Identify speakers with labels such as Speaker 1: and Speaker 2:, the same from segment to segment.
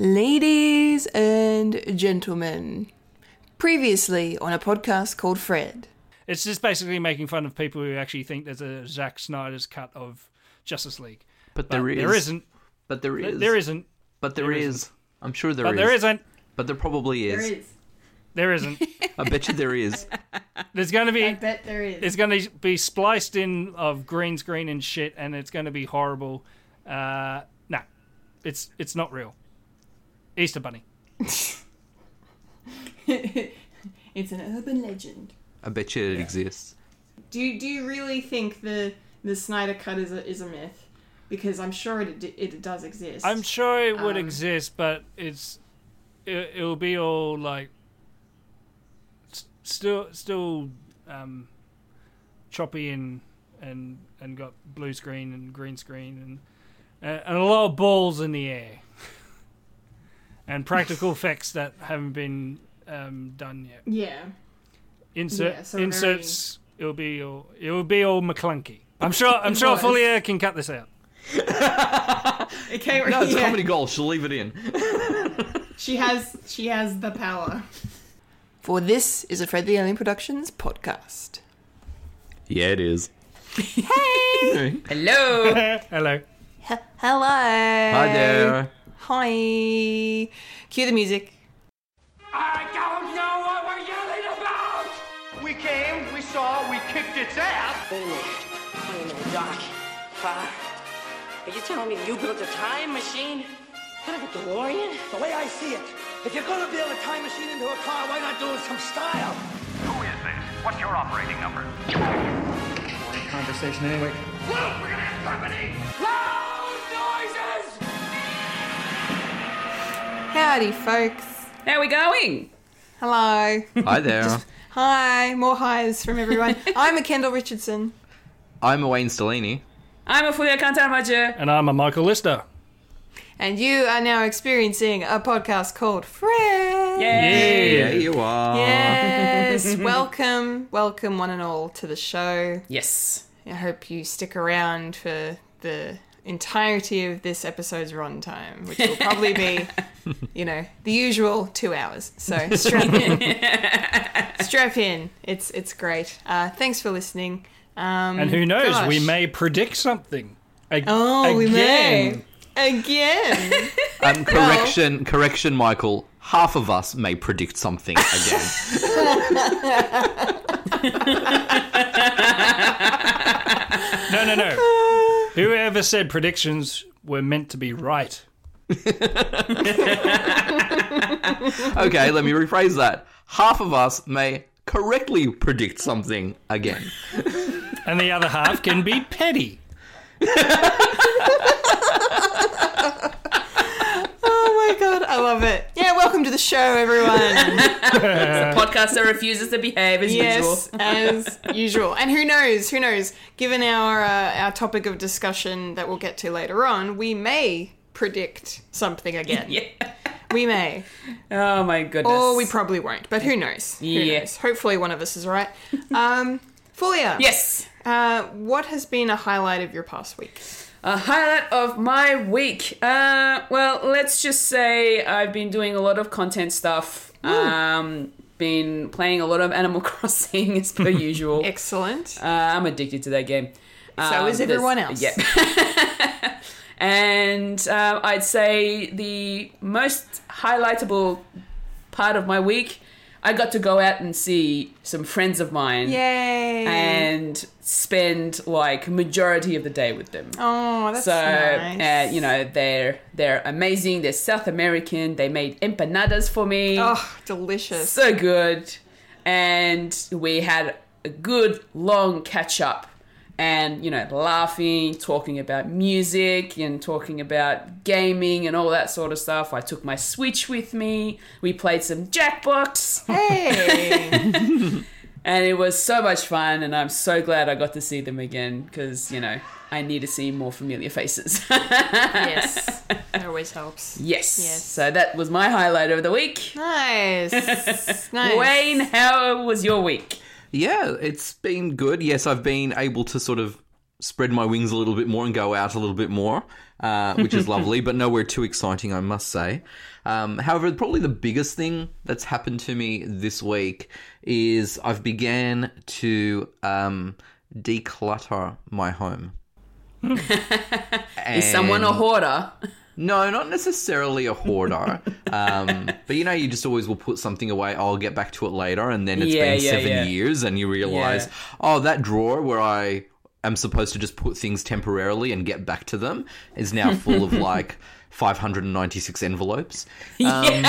Speaker 1: Ladies and gentlemen, previously on a podcast called Fred.
Speaker 2: It's just basically making fun of people who actually think there's a Zack Snyder's cut of Justice League.
Speaker 3: But
Speaker 2: But
Speaker 3: there is.
Speaker 2: There isn't.
Speaker 3: But there is.
Speaker 2: There isn't.
Speaker 3: But there
Speaker 2: there
Speaker 3: is.
Speaker 2: isn't.
Speaker 3: I'm sure there
Speaker 2: But
Speaker 3: is.
Speaker 2: there isn't.
Speaker 3: But there probably is.
Speaker 2: There isn't.
Speaker 3: I bet you there is.
Speaker 2: There's going to be.
Speaker 1: I bet there is.
Speaker 2: It's going to be spliced in of green screen and shit, and it's going to be horrible. Uh, nah, it's it's not real. Easter Bunny.
Speaker 1: it's an urban legend.
Speaker 3: I bet you it exists.
Speaker 1: Do you, do you really think the the Snyder cut is a, is a myth? Because I'm sure it it does exist.
Speaker 2: I'm sure it would
Speaker 1: Um,
Speaker 2: exist, but it's it, it'll be all like still still um, choppy and and and got blue screen and green screen and uh, and a lot of balls in the air and practical effects that haven't been um, done yet.
Speaker 1: yeah.
Speaker 2: Insert
Speaker 1: Yeah, so very-
Speaker 2: inserts. It'll be all it will be all McClunky. I'm sure. I'm sure
Speaker 1: was.
Speaker 2: Fulia can cut this out.
Speaker 1: It came,
Speaker 3: No, it's
Speaker 1: yeah.
Speaker 3: comedy gold. She'll leave it in.
Speaker 1: She has she has the power. For this is a Fred the Alien Productions podcast.
Speaker 3: Yeah, it is.
Speaker 1: Hey.
Speaker 4: Hello.
Speaker 2: Hello.
Speaker 1: Hello.
Speaker 3: Hi there.
Speaker 1: Hi. Cue the music.
Speaker 5: I don't know what we're yelling about! We came, we saw, we kicked its ass!
Speaker 6: Wait a minute. Wait a minute, Doc. Uh, are you telling me you built a time machine out of a DeLorean?
Speaker 5: The way I see it, if you're gonna build a time machine into a car, why not do it some style?
Speaker 7: Who is this? What's your operating number?
Speaker 8: conversation anyway.
Speaker 5: Luke, we're gonna have company! Loud
Speaker 1: Howdy, folks.
Speaker 4: How we going?
Speaker 1: Hello.
Speaker 3: Hi there.
Speaker 1: Hi. More highs from everyone. I'm a Kendall Richardson.
Speaker 3: I'm a Wayne Stellini.
Speaker 4: I'm a Fulia Kantaramaja.
Speaker 2: And I'm a Michael Lister.
Speaker 1: And you are now experiencing a podcast called Fred.
Speaker 4: Yay.
Speaker 3: Yeah, you are.
Speaker 1: Yes. welcome, welcome one and all to the show.
Speaker 4: Yes.
Speaker 1: I hope you stick around for the entirety of this episode's runtime, which will probably be, you know, the usual two hours. So strap in. strap in. It's it's great. Uh, thanks for listening. Um,
Speaker 2: And who knows, we may predict something. A-
Speaker 1: Oh, we may
Speaker 2: again.
Speaker 1: again.
Speaker 3: Um, correction, correction, Michael. Half of us may predict something again.
Speaker 2: No, no, no. Whoever said predictions were meant to be right.
Speaker 3: okay, let me rephrase that. Half of us may correctly predict something again.
Speaker 2: And the other half can be petty.
Speaker 1: oh my god, I love it. Yeah, welcome to the show, everyone.
Speaker 4: The podcaster refuses to behave as
Speaker 1: yes,
Speaker 4: usual.
Speaker 1: as usual. And who knows? Who knows? Given our uh, our topic of discussion that we'll get to later on, we may predict something again.
Speaker 4: Yeah.
Speaker 1: We may,
Speaker 4: Oh my goodness.
Speaker 1: or we probably won't. But who knows? Who
Speaker 4: Yeah.
Speaker 1: knows? Hopefully, one of us is right. Um, Fulia.
Speaker 4: Yes.
Speaker 1: Uh, what has been a highlight of your past week?
Speaker 4: A highlight of my week. Uh, well, let's just say I've been doing a lot of content stuff. Um, been playing a lot of Animal Crossing as per usual.
Speaker 1: Excellent.
Speaker 4: Uh, I'm addicted to that game.
Speaker 1: So is everyone else.
Speaker 4: Yeah. and uh, I'd say the most highlightable part of my week, I got to go out and see some friends of mine
Speaker 1: Yay.
Speaker 4: and spend like majority of the day with them.
Speaker 1: oh, that's
Speaker 4: So
Speaker 1: nice.
Speaker 4: uh, you know they're they're amazing. They're South American. They made empanadas for me
Speaker 1: Oh, delicious.
Speaker 4: so good and we had a good long catch up and you know laughing talking about music and talking about gaming and all that sort of stuff i took my switch with me we played some jackbox
Speaker 1: hey.
Speaker 4: and it was so much fun and i'm so glad i got to see them again because you know i need to see more familiar faces
Speaker 1: yes. That always helps.
Speaker 4: yes
Speaker 1: Yes.
Speaker 4: so that was my highlight of the week
Speaker 1: Nice. nice.
Speaker 4: wayne how was your week
Speaker 3: Yeah, it's been good. Yes, I've been able to sort of spread my wings a little bit more and go out a little bit more, uh, which is lovely, but nowhere too exciting, I must say. Um, however, probably the biggest thing that's happened to me this week is I've began to um, declutter my home.
Speaker 4: Is someone a hoarder?
Speaker 3: No, not necessarily a hoarder. um, but you know, you just always will put something away. Oh, I'll get back to it later, and then it's
Speaker 4: Yeah,
Speaker 3: been
Speaker 4: yeah,
Speaker 3: seven
Speaker 4: yeah.
Speaker 3: years, and you realize, oh, that drawer where I am supposed to just put things temporarily and get back to them is now full of like 596 envelopes. Um,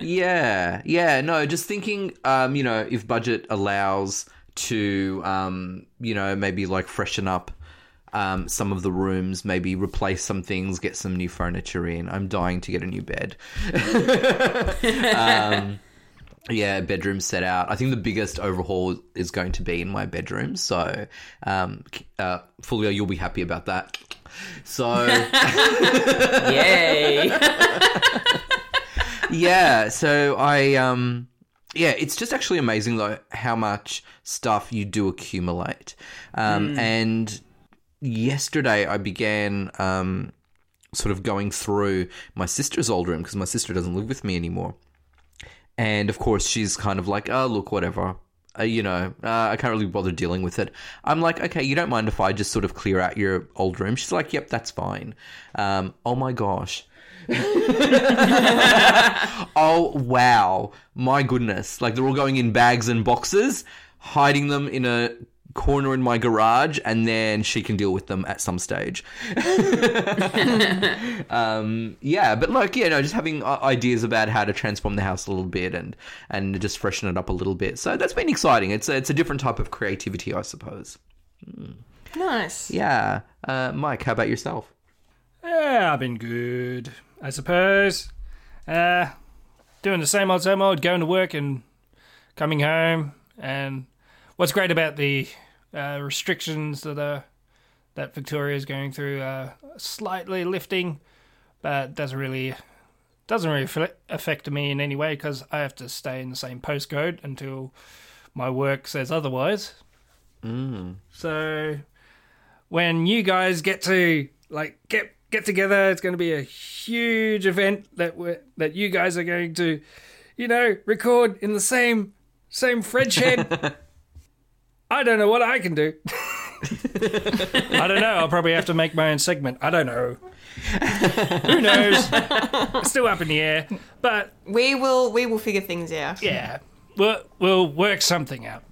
Speaker 3: yeah, yeah. No, just thinking, um, you know, if budget allows to, um, you know, maybe like freshen up um, some of the rooms, maybe replace some things, get some new furniture in. I'm dying to get a new bed. um, yeah, bedroom set out. I think the biggest overhaul is going to be in my bedroom. So, um, uh, Fulio, you'll be happy about that. So.
Speaker 4: Yay!
Speaker 3: yeah so i um yeah it's just actually amazing though how much stuff you do accumulate um and yesterday i began um sort of going through my sister's old room because my sister doesn't live with me anymore and of course she's kind of like oh look whatever uh, you know, uh, I can't really bother dealing with it. I'm like, okay, you don't mind if I just sort of clear out your old room? She's like, yep, that's fine. Um, oh my gosh. oh wow my goodness like they're all going in bags and boxes hiding them in a corner in my garage and then she can deal with them at some stage um yeah but like yeah know just having uh, ideas about how to transform the house a little bit and and just freshen it up a little bit so that's been exciting it's a, it's a different type of creativity i suppose
Speaker 1: Nice.
Speaker 3: yeah uh mike how about yourself
Speaker 2: Yeah, I've been good, I suppose. Uh, doing the same old, same old, going to work and coming home. And what's great about the uh, restrictions that are that Victoria is going through are slightly lifting, but doesn't really doesn't really affect me in any way because I have to stay in the same postcode until my work says otherwise. Mm. So when you guys get to like get get together, it's going to be a huge event that we that you guys are going to, you know, record in the same same Fred shed. I don't know what I can do. I don't know. I'll probably have to make my own segment. I don't know. Who knows? It's still up in the air. But
Speaker 1: We will we will figure things out.
Speaker 2: yeah, we'll we'll work something out.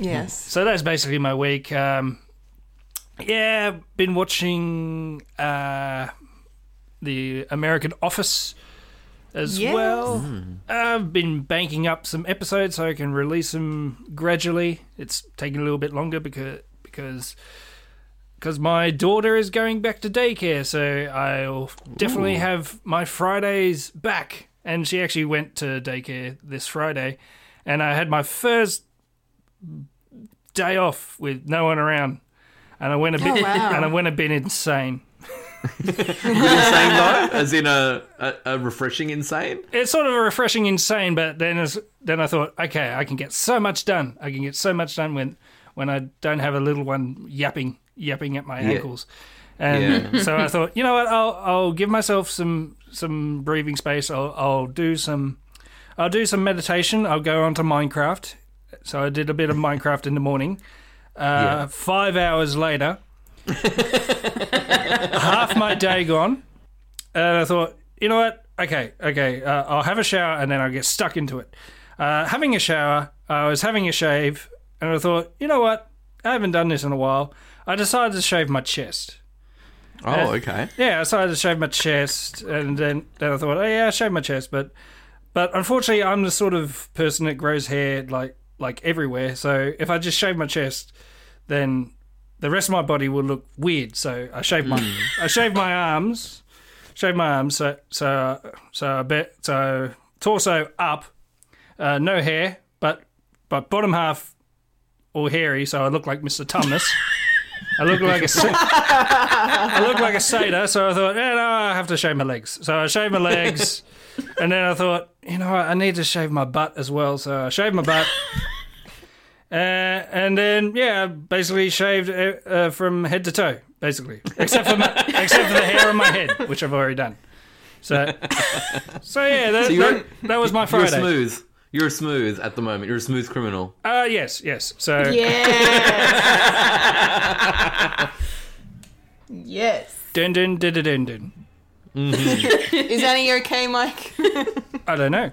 Speaker 1: Yes.
Speaker 2: So that's basically my week. Um, yeah, been watching uh, the American Office as
Speaker 1: Yes.
Speaker 2: well. Mm. I've been banking up some episodes so I can release them gradually. It's taking a little bit longer because because because my daughter is going back to daycare, so I'll definitely have my Fridays back. And she actually went to daycare this Friday, and I had my first day off with no one around, and I went a oh, bit
Speaker 1: Oh, wow.
Speaker 2: and I went a bit insane.
Speaker 3: Insane though as in a, a, a refreshing insane
Speaker 2: It's sort of a refreshing insane, but then as, then I thought, okay, I can get so much done. I can get so much done when when I don't have a little one yapping yapping at my ankles. And so I thought, you know what, I'll I'll give myself some some breathing space. I'll I'll do some I'll do some meditation. I'll go on to Minecraft. So I did a bit of Minecraft in the morning. Uh, Five hours later, half my day gone, and I thought, you know what? Okay, okay, uh, I'll have a shower and then I'll get stuck into it. Uh, having a shower, I was having a shave, and I thought, you know what? I haven't done this in a while. I decided to shave my chest.
Speaker 3: oh okay
Speaker 2: Yeah, I decided to shave my chest, and then, then I thought, oh yeah, I shave my chest, but but unfortunately, I'm the sort of person that grows hair like like everywhere. So if I just shave my chest, then the rest of my body will look weird. So I shave my I shave my arms, shave my arms. So so so I bet so torso up, uh, no hair, but but bottom half all hairy. So I look like Mr. Tumnus. I look like a I look like a satyr. So I thought, yeah, no, I have to shave my legs. So I shaved my legs, and then I thought, you know, what, I need to shave my butt as well. So I shaved my butt. Uh, and then yeah, basically shaved uh, uh, from head to toe, basically, except for my, except for the hair on my head, which I've already done. So, so yeah, that,
Speaker 3: you're-
Speaker 2: that, that was my Friday.
Speaker 3: You're smooth. You're smooth at the moment. You're a smooth criminal.
Speaker 2: Uh, yes, yes. So
Speaker 1: Yes. yes.
Speaker 2: dun dun dun dun dun. dun.
Speaker 1: Is Annie okay, Mike?
Speaker 2: I don't know.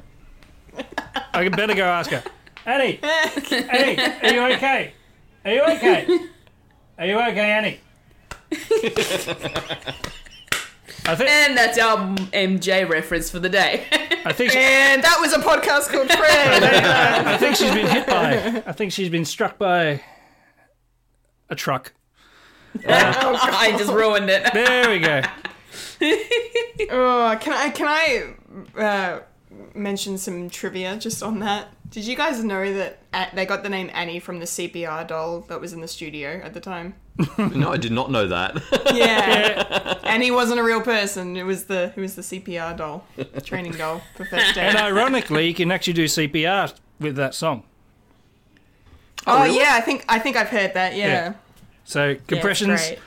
Speaker 2: I better go ask her. Annie, Annie, are you okay? Are you okay? Are you okay, Annie? I think
Speaker 4: And that's our MJ reference for the day.
Speaker 2: I think she,
Speaker 1: and that was a podcast called Fred.
Speaker 2: I think she's been hit by. I think she's been struck by a truck.
Speaker 4: I just ruined it.
Speaker 2: There we go.
Speaker 1: oh, can I can I uh, mention some trivia just on that? Did you guys know that A- they got the name Annie from the CPR doll that was in the studio at the time?
Speaker 3: No, I did not know that.
Speaker 1: Yeah, Annie wasn't a real person. It was the it was the CPR doll, training doll for first
Speaker 2: And ironically, you can actually do CPR with that song.
Speaker 1: oh yeah, I think I think I've heard that. Yeah,
Speaker 2: Yeah. So compressions.
Speaker 1: great.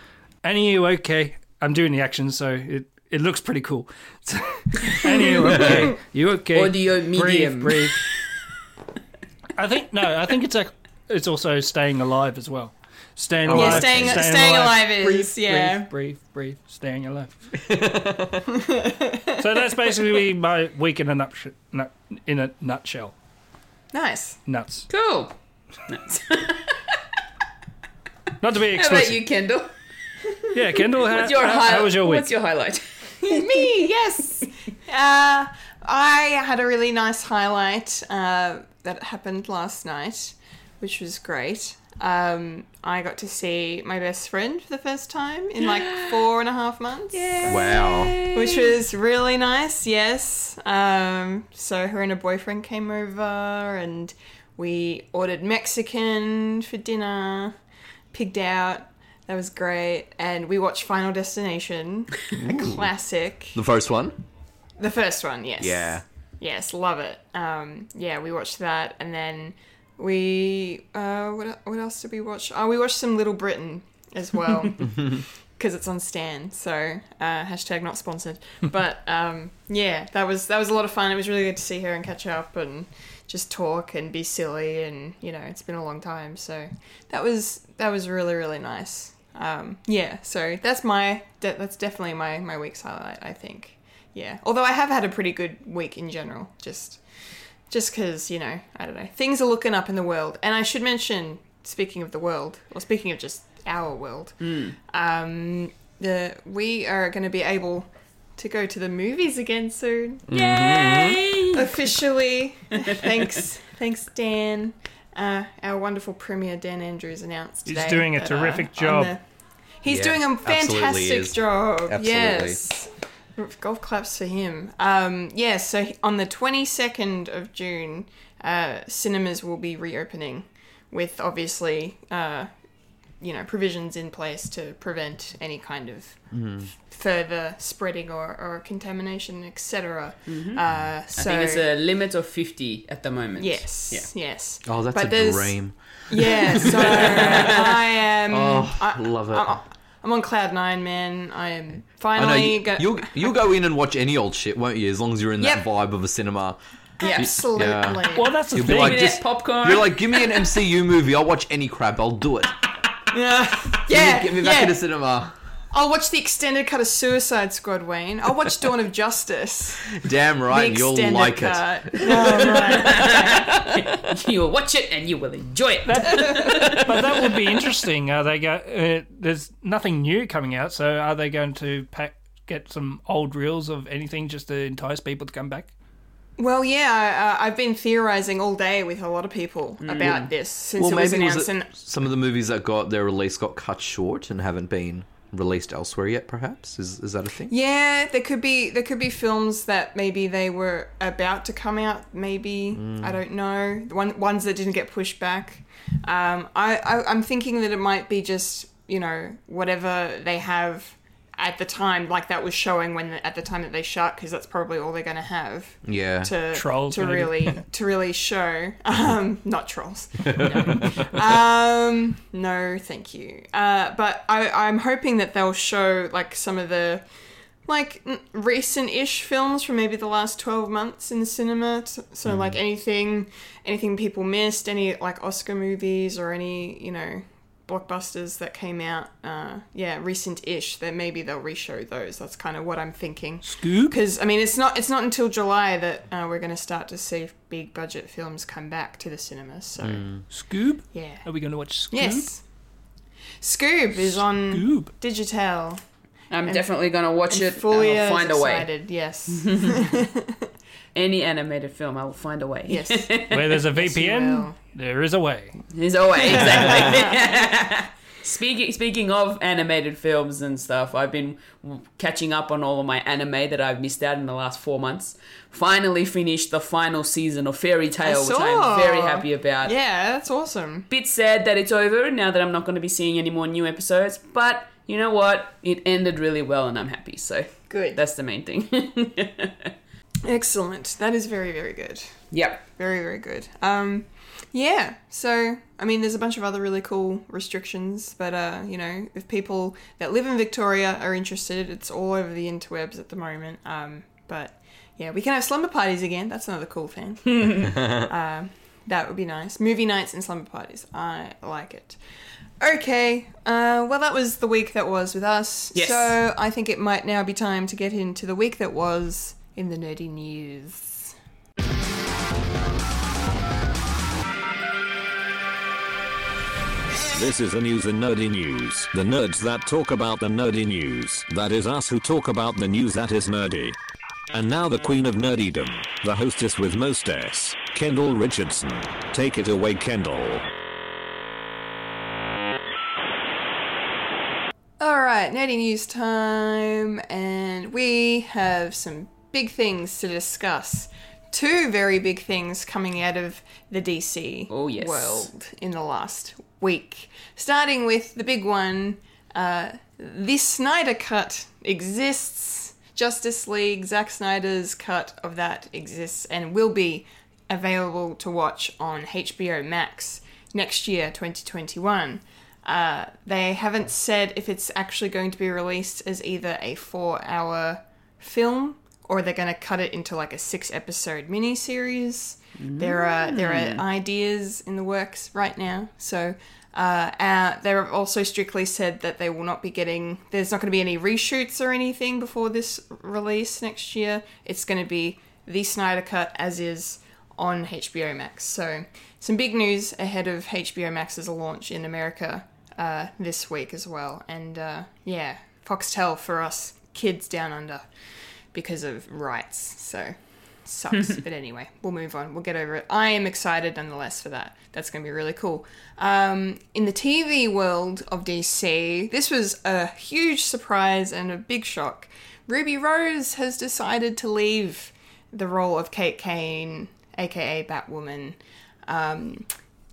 Speaker 2: Annie, you okay? I'm doing the action, so it, it looks pretty cool. So, Annie, you okay? You okay?
Speaker 4: Audio medium.
Speaker 2: Breathe, breathe. I think no. I think it's a, it's also staying alive as well. Staying alive.
Speaker 1: Yeah, staying staying alive is yeah.
Speaker 2: Breathe, breathe, breathe. Staying alive. so that's basically my week in a nutshell. Nut, in a nutshell.
Speaker 1: Nice.
Speaker 2: Nuts.
Speaker 4: Cool. Nuts.
Speaker 2: Not to be explicit.
Speaker 4: How about you, Kendall?
Speaker 2: Yeah, Kendall. How,
Speaker 4: What's your
Speaker 2: how,
Speaker 4: hi-
Speaker 2: how was your week?
Speaker 4: What's your highlight?
Speaker 1: Me, yes. Uh, I had a really nice highlight uh, that happened last night, which was great. Um, I got to see my best friend for the first time in like four and a half months.
Speaker 3: wow.
Speaker 1: Which was really nice, yes. Um, so her and her boyfriend came over and we ordered Mexican for dinner, pigged out. That was great. And we watched Final Destination, a classic.
Speaker 3: The first one?
Speaker 1: The first one, yes.
Speaker 3: Yeah.
Speaker 1: Yes, love it. Um, yeah, we watched that, and then we uh, what what else did we watch? Oh, we watched some Little Britain as well because it's on Stan. So uh, hashtag not sponsored, but um, yeah, that was that was a lot of fun. It was really good to see her and catch up and just talk and be silly, and you know, it's been a long time, so that was that was really really nice. Um, yeah, so that's my de- that's definitely my my week's highlight. I think. Yeah. Although I have had a pretty good week in general, just just because you know I don't know things are looking up in the world. And I should mention, speaking of the world, or speaking of just our world, um, the we are going to be able to go to the movies again soon.
Speaker 4: Yay!
Speaker 1: Officially, thanks, thanks Dan. Uh, our wonderful premier Dan Andrews announced today.
Speaker 2: He's
Speaker 1: today.
Speaker 2: doing a
Speaker 1: that,
Speaker 2: terrific
Speaker 1: on
Speaker 2: job.
Speaker 1: the- he's
Speaker 3: Yeah,
Speaker 1: doing a fantastic job.
Speaker 3: Absolutely.
Speaker 1: Yes. Golf claps for him. Um, yeah, so on the 22nd of June, uh, cinemas will be reopening with obviously, uh, you know, provisions in place to prevent any kind of f- further spreading or, or contamination, etc. Uh, so,
Speaker 4: Mm-hmm. I think it's a limit of 50 at the moment.
Speaker 1: yes,
Speaker 4: Yeah.
Speaker 1: yes.
Speaker 3: Oh, that's
Speaker 1: But
Speaker 3: a
Speaker 1: there's-
Speaker 3: dream.
Speaker 1: Yeah, so I am.
Speaker 3: Oh,
Speaker 1: I,
Speaker 3: love it.
Speaker 1: I'm, I'm on cloud nine, man. I am
Speaker 3: I know
Speaker 1: finally.
Speaker 3: you,
Speaker 1: go-
Speaker 3: you'll you'll go in and watch any old shit, won't you? As long as you're in that
Speaker 1: Yep.
Speaker 3: vibe of a cinema.
Speaker 1: Absolutely.
Speaker 3: Yeah.
Speaker 2: Well, that's the
Speaker 3: You'll be
Speaker 2: thing.
Speaker 3: like,
Speaker 4: Give
Speaker 3: just
Speaker 4: popcorn.
Speaker 3: You're like, give me an MCU movie. I'll watch any crap. I'll do it.
Speaker 1: yeah, yeah.
Speaker 3: Get me back
Speaker 1: yeah.
Speaker 3: in the cinema.
Speaker 1: I'll watch the extended cut of Suicide Squad, Wayne. I'll watch Dawn of Justice.
Speaker 3: Damn right,
Speaker 1: the
Speaker 3: you'll
Speaker 1: extended
Speaker 3: like it.
Speaker 1: Oh, right.
Speaker 4: you will watch it and you will enjoy it.
Speaker 2: but that would be interesting. Are they go? Uh, there's nothing new coming out, so are they going to pack, get some old reels of anything just to entice people to come back?
Speaker 1: Well, yeah, I, uh, I've been theorizing all day with a lot of people about this since
Speaker 3: Well,
Speaker 1: it was
Speaker 3: maybe was
Speaker 1: announced.
Speaker 3: it
Speaker 1: and
Speaker 3: some of the movies that got their release got cut short and haven't been released elsewhere yet. Perhaps is is that a thing?
Speaker 1: Yeah, there could be there could be films that maybe they were about to come out. Maybe I don't know. The One ones that didn't get pushed back. Um, I, I I'm thinking that it might be just you know whatever they have at the time, like that was showing when at the time that they shut, because that's probably all they're going to have
Speaker 3: Yeah.
Speaker 1: to
Speaker 2: Trolls,
Speaker 1: to
Speaker 2: maybe.
Speaker 1: really to really show. Um, not trolls. No. um, no, thank you. Uh, but I, I'm hoping that they'll show like some of the like n- recent-ish films from maybe the last 12 months in the cinema T- so like anything anything people missed any like oscar movies or any you know blockbusters that came out uh yeah recent-ish that maybe they'll reshow those that's kind of what i'm thinking
Speaker 2: Scoob.
Speaker 1: because i mean it's not it's not until july that uh, we're going to start to see big budget films come back to the cinemas so
Speaker 2: Scoob.
Speaker 1: yeah
Speaker 2: Are we going to watch Scoob?
Speaker 1: yes scoob is on
Speaker 2: Scoob.
Speaker 1: digital
Speaker 4: I'm definitely gonna watch it.
Speaker 1: fully
Speaker 4: and I'll
Speaker 1: as
Speaker 4: find a way.
Speaker 1: excited yes
Speaker 4: Any animated film, I will find a way.
Speaker 1: yes
Speaker 2: Where there's a VPN,
Speaker 1: will.
Speaker 2: there is a way.
Speaker 4: There's a way, exactly. speaking speaking of animated films and stuff, I've been catching up on all of my anime that I've missed out in the last four months. Finally finished the final season of Fairy Tail, which. I'm very happy about.
Speaker 1: Yeah, that's awesome.
Speaker 4: Bit sad that it's over now that I'm not going to be seeing any more new episodes, but you know what? It ended really well and I'm happy. So
Speaker 1: Good.
Speaker 4: that's the main thing.
Speaker 1: Excellent. That is very, very good.
Speaker 4: yep.
Speaker 1: Very, very good. Um, yeah. So, I mean, there's a bunch of other really cool restrictions, but uh, you know, if people that live in Victoria are interested, it's all over the interwebs at the moment. Um, but yeah, we can have slumber parties again. That's another cool thing. um, that would be nice. Movie nights and slumber parties. I like it. Okay, uh, well, that was the week that was with us.
Speaker 4: Yes.
Speaker 1: So I think it might now be time to get into the week that was in the nerdy news.
Speaker 8: This is the news in nerdy news. The nerds that talk about the nerdy news. That is us who talk about the news that is nerdy. And now the queen of nerdydom, the hostess with most S, Kendall Richardson. Take it away, Kendall.
Speaker 1: All right, nerdy news time, and we have some big things to discuss. Two very big things coming out of the DC
Speaker 4: Oh, yes.
Speaker 1: world in the last week. Starting with the big one, uh, the Snyder Cut exists. Justice League, Zack Snyder's cut of that exists and will be available to watch on HBO Max next year, 2021. Uh, they haven't said if it's actually going to be released as either a four hour film or they're going to cut it into like a six episode miniseries. There are there are ideas in the works right now. So uh, uh, they've also strictly said that they will not be getting. There's not going to be any reshoots or anything before this release next year. It's going to be the Snyder Cut as is on HBO Max. So some big news ahead of HBO Max's launch in America uh, this week as well. And uh, yeah, Foxtel for us kids down under because of rights. So sucks. but anyway, we'll move on. We'll get over it. I am excited nonetheless for that. That's going to be really cool. Um, in the TV world of DC, this was a huge surprise and a big shock. Ruby Rose has decided to leave the role of Kate Kane, aka Batwoman. Um,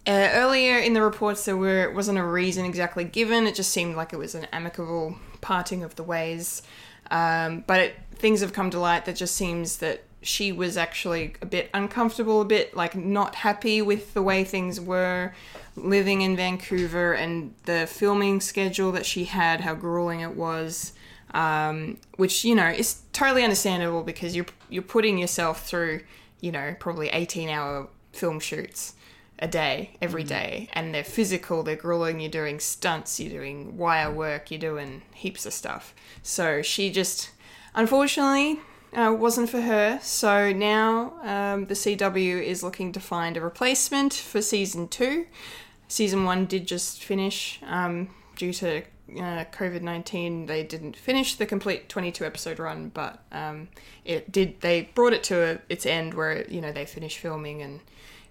Speaker 1: uh, earlier in the reports, there were wasn't a reason exactly given. It just seemed like it was an amicable parting of the ways. Um, but it, things have come to light that just seems that she was actually a bit uncomfortable, a bit like not happy with the way things were living in Vancouver and the filming schedule that she had, how grueling it was. Um, which you know is totally understandable because you're you're putting yourself through you know probably 18 hour film shoots a day every day. And they're physical they're grueling you're doing stunts you're doing wire work you're doing heaps of stuff. So she just unfortunately uh, wasn't for her. So now um, the cw is looking to find a replacement for season two. Season one did just finish um, due to uh, COVID nineteen. They didn't finish the complete twenty two episode run, but um, it did. They brought it to a, its end where you know they finished filming and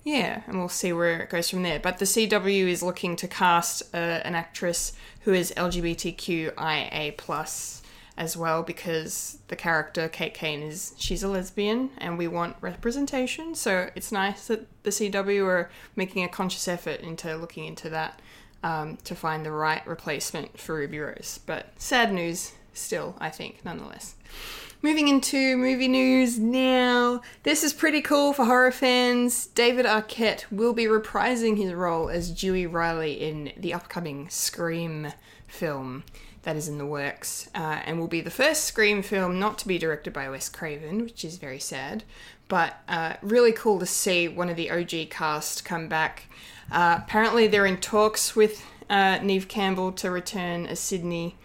Speaker 1: yeah, and we'll see where it goes from there. But the CW is looking to cast uh, an actress who is LGBTQIA plus as well because the character Kate Kane is she's a lesbian and we want representation. So it's nice that the CW are making a conscious effort into looking into that um, to find the right replacement for Ruby Rose. But sad news still, I think, nonetheless. Moving into movie news now. This is pretty cool for horror fans. David Arquette will be reprising his role as Dewey Riley in the upcoming Scream film that is in the works, uh, and will be the first Scream film not to be directed by Wes Craven, which is very sad. But uh, really cool to see one of the OG cast come back. Uh, apparently, they're in talks with uh, Neve Campbell to return as Sidney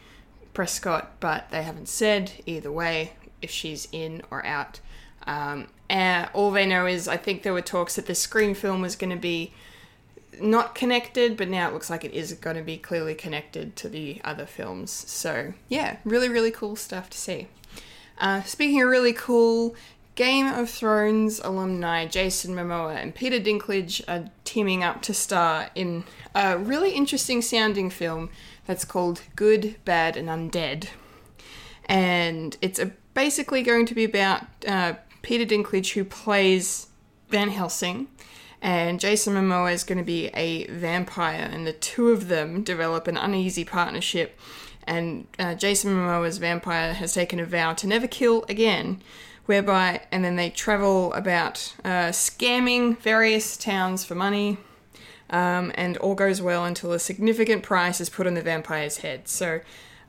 Speaker 1: Prescott, but they haven't said either way if she's in or out. Um, and all they know is I think there were talks that the Scream film was going to be not connected, but now it looks like it is going to be clearly connected to the other films. So, yeah, really, really cool stuff to see. Uh, speaking of really cool, Game of Thrones alumni Jason Momoa and Peter Dinklage are teaming up to star in a really interesting sounding film that's called Good, Bad, and Undead. And it's a, basically going to be about uh, Peter Dinklage, who plays Van Helsing, and Jason Momoa is going to be a vampire, and the two of them develop an uneasy partnership. And uh, Jason Momoa's vampire has taken a vow to never kill again, whereby, and then they travel about uh, scamming various towns for money, um, and all goes well until a significant price is put on the vampire's head. So,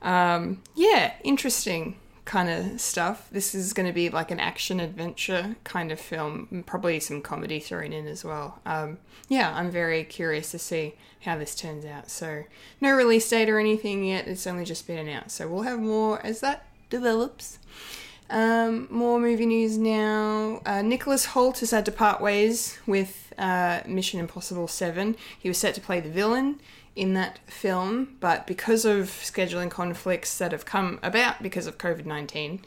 Speaker 1: um, yeah, interesting kind of stuff. This is going to be like an action adventure kind of film, probably some comedy thrown in as well. Um, yeah, I'm very curious to see how this turns out. So, no release date or anything yet, it's only just been announced. So, we'll have more as that develops. Um, more movie news now. Uh, Nicholas Hoult has had to part ways with uh, Mission Impossible 7. He was set to play the villain in that film, but because of scheduling conflicts that have come about because of COVID 19,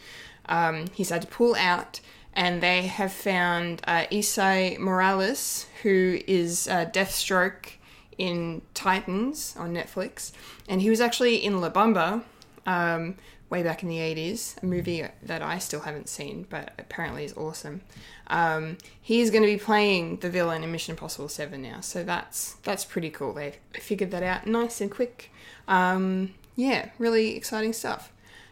Speaker 1: um, he's had to pull out. And they have found uh, Esai Morales, who is uh, Deathstroke in Titans on Netflix. And he was actually in La Bamba, um, way back in the 80s, a movie that I still haven't seen, but apparently is awesome. Um, he's going to be playing the villain in Mission Impossible 7 now, so that's that's pretty cool. They figured that out nice and quick. Um, yeah, really exciting stuff.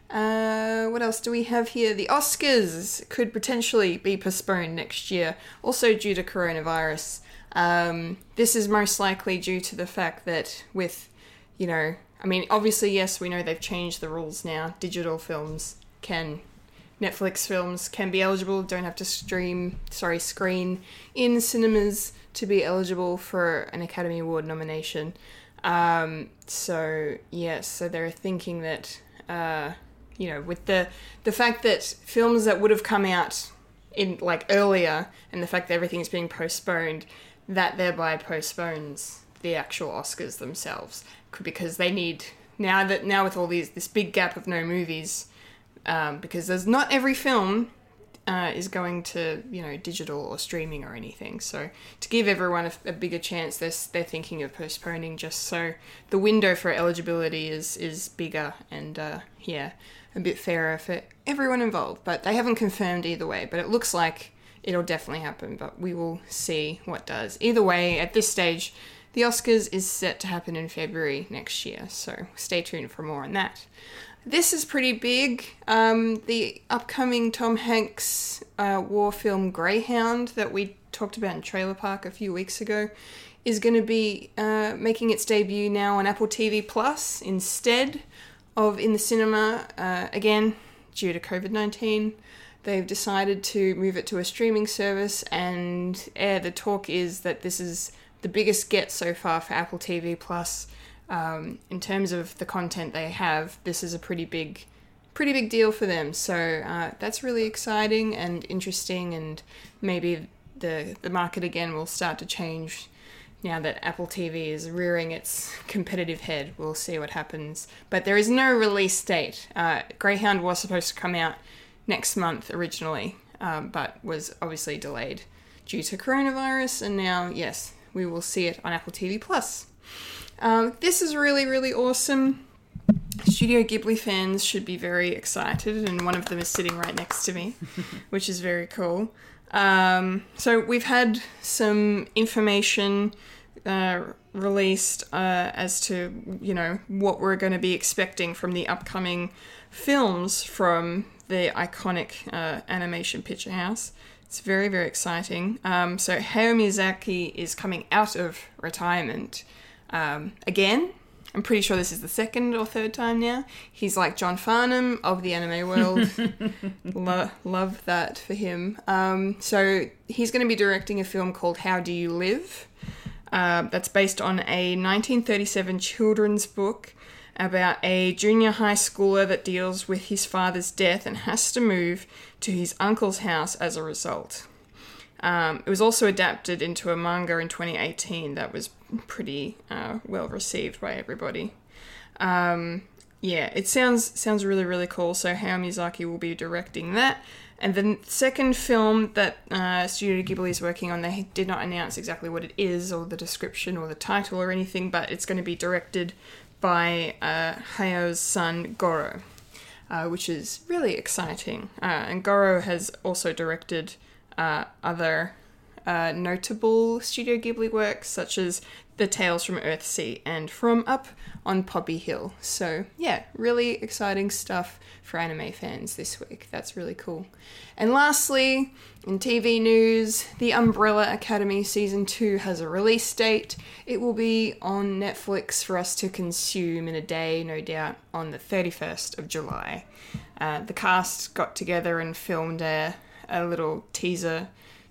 Speaker 1: Uh, what else do we have here? The Oscars could potentially be postponed next year, also due to coronavirus. Um, this is most likely due to the fact that with, you know, I mean, obviously, yes, we know they've changed the rules now. Digital films can, Netflix films can be eligible, don't have to stream, sorry, screen in cinemas to be eligible for an Academy Award nomination. Um, so, yes, so they're thinking that, uh, you know, with the, the fact that films that would have come out in like earlier and the fact that everything's being postponed, that thereby postpones the actual Oscars themselves because they need now that now with all these this big gap of no movies um, because there's not every film uh, is going to you know digital or streaming or anything. So to give everyone a, a, bigger chance they're, they're thinking of postponing just so the window for eligibility is is bigger and uh, yeah a bit fairer for everyone involved. But they haven't confirmed either way but it looks like it'll definitely happen but we will see what does. Either way at this stage the Oscars is set to happen in February next year, so stay tuned for more on that. This is pretty big. Um, the upcoming Tom Hanks uh, war film Greyhound that we talked about in Trailer Park a few weeks ago is going to be uh, making its debut now on Apple TV Plus instead of in the cinema. Uh, again, due to COVID 19, they've decided to move it to a streaming service, and eh, the talk is that this is the biggest get so far for Apple TV Plus. Um, in terms of the content they have, this is a pretty big, pretty big deal for them. So uh, that's really exciting and interesting, and maybe the the market again will start to change now that Apple TV is rearing its competitive head. We'll see what happens. But there is no release date. Uh, Greyhound was supposed to come out next month originally, um, but was obviously delayed due to coronavirus, and now yes, we will see it on Apple TV Plus. Um, this is really, really awesome. Studio Ghibli fans should be very excited, and one of them is sitting right next to me, which is very cool. Um, so we've had some information uh, released uh, as to you know what we're going to be expecting from the upcoming films from the iconic uh, animation picture house. It's very very exciting. Um, so Hayao Miyazaki is coming out of retirement um, again. I'm pretty sure this is the second or third time now. He's like John Farnham of the anime world. Lo- love that for him. Um, so he's going to be directing a film called How Do You Live? Uh, that's based on a 1937 children's book about a junior high schooler that deals with his father's death and has to move to his uncle's house as a result. Um, it was also adapted into a manga in 2018 that was pretty uh, well received by everybody. Um, yeah, it sounds sounds really really cool. So Hayao Miyazaki will be directing that. And the second film that uh, Studio Ghibli is working on, they did not announce exactly what it is or the description or the title or anything, but it's going to be directed by uh, Hayao's son Goro, uh, which is really exciting. Uh, and Goro has also directed uh, other uh, notable Studio Ghibli works, such as The Tales from Earthsea and From Up on Poppy Hill. So, yeah, really exciting stuff for anime fans this week. That's really cool. And lastly, in TV news, The Umbrella Academy Season 2 has a release date. It will be on Netflix for us to consume in a day, no doubt, on the 31st of July. Uh, the cast got together and filmed a, a little teaser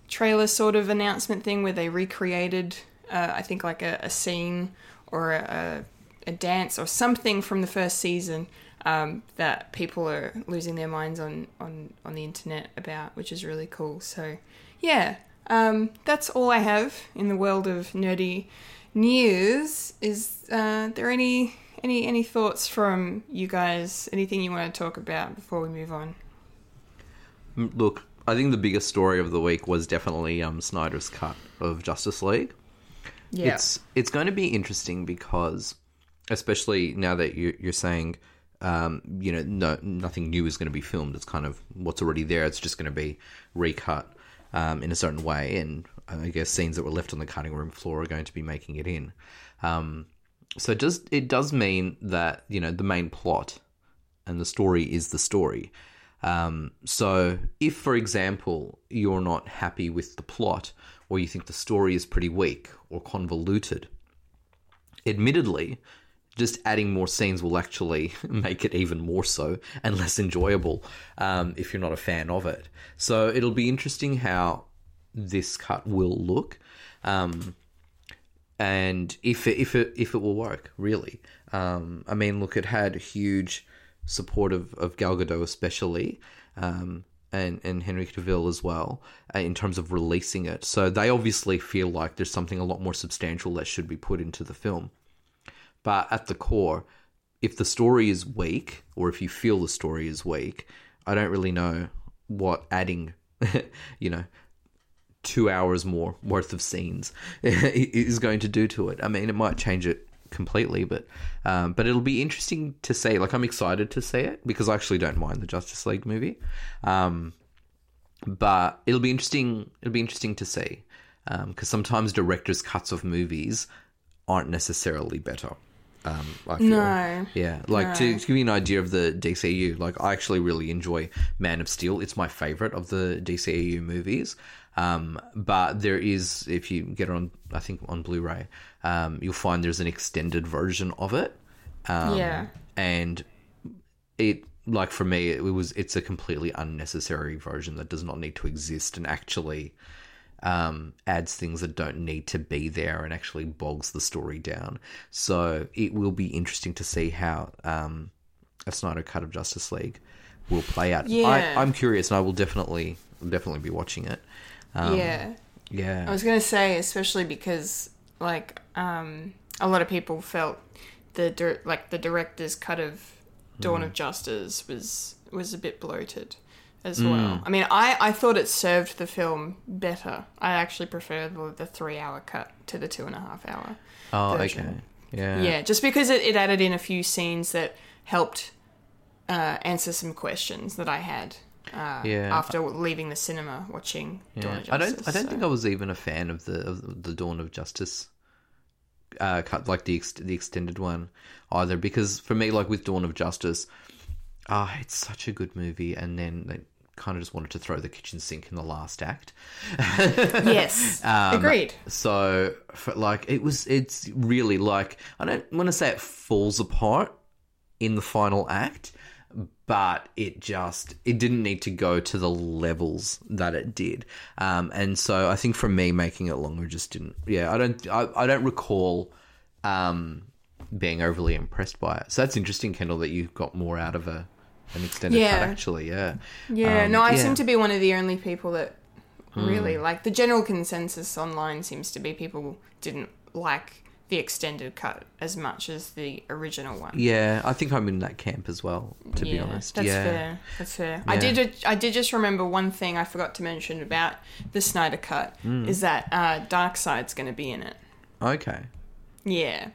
Speaker 1: trailer sort of announcement thing where they recreated, uh, I think, like a, a scene or a, a, dance or something from the first season um, that people are losing their minds on, on, on the internet about, which is really cool. So, yeah, um, that's all I have in the world of nerdy news. Is uh, there any any any thoughts from you guys? Anything you want to talk about before we move on?
Speaker 3: Mm, Look, I think the biggest story of the week was definitely um, Snyder's cut of Justice League.
Speaker 1: Yeah.
Speaker 3: It's it's going to be interesting because, especially now that you, you're saying, um, you know, no nothing new is going to be filmed. It's kind of what's already there. It's just going to be recut um, in a certain way, and I guess scenes that were left on the cutting room floor are going to be making it in. Um, so it does it does mean that you know the main plot and the story is the story. Um, so, if, for example, you're not happy with the plot, or you think the story is pretty weak or convoluted, admittedly, just adding more scenes will actually make it even more so and less enjoyable um, if you're not a fan of it. So, it'll be interesting how this cut will look. Um, and if it, if it if it will work really, um, I mean, look, it had huge support of, of Gal Gadot especially, um, and and Henry Cavill as well uh, in terms of releasing it. So they obviously feel like there's something a lot more substantial that should be put into the film. But at the core, if the story is weak, or if you feel the story is weak, I don't really know what adding, you know, two hours more worth of scenes is going to do to it. I mean, it might change it completely, but um, but it'll be interesting to see. Like, I'm excited to see it because I actually don't mind the Justice League movie. Um, but it'll be interesting. It'll be interesting to see because sometimes directors' cuts of movies aren't necessarily better. Um, I feel.
Speaker 1: No.
Speaker 3: Yeah, like to, to give you an idea of the DCU, like I actually really enjoy Man of Steel. It's my favorite of the DCU movies. Um, but there is, if you get it on, I think on Blu-ray, um, you'll find there's an extended version of it. Um,
Speaker 1: Yeah.
Speaker 3: and it like for me it was it's a completely unnecessary version that does not need to exist and actually um, adds things that don't need to be there and actually bogs the story down. So it will be interesting to see how um, a Snyder cut of Justice League will play out.
Speaker 1: Yeah.
Speaker 3: I, I'm curious, and I will definitely definitely be watching it. Um,
Speaker 1: yeah.
Speaker 3: yeah,
Speaker 1: I was gonna say, especially because like um, a lot of people felt the dir- like the director's cut of Dawn of Justice was was a bit bloated as well. I mean, I I thought it served the film better. I actually prefer the, the three hour cut to the two and a half hour.
Speaker 3: Oh,
Speaker 1: version.
Speaker 3: okay. Yeah.
Speaker 1: Yeah, just because it, it added in a few scenes that helped uh, answer some questions that I had. Uh,
Speaker 3: Yeah.
Speaker 1: After leaving the cinema watching Dawn of Justice.
Speaker 3: I don't. I don't
Speaker 1: so-
Speaker 3: think I was even a fan of the of the Dawn of Justice uh, cut, like the ex- the extended one, either. Because for me, like with Dawn of Justice, ah, it's such a good movie, and then they kind of just wanted to throw the kitchen sink in the last act.
Speaker 1: Yes.
Speaker 3: Um,
Speaker 1: Agreed.
Speaker 3: So, for, like, it was, it's really like, I don't want to say it falls apart in the final act, but it just, it didn't need to go to the levels that it did. Um, and so I think for me, making it longer just didn't, yeah, I don't, I, I don't recall, um, being overly impressed by it. So that's interesting, Kendall, that you got more out of a, an extended cut, actually, yeah.
Speaker 1: Yeah,
Speaker 3: Um,
Speaker 1: no, I
Speaker 3: yeah.
Speaker 1: Seem to be one of the only people that really like the general consensus online seems to be people didn't like the extended cut as much as the original one.
Speaker 3: Yeah, I think I'm in that camp as well, to be
Speaker 1: Yeah,
Speaker 3: honest.
Speaker 1: That's
Speaker 3: yeah.
Speaker 1: fair. That's fair. I did. I did just remember one thing I forgot to mention about the Snyder cut
Speaker 3: Hmm.
Speaker 1: is that uh, Darkseid's going to be in it.
Speaker 3: Okay.
Speaker 1: Yeah,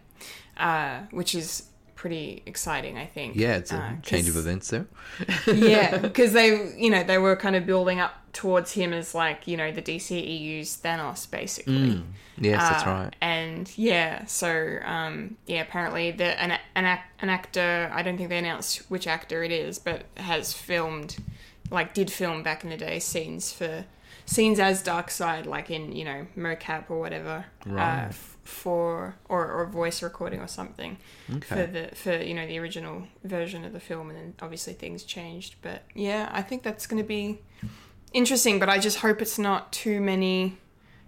Speaker 1: uh, which is pretty exciting. I think.
Speaker 3: Yeah, it's a
Speaker 1: Uh,
Speaker 3: change of events there.
Speaker 1: yeah, because they, you know, they were kind of building up towards him as like, you know, the DCEU's Thanos, basically.
Speaker 3: Yes, that's
Speaker 1: Uh,
Speaker 3: right.
Speaker 1: And yeah, so um, yeah, apparently the an an, an actor, I don't think they announced which actor it is, but has filmed, like, did film back in the day scenes for scenes as Darkseid, like in you know mocap or whatever,
Speaker 3: Right.
Speaker 1: uh, for or or voice recording or something for the for you know the original version of the film, and then obviously things changed. But yeah, I think that's going to be interesting. But I just hope it's not too many,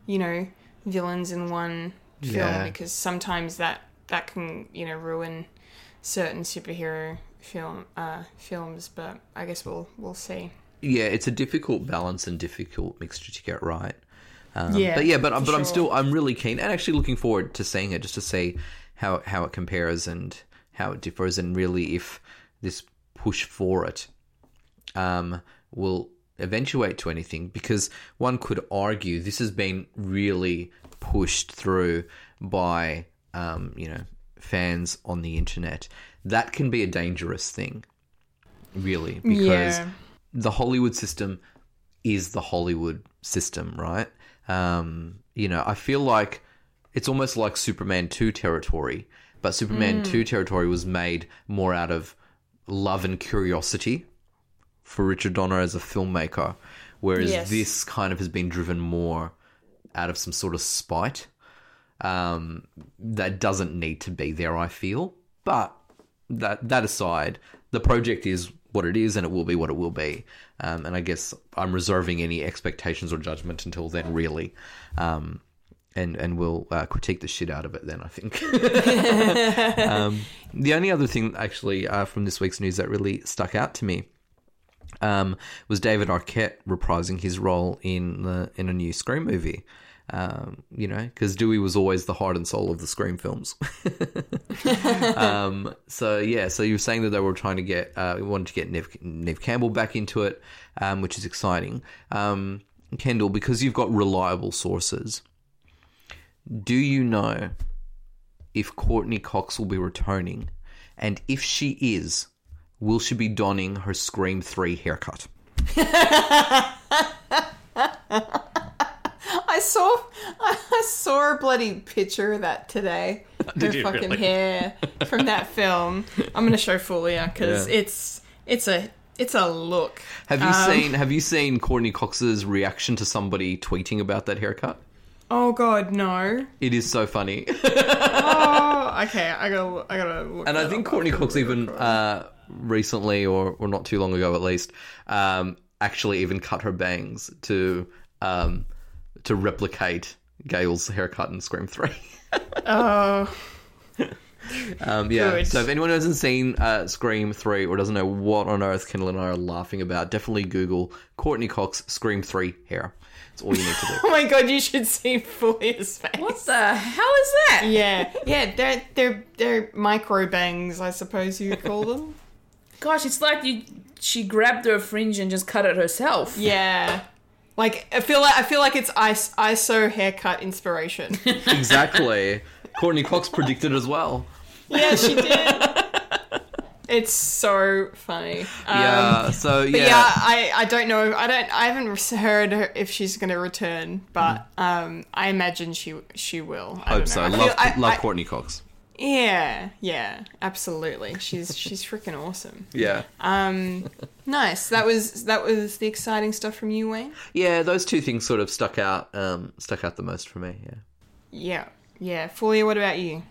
Speaker 1: you know, villains in one film
Speaker 3: Yeah.
Speaker 1: because sometimes that that can you know ruin certain superhero film uh, films. But I guess we'll we'll see.
Speaker 3: Yeah, it's a difficult balance and difficult mixture to get right. Um,
Speaker 1: Yeah,
Speaker 3: but yeah, but but I'm still I'm really keen and actually looking forward to seeing it just to see how how it compares and how it differs and really if this push for it um, will eventuate to anything because one could argue this has been really pushed through by um, you know fans on the internet. That can be a dangerous thing, really, because
Speaker 1: Yeah.
Speaker 3: the Hollywood system is the Hollywood system, right? Um, you know, I feel like it's almost like Superman 2 territory, but Superman 2 territory was made more out of love and curiosity for Richard Donner as a filmmaker, whereas
Speaker 1: Yes.
Speaker 3: this kind of has been driven more out of some sort of spite um, that doesn't need to be there, I feel. But that that aside, the project is what it is, and it will be what it will be. Um, and I guess I'm reserving any expectations or judgment until then, really. Um, and and we'll uh, critique the shit out of it then. I think. um, the only other thing, actually, uh, from this week's news that really stuck out to me um, was David Arquette reprising his role in the in a new Scream movie. Um, you know, because Dewey was always the heart and soul of the Scream films. um, so yeah, so you were saying that they were trying to get, uh, wanted to get Neve, Neve Campbell back into it, um, which is exciting. Um, Kendall, because you've got reliable sources, do you know if Courteney Cox will be returning? And if she is, will she be donning her Scream 3 haircut?
Speaker 1: I saw I saw a bloody picture of that today. Her fucking
Speaker 3: really?
Speaker 1: hair from that film. I'm gonna show Fulia because
Speaker 3: Yeah.
Speaker 1: it's it's a it's a look.
Speaker 3: Have you
Speaker 1: Um,
Speaker 3: seen Have you seen Courteney Cox's reaction to somebody tweeting about that haircut?
Speaker 1: Oh god, no.
Speaker 3: It is so funny,
Speaker 1: Oh, okay. I gotta I gotta look.
Speaker 3: and I think
Speaker 1: Courteney
Speaker 3: Cox even uh, recently, or or not too long ago at least, um, actually even cut her bangs to um, to replicate Gale's haircut in Scream Three.
Speaker 1: Oh,
Speaker 3: Um, yeah.
Speaker 1: Good.
Speaker 3: So if anyone hasn't seen uh, Scream 3 or doesn't know what on earth Kendall and I are laughing about, definitely Google Courteney Cox Scream 3 hair. It's all you need to do.
Speaker 1: oh my god, you should see Fulia's face.
Speaker 4: What the hell is that?
Speaker 1: Yeah, yeah, they're they're they're micro bangs, I suppose you could call them.
Speaker 4: Gosh, it's like you. She grabbed her fringe and just cut it herself.
Speaker 1: Yeah. Like I feel like I feel like it's IS- ISO haircut inspiration.
Speaker 3: exactly. Courteney Cox predicted as well.
Speaker 1: yeah, she did. It's so funny. Um,
Speaker 3: yeah. So yeah.
Speaker 1: yeah, I, I don't know. I don't. I haven't heard her if she's going to return, but um, I imagine she she will. I
Speaker 3: Hope so.
Speaker 1: I
Speaker 3: Love
Speaker 1: I-
Speaker 3: love Courteney Cox.
Speaker 1: Yeah, yeah, absolutely. She's she's freaking awesome.
Speaker 3: Yeah.
Speaker 1: Um, nice. That was that was the exciting stuff from you, Wayne.
Speaker 3: Yeah, those two things sort of stuck out um stuck out the most for me, yeah.
Speaker 1: Yeah, yeah. Fulia, what about you?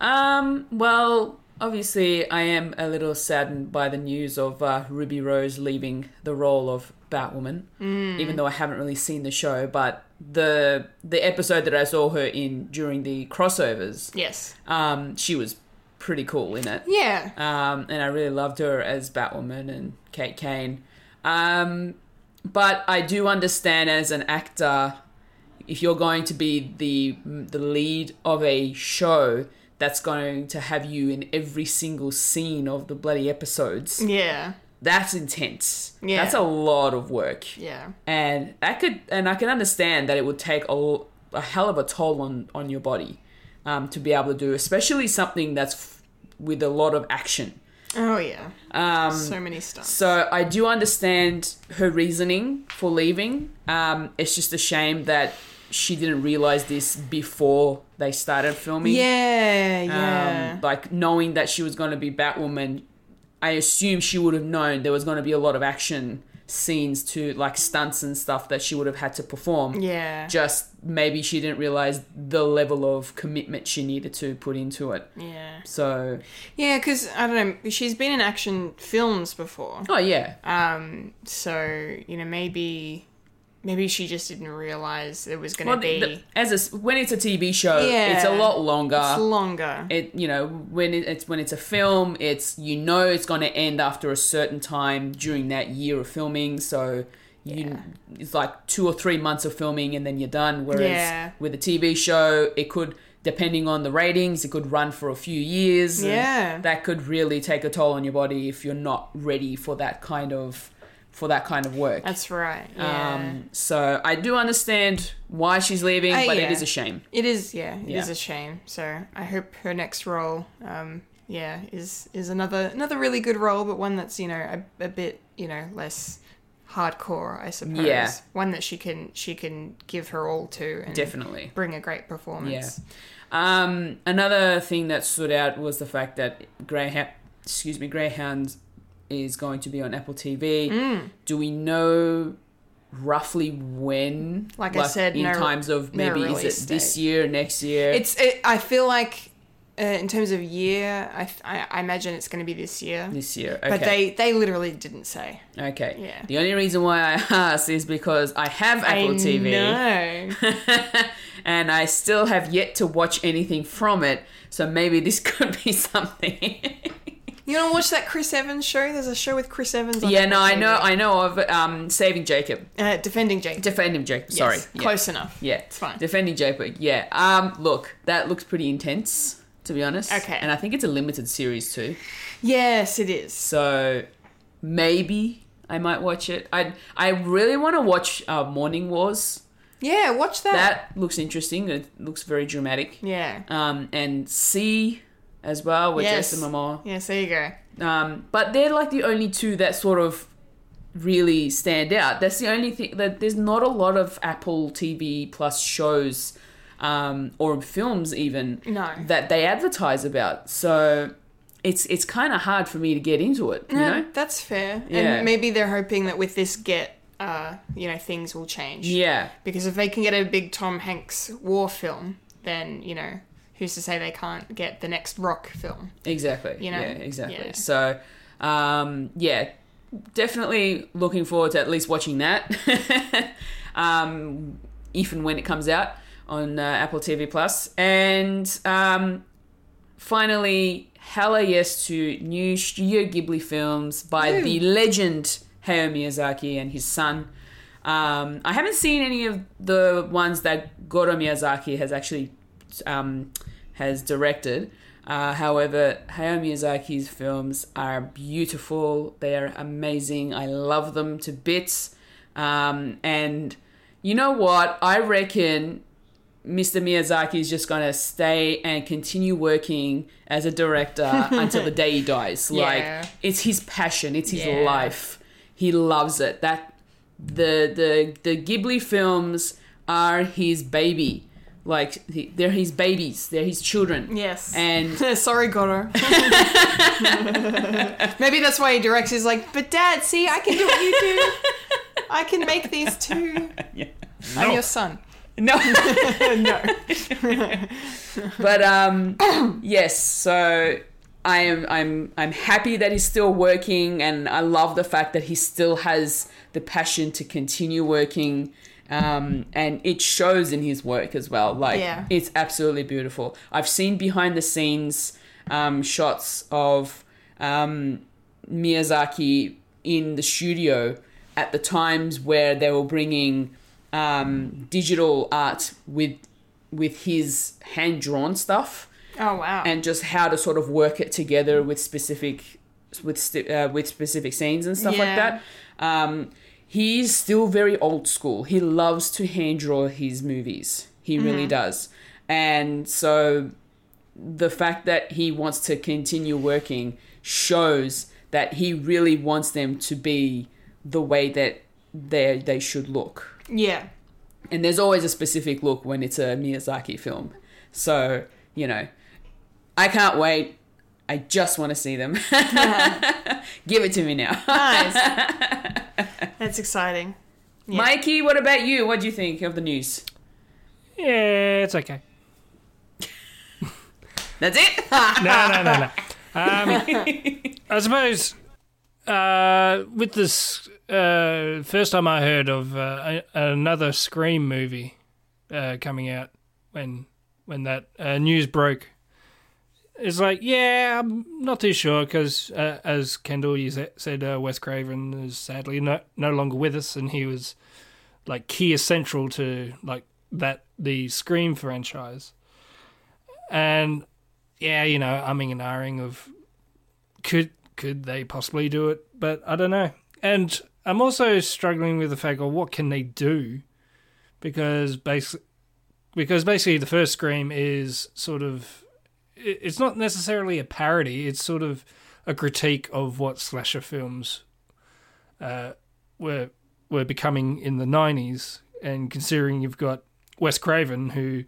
Speaker 4: Um, well, obviously, I am a little saddened by the news of uh, Ruby Rose leaving the role of Batwoman, even though I haven't really seen the show. But the the episode that I saw her in during the crossovers,
Speaker 1: Yes.
Speaker 4: um, she was pretty cool in it.
Speaker 1: Yeah.
Speaker 4: Um, and I really loved her as Batwoman and Kate Kane. Um, but I do understand as an actor, if you're going to be the the lead of a show that's going to have you in every single scene of the bloody episodes,
Speaker 1: Yeah.
Speaker 4: that's intense.
Speaker 1: Yeah.
Speaker 4: That's a lot of work.
Speaker 1: Yeah.
Speaker 4: And that could, and I can understand that it would take a, a hell of a toll on on your body um, to be able to do, especially something that's with a lot of action.
Speaker 1: Oh yeah.
Speaker 4: Um,
Speaker 1: So many stuff.
Speaker 4: so I do understand her reasoning for leaving. Um, it's just a shame that she didn't realize this before they started filming.
Speaker 1: Yeah. Yeah.
Speaker 4: Um, like knowing that she was going to be Batwoman, I assume she would have known there was going to be a lot of action scenes to like stunts and stuff that she would have had to perform.
Speaker 1: yeah.
Speaker 4: Just maybe she didn't realize the level of commitment she needed to put into it.
Speaker 1: yeah.
Speaker 4: So,
Speaker 1: Yeah, because I don't know. She's been in action films before.
Speaker 4: oh yeah,
Speaker 1: Um. So you know, maybe, maybe she just didn't realize it was going to
Speaker 4: well,
Speaker 1: be.
Speaker 4: the- as a, when it's a TV show,
Speaker 1: Yeah.
Speaker 4: it's a lot longer.
Speaker 1: it's longer.
Speaker 4: it you know when it, it's when it's a film it's you know it's going to end after a certain time during that year of filming so you it's like two or three months of filming and then you're done whereas
Speaker 1: Yeah.
Speaker 4: with a tv show it could depending on the ratings it could run for a few years
Speaker 1: Yeah.
Speaker 4: that could really take a toll on your body if you're not ready for that kind of for that kind of work
Speaker 1: That's right. Yeah.
Speaker 4: um so i do understand why she's leaving
Speaker 1: Uh,
Speaker 4: but
Speaker 1: yeah.
Speaker 4: it is a shame
Speaker 1: It is, yeah, it is
Speaker 4: Yeah.
Speaker 1: a shame. So I hope her next role, um, yeah, is is another another really good role, but one that's you know a, a bit you know less hardcore, I suppose.
Speaker 4: Yeah.
Speaker 1: one that she can she can give her all to and
Speaker 4: definitely
Speaker 1: bring a great performance.
Speaker 4: Um, another thing that stood out was the fact that Greyhound, excuse me, Greyhound is going to be on Apple TV.
Speaker 1: Mm.
Speaker 4: Do we know roughly when?
Speaker 1: Like I said,
Speaker 4: in
Speaker 1: no-
Speaker 4: times of
Speaker 1: no
Speaker 4: maybe is it this
Speaker 1: date.
Speaker 4: year, next year?
Speaker 1: It's it, I feel like uh, in terms of year, I, I, I imagine it's going to be this year.
Speaker 4: this year. Okay.
Speaker 1: But they they literally didn't say.
Speaker 4: okay.
Speaker 1: Yeah.
Speaker 4: The only reason why I asked is because I have Apple
Speaker 1: I
Speaker 4: TV. and I still have yet to watch anything from it. So maybe this could be something.
Speaker 1: You want to watch that Chris Evans show? There's a show with Chris Evans. On
Speaker 4: yeah,
Speaker 1: Apple
Speaker 4: no, I
Speaker 1: TV.
Speaker 4: know, I know of um, Saving Jacob.
Speaker 1: Uh, defending Jake.
Speaker 4: Defending Jacob.
Speaker 1: Yes,
Speaker 4: Sorry. Yeah.
Speaker 1: close enough.
Speaker 4: Yeah,
Speaker 1: it's fine.
Speaker 4: Defending Jacob. Yeah. Um. Look, that looks pretty intense, to be honest.
Speaker 1: Okay.
Speaker 4: And I think it's a limited series too.
Speaker 1: yes, it is.
Speaker 4: So maybe I might watch it. I I really want to watch uh, Morning Wars.
Speaker 1: Yeah, watch that.
Speaker 4: That looks interesting. It looks very dramatic.
Speaker 1: Yeah.
Speaker 4: Um. And See as well with
Speaker 1: Yes.
Speaker 4: Jason Momoa.
Speaker 1: Yes, there you go.
Speaker 4: Um, but they're like the only two that sort of really stand out. That's the only thing that there's not a lot of Apple TV Plus shows um, or films even
Speaker 1: No.
Speaker 4: that they advertise about. So it's it's kind of hard for me to get into it. You
Speaker 1: No,
Speaker 4: know?
Speaker 1: that's fair.
Speaker 4: Yeah.
Speaker 1: And maybe they're hoping that with this get, uh, you know, things will change.
Speaker 4: Yeah.
Speaker 1: Because if they can get a big Tom Hanks war film, then you know, who's to say they can't get the next Rock film?
Speaker 4: Exactly.
Speaker 1: You know?
Speaker 4: Yeah, exactly.
Speaker 1: Yeah.
Speaker 4: So, um, yeah, definitely looking forward to at least watching that, um, if and when it comes out on uh, Apple TV Plus. And um, finally, hella yes to new Studio Ghibli films by the legend Hayao Miyazaki and his son. Um, I haven't seen any of the ones that Goro Miyazaki has actually um, has directed. Uh, however, Hayao Miyazaki's films are beautiful. They are amazing. I love them to bits. Um, and you know what? I reckon Mr. Miyazaki is just gonna stay and continue working as a director until the day he dies.
Speaker 1: Yeah.
Speaker 4: Like it's his passion, it's his
Speaker 1: Yeah.
Speaker 4: life. He loves it. That the the the Ghibli films are his baby. Like he, they're his babies. They're his children.
Speaker 1: Yes.
Speaker 4: And
Speaker 1: Sorry, Goro. Maybe that's why he directs. He's like, but Dad, see, I can do what you do. I can make these too. I'm your son.
Speaker 4: No.
Speaker 1: no.
Speaker 4: but um yes so i am i'm i'm happy that he's still working and i love the fact that he still has the passion to continue working um and it shows in his work as well like
Speaker 1: Yeah.
Speaker 4: it's absolutely beautiful i've seen behind the scenes um shots of um miyazaki in the studio at the times where they were bringing um digital art with with his hand drawn stuff
Speaker 1: Oh wow.
Speaker 4: and just how to sort of work it together with specific with st- uh, with specific scenes and stuff like that. Um, he's still very old school. He loves to hand draw his movies. He really does, and so the fact that he wants to continue working shows that he really wants them to be the way that they they should look
Speaker 1: yeah.
Speaker 4: and there's always a specific look when it's a Miyazaki film. So, you know, I can't wait. I just want to see them. Give it to me now.
Speaker 1: Nice. That's exciting.
Speaker 4: Mikey, what about you? What do you think of the news?
Speaker 2: Yeah, it's okay.
Speaker 4: That's it?
Speaker 2: No, no, no, no. Um, I suppose uh, with this uh, first time I heard of uh, another Scream movie uh, coming out when when that uh, news broke, it's like yeah, I'm not too sure because uh, as Kendall you said, Wes Craven is sadly no no longer with us, and he was like key essential to like that the Scream franchise, and yeah, you know, umming and ahhing of could could they possibly do it, but I don't know. And I'm also struggling with the fact of what can they do, because basically, because basically the first Scream is sort of it's not necessarily a parody. It's sort of a critique of what slasher films uh, were were becoming in the '90s, and considering you've got Wes Craven, who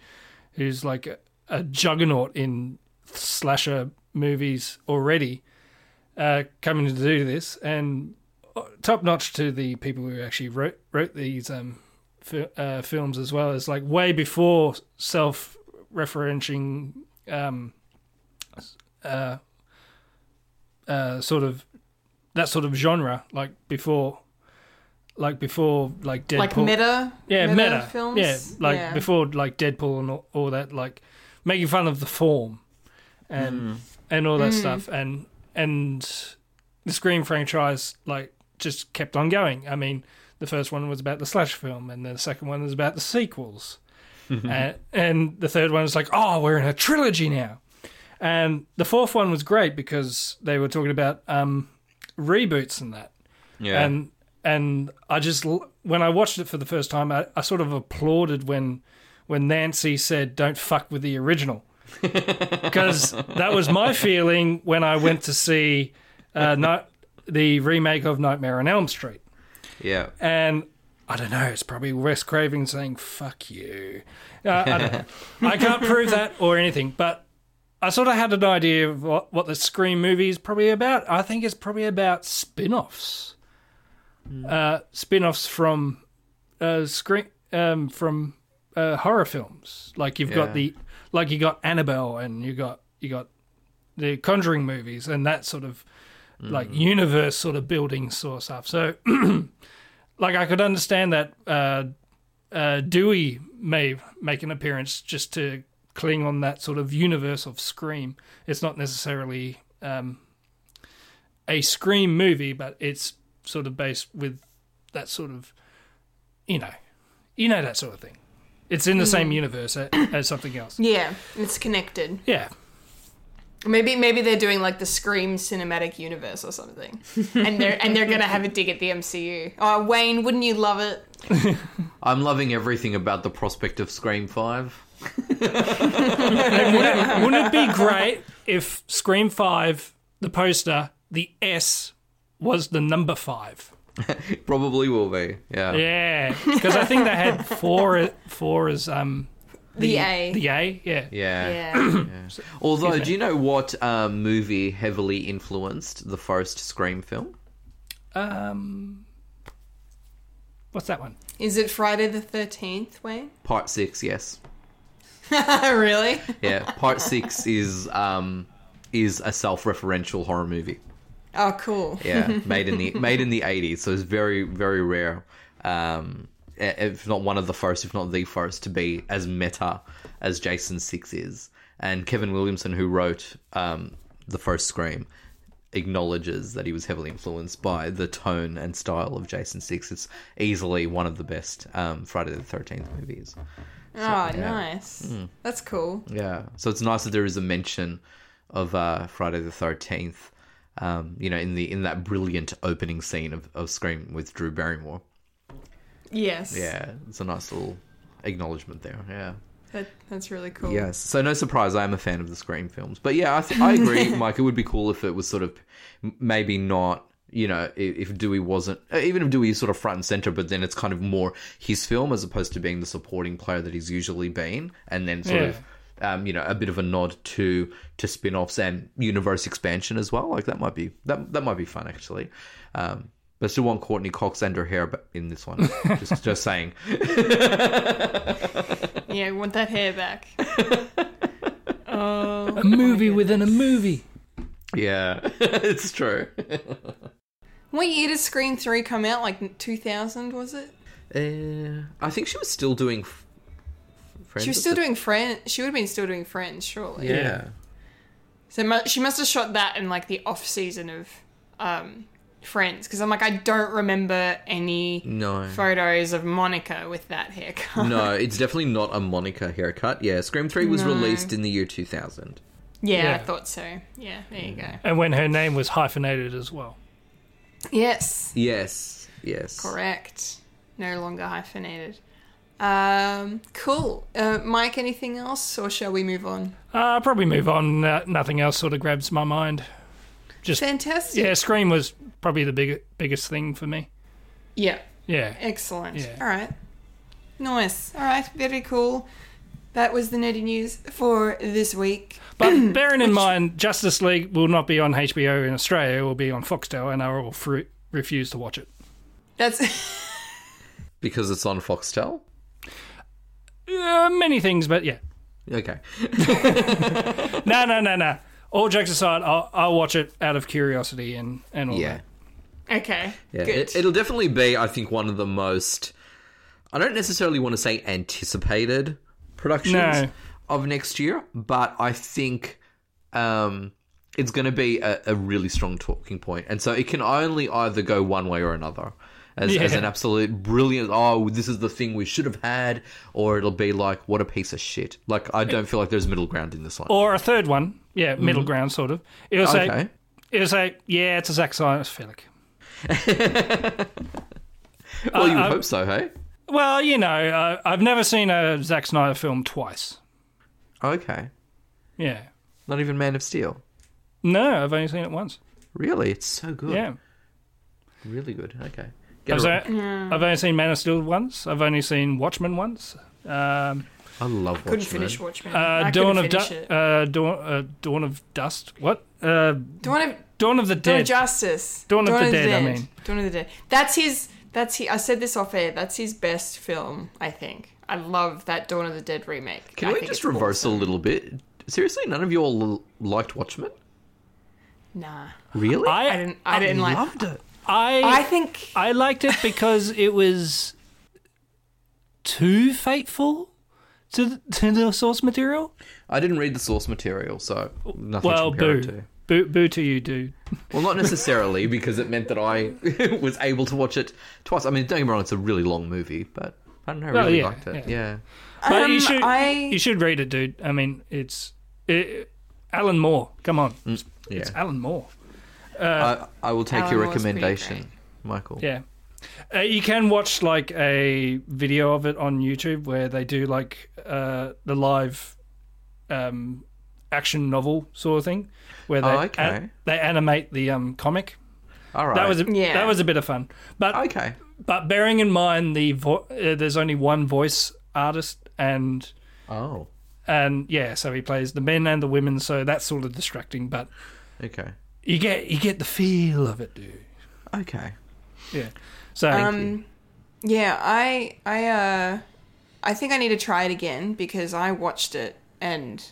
Speaker 2: who's like a, a juggernaut in slasher movies already, uh, coming to do this, and top notch to the people who actually wrote wrote these um, fi- uh, films as well as like way before self referencing um, uh, uh, sort of that sort of genre, like before. Like before, like Deadpool,
Speaker 1: Like meta.
Speaker 2: yeah, meta,
Speaker 1: films.
Speaker 2: yeah, like before, like Deadpool and all, all that, like making fun of the form and and all that stuff, and and the Scream franchise like just kept on going. I mean, the first one was about the slash film, and the second one was about the sequels, and, and the third one was like, oh, we're in a trilogy now, and the fourth one was great because they were talking about um, reboots and that.
Speaker 3: Yeah.
Speaker 2: and and I just when I watched it for the first time, I, I sort of applauded when when Nancy said, "Don't fuck with the original," because that was my feeling when I went to see uh, not the remake of Nightmare on Elm Street,
Speaker 3: yeah.
Speaker 2: and I don't know, it's probably Wes Craven saying "fuck you." Uh, I don't. I can't prove that or anything, but. I sort of had an idea of what, what the Scream movie is probably about. I think it's probably about spin offs uh, spin-offs from uh, screen um, from uh, horror films. Like you've
Speaker 3: Yeah.
Speaker 2: got the like you got Annabelle and you got you got the Conjuring movies and that sort of like universe sort of building sort of stuff. So like I could understand that uh, uh, Dewey may make an appearance just to cling on that sort of universe of Scream. It's not necessarily um, a Scream movie, but it's sort of based with that sort of, you know, you know that sort of thing. It's in the same hmm. universe a- as something else.
Speaker 1: Yeah, it's connected.
Speaker 2: Yeah,
Speaker 1: Maybe maybe they're doing like the Scream cinematic universe or something, and they're and they're gonna have a dig at the MCU. Oh, Wayne, wouldn't you love it?
Speaker 3: I'm loving everything about the prospect of Scream Five.
Speaker 2: Wouldn't it be great if Scream 5, the poster, the S was the number 5?
Speaker 3: Probably will be. Yeah.
Speaker 2: Yeah, because I think they had four, four as um
Speaker 1: The A.
Speaker 2: the A. Yeah.
Speaker 3: Yeah.
Speaker 1: yeah.
Speaker 3: Although,
Speaker 2: Excuse me.
Speaker 3: do you know what um, movie heavily influenced the first Scream film?
Speaker 2: Um, what's that one?
Speaker 1: Is it Friday the 13th, Wayne?
Speaker 3: Part six, yes.
Speaker 1: really?
Speaker 3: Yeah, part six is um, is a self-referential horror movie.
Speaker 1: Oh, cool.
Speaker 3: Yeah, made in the made in the eighties, so it's very very rare. Um, if not one of the first, if not the first, to be as meta as Jason Six is. And Kevin Williamson, who wrote um, the first Scream, acknowledges that he was heavily influenced by the tone and style of Jason Six. It's easily one of the best um, Friday the Thirteenth movies.
Speaker 1: oh,
Speaker 3: yeah.
Speaker 1: nice. That's cool.
Speaker 3: Yeah, so it's nice that there is a mention of uh, Friday the Thirteenth. Um, you know, in the in that brilliant opening scene of, of Scream with Drew Barrymore.
Speaker 1: Yes.
Speaker 3: Yeah, it's a nice little acknowledgement there. Yeah.
Speaker 1: That, that's really cool.
Speaker 3: Yes. So no surprise, I am a fan of the Scream films. But yeah, I, th- I agree, Mike. It would be cool if it was sort of maybe not. You know, if, if Dewey wasn't, uh, even if Dewey is sort of front and center, but then it's kind of more his film as opposed to being the supporting player that he's usually been, and then sort
Speaker 2: Yeah.
Speaker 3: of, um, you know, a bit of a nod to to spin-offs and universe expansion as well. Like that might be that that might be fun actually. Um, but I still want Courteney Cox and her hair in this one. just just saying.
Speaker 1: Yeah, I want that hair back. oh.
Speaker 2: A movie within a movie.
Speaker 3: Yeah, it's true.
Speaker 1: What year did Scream 3 come out? Like 2000, was it?
Speaker 3: Uh, I think she was still doing. F- Friends
Speaker 1: She was still doing Friends. She would have been still doing Friends, surely.
Speaker 3: Yeah.
Speaker 1: So mu- she must have shot that in like the off season of um, Friends, because I'm like, I don't remember any
Speaker 3: No.
Speaker 1: photos of Monica with that haircut.
Speaker 3: No, it's definitely not a Monica haircut. Yeah, Scream 3 was
Speaker 1: No.
Speaker 3: released in the year 2000.
Speaker 1: yeah, I thought so. Yeah, there you go.
Speaker 2: And when her name was hyphenated as well.
Speaker 1: Yes,
Speaker 3: Yes, yes.
Speaker 1: correct. No longer hyphenated. Um, cool. Uh, Mike, anything else, or shall we move on?
Speaker 2: Uh, probably move on. Uh, nothing else sort of grabs my mind. Just
Speaker 1: Fantastic.
Speaker 2: yeah, Scream was probably the big, biggest thing for me.
Speaker 1: Yeah.
Speaker 2: Yeah.
Speaker 1: Excellent.
Speaker 2: Yeah.
Speaker 1: All right. Nice. All right. Very cool. That was the nerdy news for this week.
Speaker 2: But bearing in mind, Justice League will not be on HBO in Australia. It will be on Foxtel, and I will fr- refuse to watch it.
Speaker 1: That's
Speaker 3: Because it's on Foxtel?
Speaker 2: Uh, many things, but yeah.
Speaker 3: Okay.
Speaker 2: No, no, no, no. All jokes aside, I'll, I'll watch it out of curiosity and, and all
Speaker 3: Yeah.
Speaker 2: that.
Speaker 1: okay.
Speaker 3: Yeah.
Speaker 1: Good.
Speaker 3: It, it'll definitely be, I think, one of the most. I don't necessarily want to say anticipated productions
Speaker 2: No.
Speaker 3: of next year, but I think um, it's going to be a, a really strong talking point. And so it can only either go one way or another. As, as an absolute brilliant, oh, this is the thing we should have had, or it'll be like, what a piece of shit. Like, I don't feel like there's middle ground in this one.
Speaker 2: Or a third one, yeah, middle mm-hmm. ground sort of. It'll say,
Speaker 3: okay.
Speaker 2: it'll say, yeah, it's a Zack Snyder film.
Speaker 3: Well, you uh, would
Speaker 2: um,
Speaker 3: hope so, hey?
Speaker 2: Well, you know, uh, I've never seen a Zack Snyder film twice.
Speaker 3: Okay.
Speaker 2: Yeah.
Speaker 3: Not even Man of Steel.
Speaker 2: No, I've only seen it once.
Speaker 3: Really? It's so good.
Speaker 2: Yeah.
Speaker 3: Really good. Okay. Get
Speaker 2: I've,
Speaker 3: it right.
Speaker 2: o- I've only seen Man of Steel once. I've only seen Watchmen once. Um,
Speaker 3: I love Watchmen.
Speaker 1: Couldn't finish Watchmen.
Speaker 2: uh,
Speaker 1: I
Speaker 2: Dawn
Speaker 1: couldn't
Speaker 2: of du-
Speaker 1: it.
Speaker 2: uh, Dawn, uh, Dawn of Dust. What? Uh,
Speaker 1: Dawn of
Speaker 2: Dawn of the Dead.
Speaker 1: Dawn of Justice.
Speaker 2: Dawn of the Dead, I mean.
Speaker 1: Dawn of the Dead. That's his. That's he. I said this off air. That's his best film. I think. I love that Dawn of the Dead remake.
Speaker 3: Can
Speaker 1: I
Speaker 3: we
Speaker 1: think
Speaker 3: just reverse
Speaker 1: awesome.
Speaker 3: a little bit? Seriously, none of you all l- liked Watchmen?
Speaker 1: Nah,
Speaker 3: Really?
Speaker 2: I,
Speaker 1: I didn't. I didn't like.
Speaker 3: loved it.
Speaker 2: I,
Speaker 1: I think.
Speaker 2: I liked it because it was too faithful to the, to the source material.
Speaker 3: I didn't read the source material, so nothing
Speaker 2: Well,
Speaker 3: to compare
Speaker 2: boo.
Speaker 3: it to.
Speaker 2: boo, boo to you, dude.
Speaker 3: Well, not necessarily, because it meant that I was able to watch it twice. I mean, don't get me wrong, it's a really long movie, but I don't know, I
Speaker 2: Well,
Speaker 3: really
Speaker 2: yeah,
Speaker 3: liked it.
Speaker 2: yeah.
Speaker 3: Yeah.
Speaker 2: But you
Speaker 1: Um,
Speaker 2: should
Speaker 1: I-
Speaker 2: you should read it, dude. I mean, it's it, Alan Moore. Come on,
Speaker 3: Mm, yeah.
Speaker 2: it's Alan Moore.
Speaker 3: I, I will take
Speaker 1: Alan
Speaker 3: your recommendation. Michael.
Speaker 2: Yeah. Uh, you can watch like a video of it on YouTube where they do like uh, the live um, action novel sort of thing, where they
Speaker 3: Oh, okay.
Speaker 2: they animate the um, comic.
Speaker 3: All right.
Speaker 2: That was a,
Speaker 1: Yeah.
Speaker 2: that was a bit of fun, but
Speaker 3: okay.
Speaker 2: but bearing in mind the vo- uh, there's only one voice artist and
Speaker 3: Oh.
Speaker 2: and yeah, so he plays the men and the women, so that's sort of distracting, but
Speaker 3: Okay.
Speaker 2: You get you get the feel of it, dude.
Speaker 3: Okay.
Speaker 2: Yeah. So
Speaker 1: Um, yeah, I I uh, I think I need to try it again because I watched it and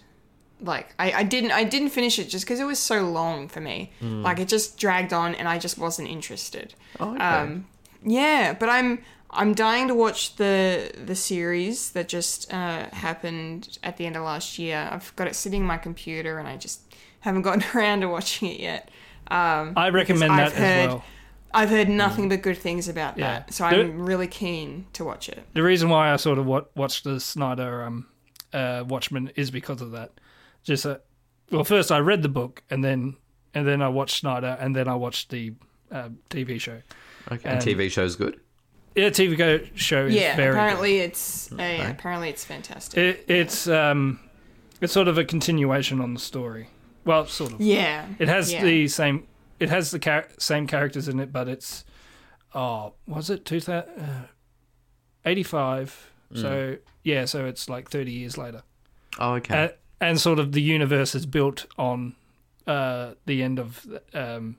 Speaker 1: like I, I didn't I didn't finish it just because it was so long for me. Like it just dragged on and I just wasn't interested.
Speaker 3: Oh, okay.
Speaker 1: Um, yeah, but I'm I'm dying to watch the the series that just uh, happened at the end of last year. I've got it sitting on my computer and I just haven't gotten around to watching it yet. Um,
Speaker 2: I recommend that
Speaker 1: I've heard-
Speaker 2: as well.
Speaker 1: I've heard nothing but good things about
Speaker 2: Yeah.
Speaker 1: that, so
Speaker 2: The-
Speaker 1: I'm really keen to watch it.
Speaker 2: The reason why I sort of wa- watched the Snyder um, uh, Watchmen is because of that. Just uh, well, first I read the book and then and then I watched Snyder and then I watched the uh, TV show.
Speaker 3: Okay. And
Speaker 2: And-
Speaker 3: TV show's good.
Speaker 2: Yeah, TV go- show is
Speaker 1: Yeah,
Speaker 2: very good.
Speaker 1: apparently it's uh, yeah, apparently it's fantastic.
Speaker 2: It, it's um, it's sort of a continuation on the story. Well, sort of.
Speaker 1: yeah,
Speaker 2: It has
Speaker 1: yeah.
Speaker 2: the same. It has the char- same characters in it, but it's oh, was it two thousand uh, eighty five? So yeah, so it's like thirty years later,
Speaker 3: Oh, okay.
Speaker 2: and, and sort of the universe is built on uh, the end of um,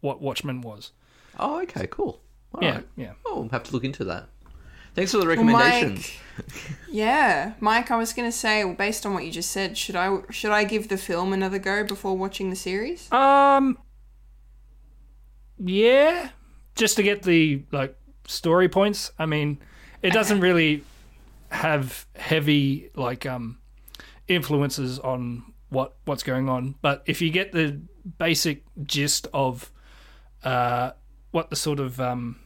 Speaker 2: what Watchmen was.
Speaker 3: oh, okay. Cool. All
Speaker 2: yeah,
Speaker 3: right.
Speaker 2: yeah.
Speaker 3: Oh, we'll have to look into that. Thanks for the
Speaker 1: Well. Mike, yeah, Mike. I was gonna say, well, based on what you just said, should I should I give the film another go before watching the series?
Speaker 2: Um, yeah, just to get the like story points. I mean, it doesn't really have heavy like um influences on what what's going on, but if you get the basic gist of uh what the sort of um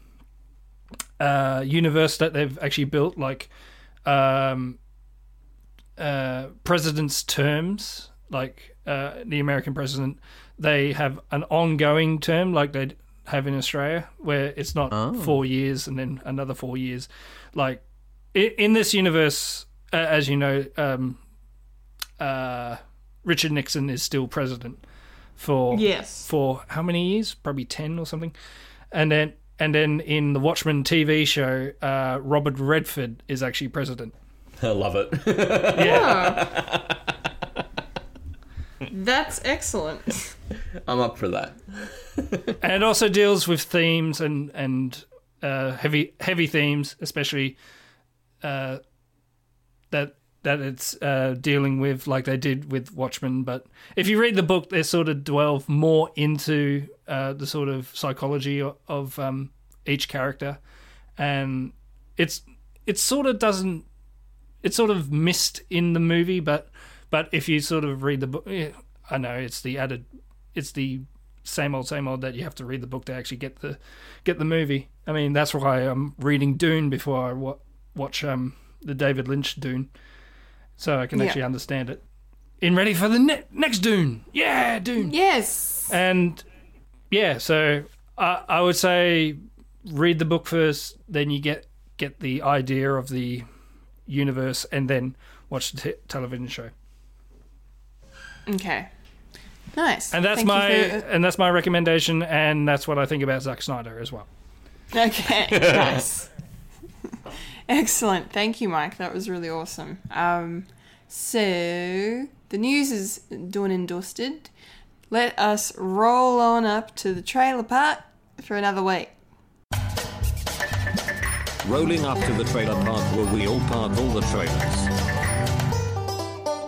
Speaker 2: uh universe that they've actually built, like um uh president's terms, like uh the American president they have an ongoing term like they have in Australia, where it's not
Speaker 3: Oh.
Speaker 2: four years and then another four years. Like in this universe, uh, as you know, um, uh, Richard Nixon is still president for
Speaker 1: Yes.
Speaker 2: for how many years? Probably ten or something. And then and then in the Watchmen TV show, uh, Robert Redford is actually president.
Speaker 3: I love it.
Speaker 2: Yeah,
Speaker 1: That's excellent.
Speaker 3: I'm up for that.
Speaker 2: and it also deals with themes and and uh, heavy heavy themes, especially uh, that that it's uh, dealing with, like they did with Watchmen. But if you read the book, they sort of delve more into uh, the sort of psychology of, um, each character, and it's it sort of doesn't it's sort of missed in the movie, but but if you sort of read the book, I know it's the added, it's the same old same old that you have to read the book to actually get the get the movie. I mean that's why I'm reading Dune before I wa- watch um the David Lynch Dune, so I can
Speaker 1: Yeah.
Speaker 2: actually understand it. In ready for the ne- next Dune, yeah, Dune.
Speaker 1: yes.
Speaker 2: And yeah, so I, I would say read the book first, then you get get the idea of the universe, and then watch the te- television show.
Speaker 1: Okay. Nice.
Speaker 2: And that's
Speaker 1: Thank
Speaker 2: my
Speaker 1: for- uh,
Speaker 2: and that's my recommendation, and that's what I think about Zack Snyder as well.
Speaker 1: Okay, nice. Excellent. Thank you, Mike. That was really awesome. Um, so, the news is done and dusted. Let us roll on up to the trailer park for another week.
Speaker 8: Rolling up to the trailer park where we all park all the trailers.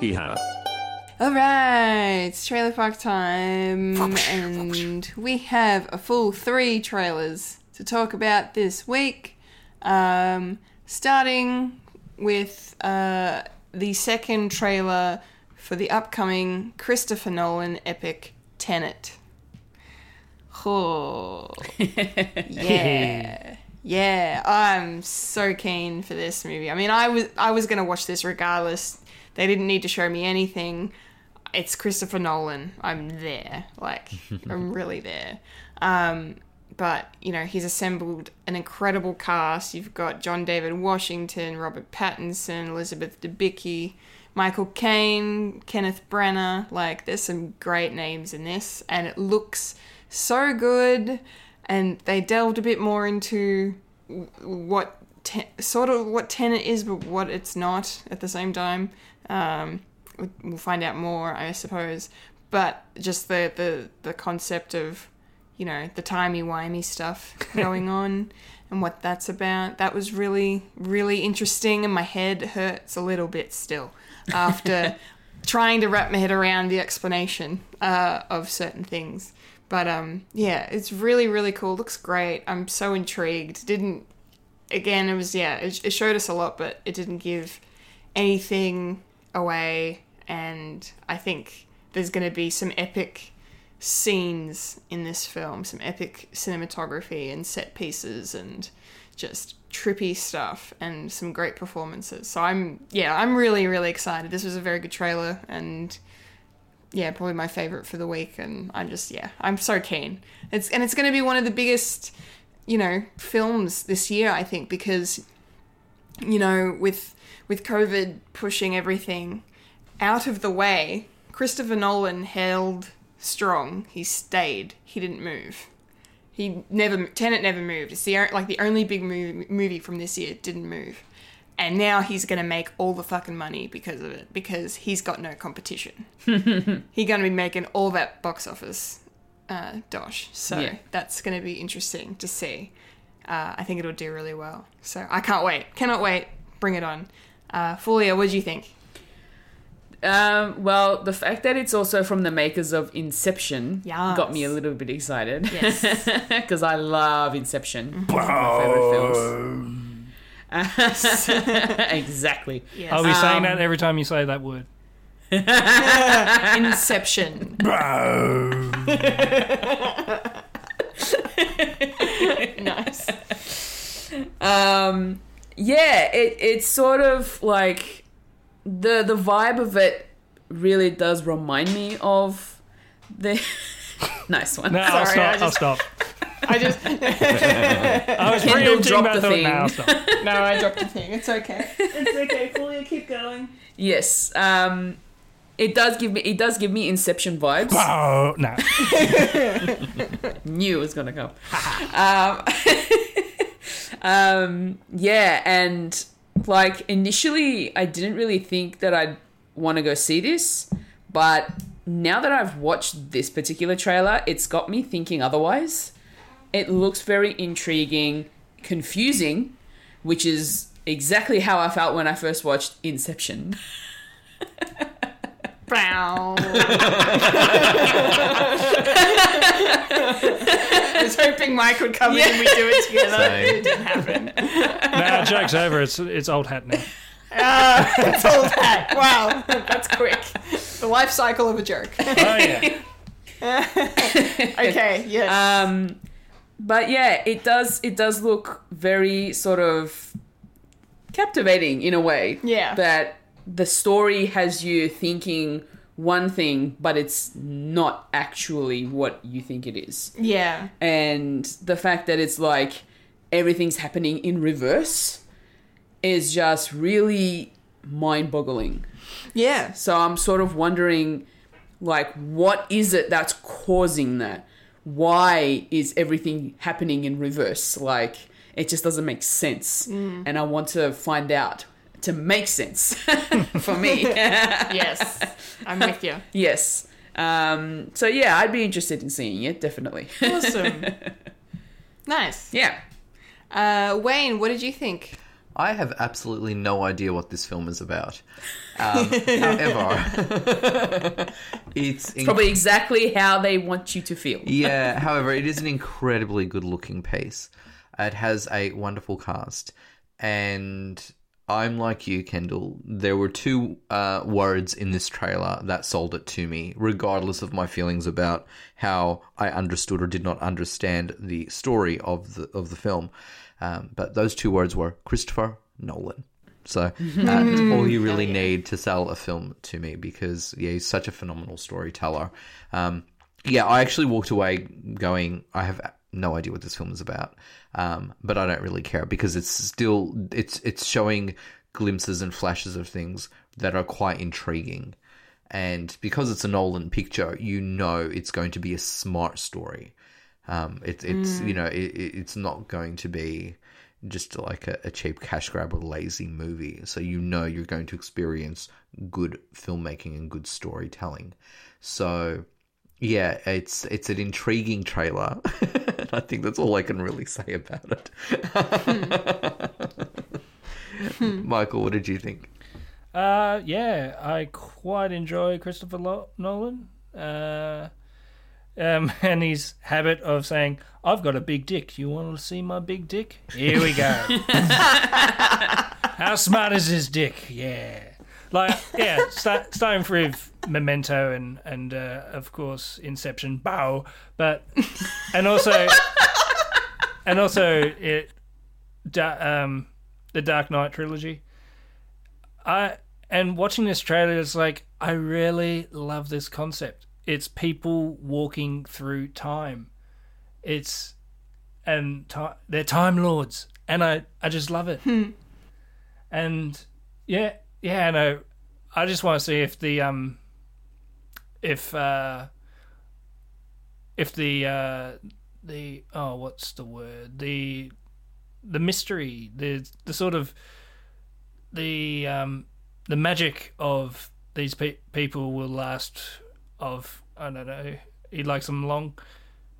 Speaker 8: Hee
Speaker 1: All right, it's trailer park time, and we have a full three trailers to talk about this week. Um, starting with uh, the second trailer for the upcoming Christopher Nolan epic Tenet. Oh, yeah. Yeah, I'm so keen for this movie. I mean, I was I was gonna watch this regardless. They didn't need to show me anything. It's Christopher Nolan. I'm there. Like, I'm really there. Um, but you know he's assembled an incredible cast. You've got John David Washington, Robert Pattinson, Elizabeth Debicki, Michael Caine, Kenneth Branagh. Like there's some great names in this, and it looks so good. And they delved a bit more into what te- sort of what Tenet is, but what it's not at the same time. Um, we- we'll find out more, I suppose. But just the the the concept of you know, the timey wimey stuff going on and what that's about. That was really, really interesting, and my head hurts a little bit still after trying to wrap my head around the explanation uh, of certain things. But um, yeah, it's really, really cool. Looks great. I'm so intrigued. Didn't again? It was yeah. It, it showed us a lot, but it didn't give anything away. And I think there's going to be some epic scenes in this film, some epic cinematography and set pieces and just trippy stuff and some great performances. So I'm yeah, I'm really really excited. This was a very good trailer and yeah, probably my favorite for the week and I'm just yeah, I'm so keen. It's and it's going to be one of the biggest, you know, films this year I think because you know, with with COVID pushing everything out of the way, Christopher Nolan held strong. He stayed. He didn't move. He never Tenet never moved. It's the like the only big movie, movie from this year didn't move, and now he's gonna make all the fucking money because of it because he's got no competition. he's gonna be making all that box office uh, dosh. So
Speaker 4: Yeah.
Speaker 1: that's gonna be interesting to see. Uh, I think it'll do really well. So I can't wait. Cannot wait. Bring it on. Uh, Fulia, what do you think?
Speaker 4: Um, well, the fact that it's also from the makers of Inception
Speaker 1: Yes.
Speaker 4: got me a little bit excited.
Speaker 1: Yes.
Speaker 4: Because I love Inception. It's one of my favorite films. exactly.
Speaker 1: Yes.
Speaker 2: I'll be saying
Speaker 4: Um,
Speaker 2: that every time you say that word.
Speaker 1: Inception. nice.
Speaker 4: Um, yeah, it, it's sort of like the the vibe of it really does remind me of the nice one.
Speaker 2: No, I'll
Speaker 1: Sorry, I
Speaker 2: stop. I'll stop.
Speaker 1: I just
Speaker 2: I was
Speaker 4: Kendall
Speaker 2: preempting,
Speaker 4: dropped
Speaker 2: but
Speaker 4: the
Speaker 2: thought,
Speaker 4: thing.
Speaker 2: no, I'll
Speaker 1: no, I dropped the thing. It's okay. It's okay. Fulia, keep going.
Speaker 4: Yes. Um, it does give me it does give me Inception vibes.
Speaker 2: Oh, no.
Speaker 4: Knew it was gonna come. um, um, yeah, and like initially, I didn't really think that I'd want to go see this, but now that I've watched this particular trailer, it's got me thinking otherwise. It looks very intriguing, confusing, which is exactly how I felt when I first watched Inception.
Speaker 1: Bow. I was hoping Mike would come in and we'd do it together.
Speaker 3: Same.
Speaker 1: It didn't happen.
Speaker 2: Nah, joke's over. It's it's old hat now.
Speaker 1: Ah, it's all that. Wow, that's quick. The life cycle of a joke.
Speaker 2: Oh yeah.
Speaker 1: Okay, yes.
Speaker 4: Um, but yeah, it does. It does look very sort of captivating in a way.
Speaker 1: Yeah.
Speaker 4: That the story has you thinking one thing, but it's not actually what you think it is.
Speaker 1: yeah.
Speaker 4: And the fact that it's like everything's happening in reverse is just really mind-boggling.
Speaker 1: Yeah.
Speaker 4: So I'm sort of wondering, like, what is it that's causing that? Why is everything happening in reverse? Like, it just doesn't make sense. Mm. And I want to find out to make sense for me.
Speaker 1: Yes. I'm with you.
Speaker 4: yes. Um, so, yeah, I'd be interested in seeing it, definitely.
Speaker 1: Awesome. Nice.
Speaker 4: yeah.
Speaker 1: Uh, Wayne, what did you think?
Speaker 3: I have absolutely no idea what this film is about. Um, however, it's, inc-
Speaker 4: Probably exactly how they want you to feel.
Speaker 3: yeah. However, it is an incredibly good-looking piece. It has a wonderful cast, and I'm like you, Kendall. There were two uh, words in this trailer that sold it to me, regardless of my feelings about how I understood or did not understand the story of the of the film. Um, but those two words were Christopher Nolan. So uh, it's all you really need to sell a film to me because yeah, he's such a phenomenal storyteller. Um, yeah, I actually walked away going, I have no idea what this film is about. Um, but I don't really care because it's still it's it's showing glimpses and flashes of things that are quite intriguing. And because it's a Nolan picture, you know it's going to be a smart story. Um, it, it's you know it, it- it's not going to be just like a, a cheap cash grab or lazy movie. So you know you're going to experience good filmmaking and good storytelling. So yeah, it's it's an intriguing trailer. and I think that's all I can really say about it. Michael, what did you think?
Speaker 2: Uh, yeah, I quite enjoy Christopher Lo- Nolan. Uh, um, and his habit of saying, "I've got a big dick. You want to see my big dick? Here we go." How smart is his dick? Yeah, like yeah, start, starting with Memento and and uh, of course Inception. Bow, but and also and also it, da- um, the Dark Knight trilogy. I and watching this trailer is like I really love this concept. It's people walking through time. It's and ti they're time lords, and I I just love it. And yeah, yeah, no, I just want to see if the um if uh if the uh the oh what's the word? The the mystery the the sort of the um the magic of these pe- people will last of I don't know he likes them long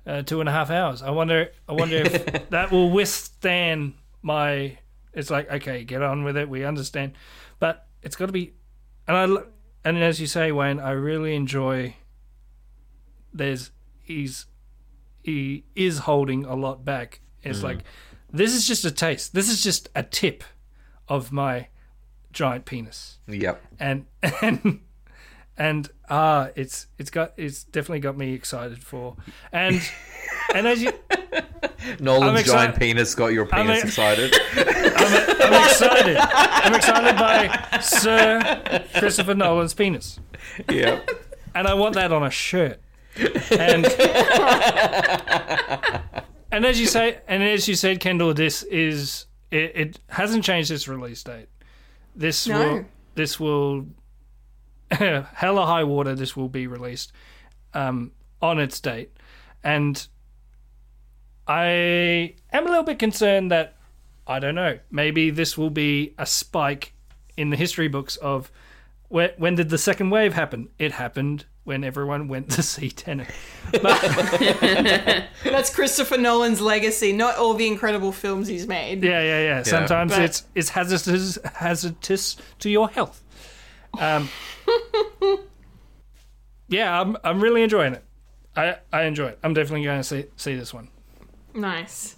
Speaker 2: uh, two and a half hours. I wonder I wonder if that will withstand my it's like okay get on with it we understand. But it's got to be and I and as you say Wayne I really enjoy there's he's he is holding a lot back. It's like this is just a taste. This is just a tip of my giant penis.
Speaker 3: Yep.
Speaker 2: and and and ah it's it's got it's definitely got me excited for and and as you
Speaker 3: Nolan's
Speaker 2: excited-
Speaker 3: giant penis got your
Speaker 2: I'm
Speaker 3: penis
Speaker 2: a-
Speaker 3: excited.
Speaker 2: I'm, I'm excited i'm excited by sir christopher nolan's penis
Speaker 3: yeah.
Speaker 2: and I want that on a shirt. And and as you say, and as you said, Kendall, this is it, it hasn't changed its release date. This
Speaker 1: No.
Speaker 2: will this will hella high water. This will be released um, on its date, and I am a little bit concerned that I don't know. Maybe this will be a spike in the history books of where, when did the second wave happen? It happened when everyone went to see Tenet.
Speaker 1: That's Christopher Nolan's legacy, not all the incredible films he's made.
Speaker 2: Yeah, yeah, yeah. Sometimes
Speaker 1: But-
Speaker 2: it's it's hazardous hazardous to your health. Um, yeah, I'm I'm really enjoying it. I I enjoy it. I'm definitely going to see see this one.
Speaker 1: Nice.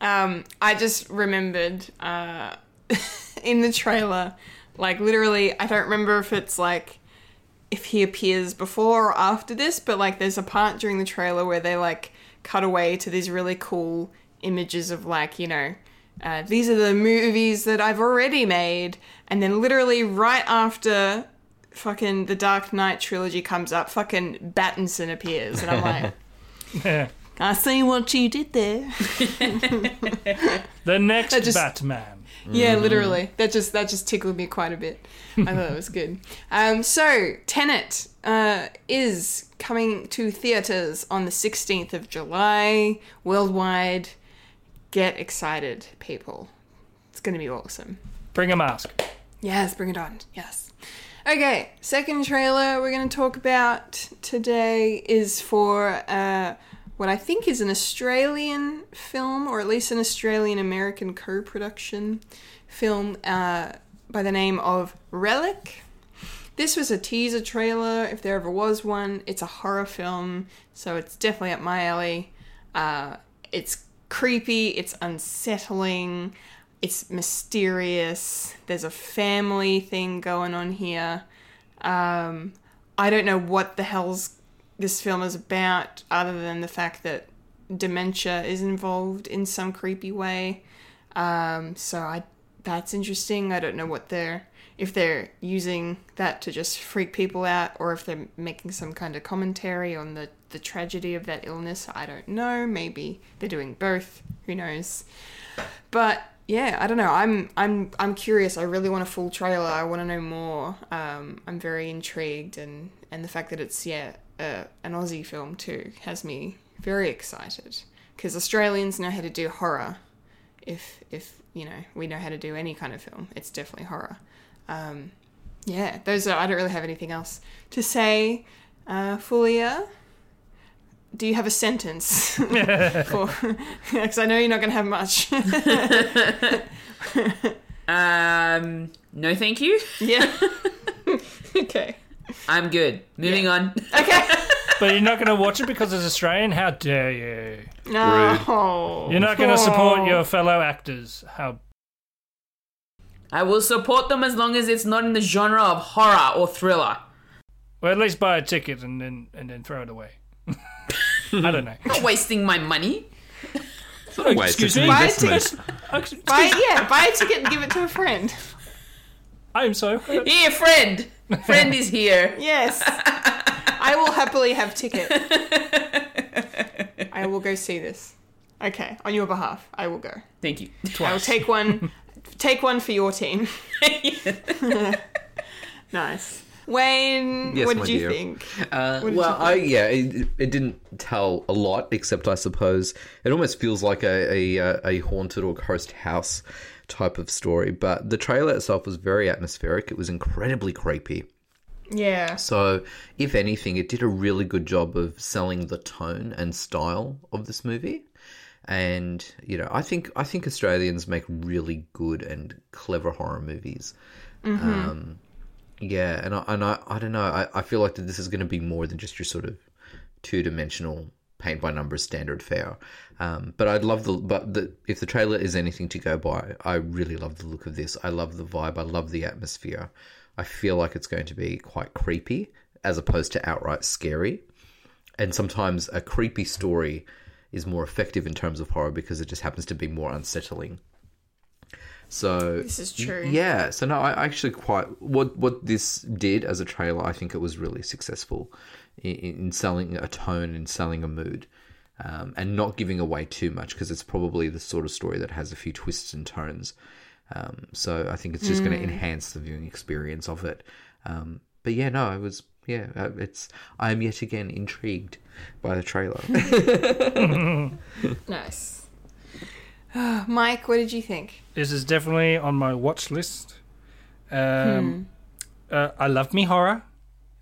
Speaker 1: Um, I just remembered uh, in the trailer, like literally, I don't remember if it's like if he appears before or after this, but like there's a part during the trailer where they like cut away to these really cool images of like you know. Uh, these are the movies that I've already made, and then literally right after fucking the Dark Knight trilogy comes up, fucking Battinson appears, and I'm like,
Speaker 2: Yeah.
Speaker 1: I see what you did there.
Speaker 2: The next
Speaker 1: just-
Speaker 2: Batman.
Speaker 1: Yeah, literally. That just that just tickled me quite a bit. I thought it was good. Um, so Tenet uh, is coming to theaters on the sixteenth of July worldwide. Get excited, people! It's going to be awesome.
Speaker 2: Bring a mask.
Speaker 1: Yes, bring it on. Yes. Okay, second trailer we're going to talk about today is for uh, what I think is an Australian film, or at least an Australian American co production film uh, by the name of Relic. This was a teaser trailer, if there ever was one. It's a horror film, so it's definitely up my alley. Uh, it's creepy, it's unsettling, it's mysterious. There's a family thing going on here. Um, I don't know what the hell's this film is about, other than the fact that dementia is involved in some creepy way. Um, so I that's interesting. I don't know what they're if they're using that to just freak people out or if they're making some kind of commentary on the, the tragedy of that illness. I don't know. Maybe they're doing both. Who knows? But yeah, I don't know. I'm I'm I'm curious. I really want a full trailer. I want to know more. Um, I'm very intrigued, and and the fact that it's yeah uh, an Aussie film too has me very excited because Australians know how to do horror. If if you know we know how to do any kind of film, it's definitely horror. Um, yeah, those are. I don't really have anything else to say. Uh, Fulia, do you have a sentence for? Because I know you're not going to have much.
Speaker 4: Um, no, thank you.
Speaker 1: yeah. okay.
Speaker 4: I'm good. Moving on.
Speaker 1: Okay.
Speaker 2: But you're not going to watch it because it's Australian? How dare you?
Speaker 1: No.
Speaker 2: You're not going to support oh. your fellow actors. How
Speaker 4: I will support them as long as it's not in the genre of horror or thriller.
Speaker 2: Well, at least buy a ticket and then and then throw it away. I don't know.
Speaker 4: Not wasting my money.
Speaker 3: Wait,
Speaker 2: Excuse
Speaker 3: it's an
Speaker 2: me?
Speaker 1: Buy a
Speaker 3: investment.
Speaker 1: ticket. Buy yeah. Buy a ticket and give it to a friend.
Speaker 2: I'm so.
Speaker 4: Here, friend. Friend is here.
Speaker 1: Yes. I will happily have ticket. I will go see this. Okay, on your behalf, I will go.
Speaker 4: Thank you.
Speaker 1: I will take one. take one for your team. nice. Wayne,
Speaker 3: Yes,
Speaker 1: what
Speaker 3: my
Speaker 1: did you
Speaker 3: dear.
Speaker 1: think?
Speaker 3: Uh,
Speaker 1: did
Speaker 3: well,
Speaker 1: you
Speaker 3: I yeah, it, it didn't tell a lot, except I suppose it almost feels like a a, uh, a haunted or ghost house type of story. But the trailer itself was very atmospheric. It was incredibly creepy.
Speaker 1: Yeah.
Speaker 3: So, if anything, it did a really good job of selling the tone and style of this movie. And you know, I think I think Australians make really good and clever horror movies. Um, yeah, and I, and I, I don't know. I, I feel like that this is going to be more than just your sort of two dimensional paint by numbers standard fare. Um, but I'd love the but the, if the trailer is anything to go by, I really love the look of this. I love the vibe. I love the atmosphere. I feel like it's going to be quite creepy as opposed to outright scary. And sometimes a creepy story is more effective in terms of horror because it just happens to be more unsettling. So
Speaker 1: This is true.
Speaker 3: yeah, so no, I actually quite what what this did as a trailer. I think it was really successful in, in selling a tone and selling a mood, um, and not giving away too much because it's probably the sort of story that has a few twists and turns. Um, so I think it's just going to enhance the viewing experience of it. Um, but yeah, no, I was yeah, uh, it's I am yet again intrigued by the trailer.
Speaker 1: Nice. Mike, what did you think?
Speaker 2: This is definitely on my watch list. Um, uh, I love me horror,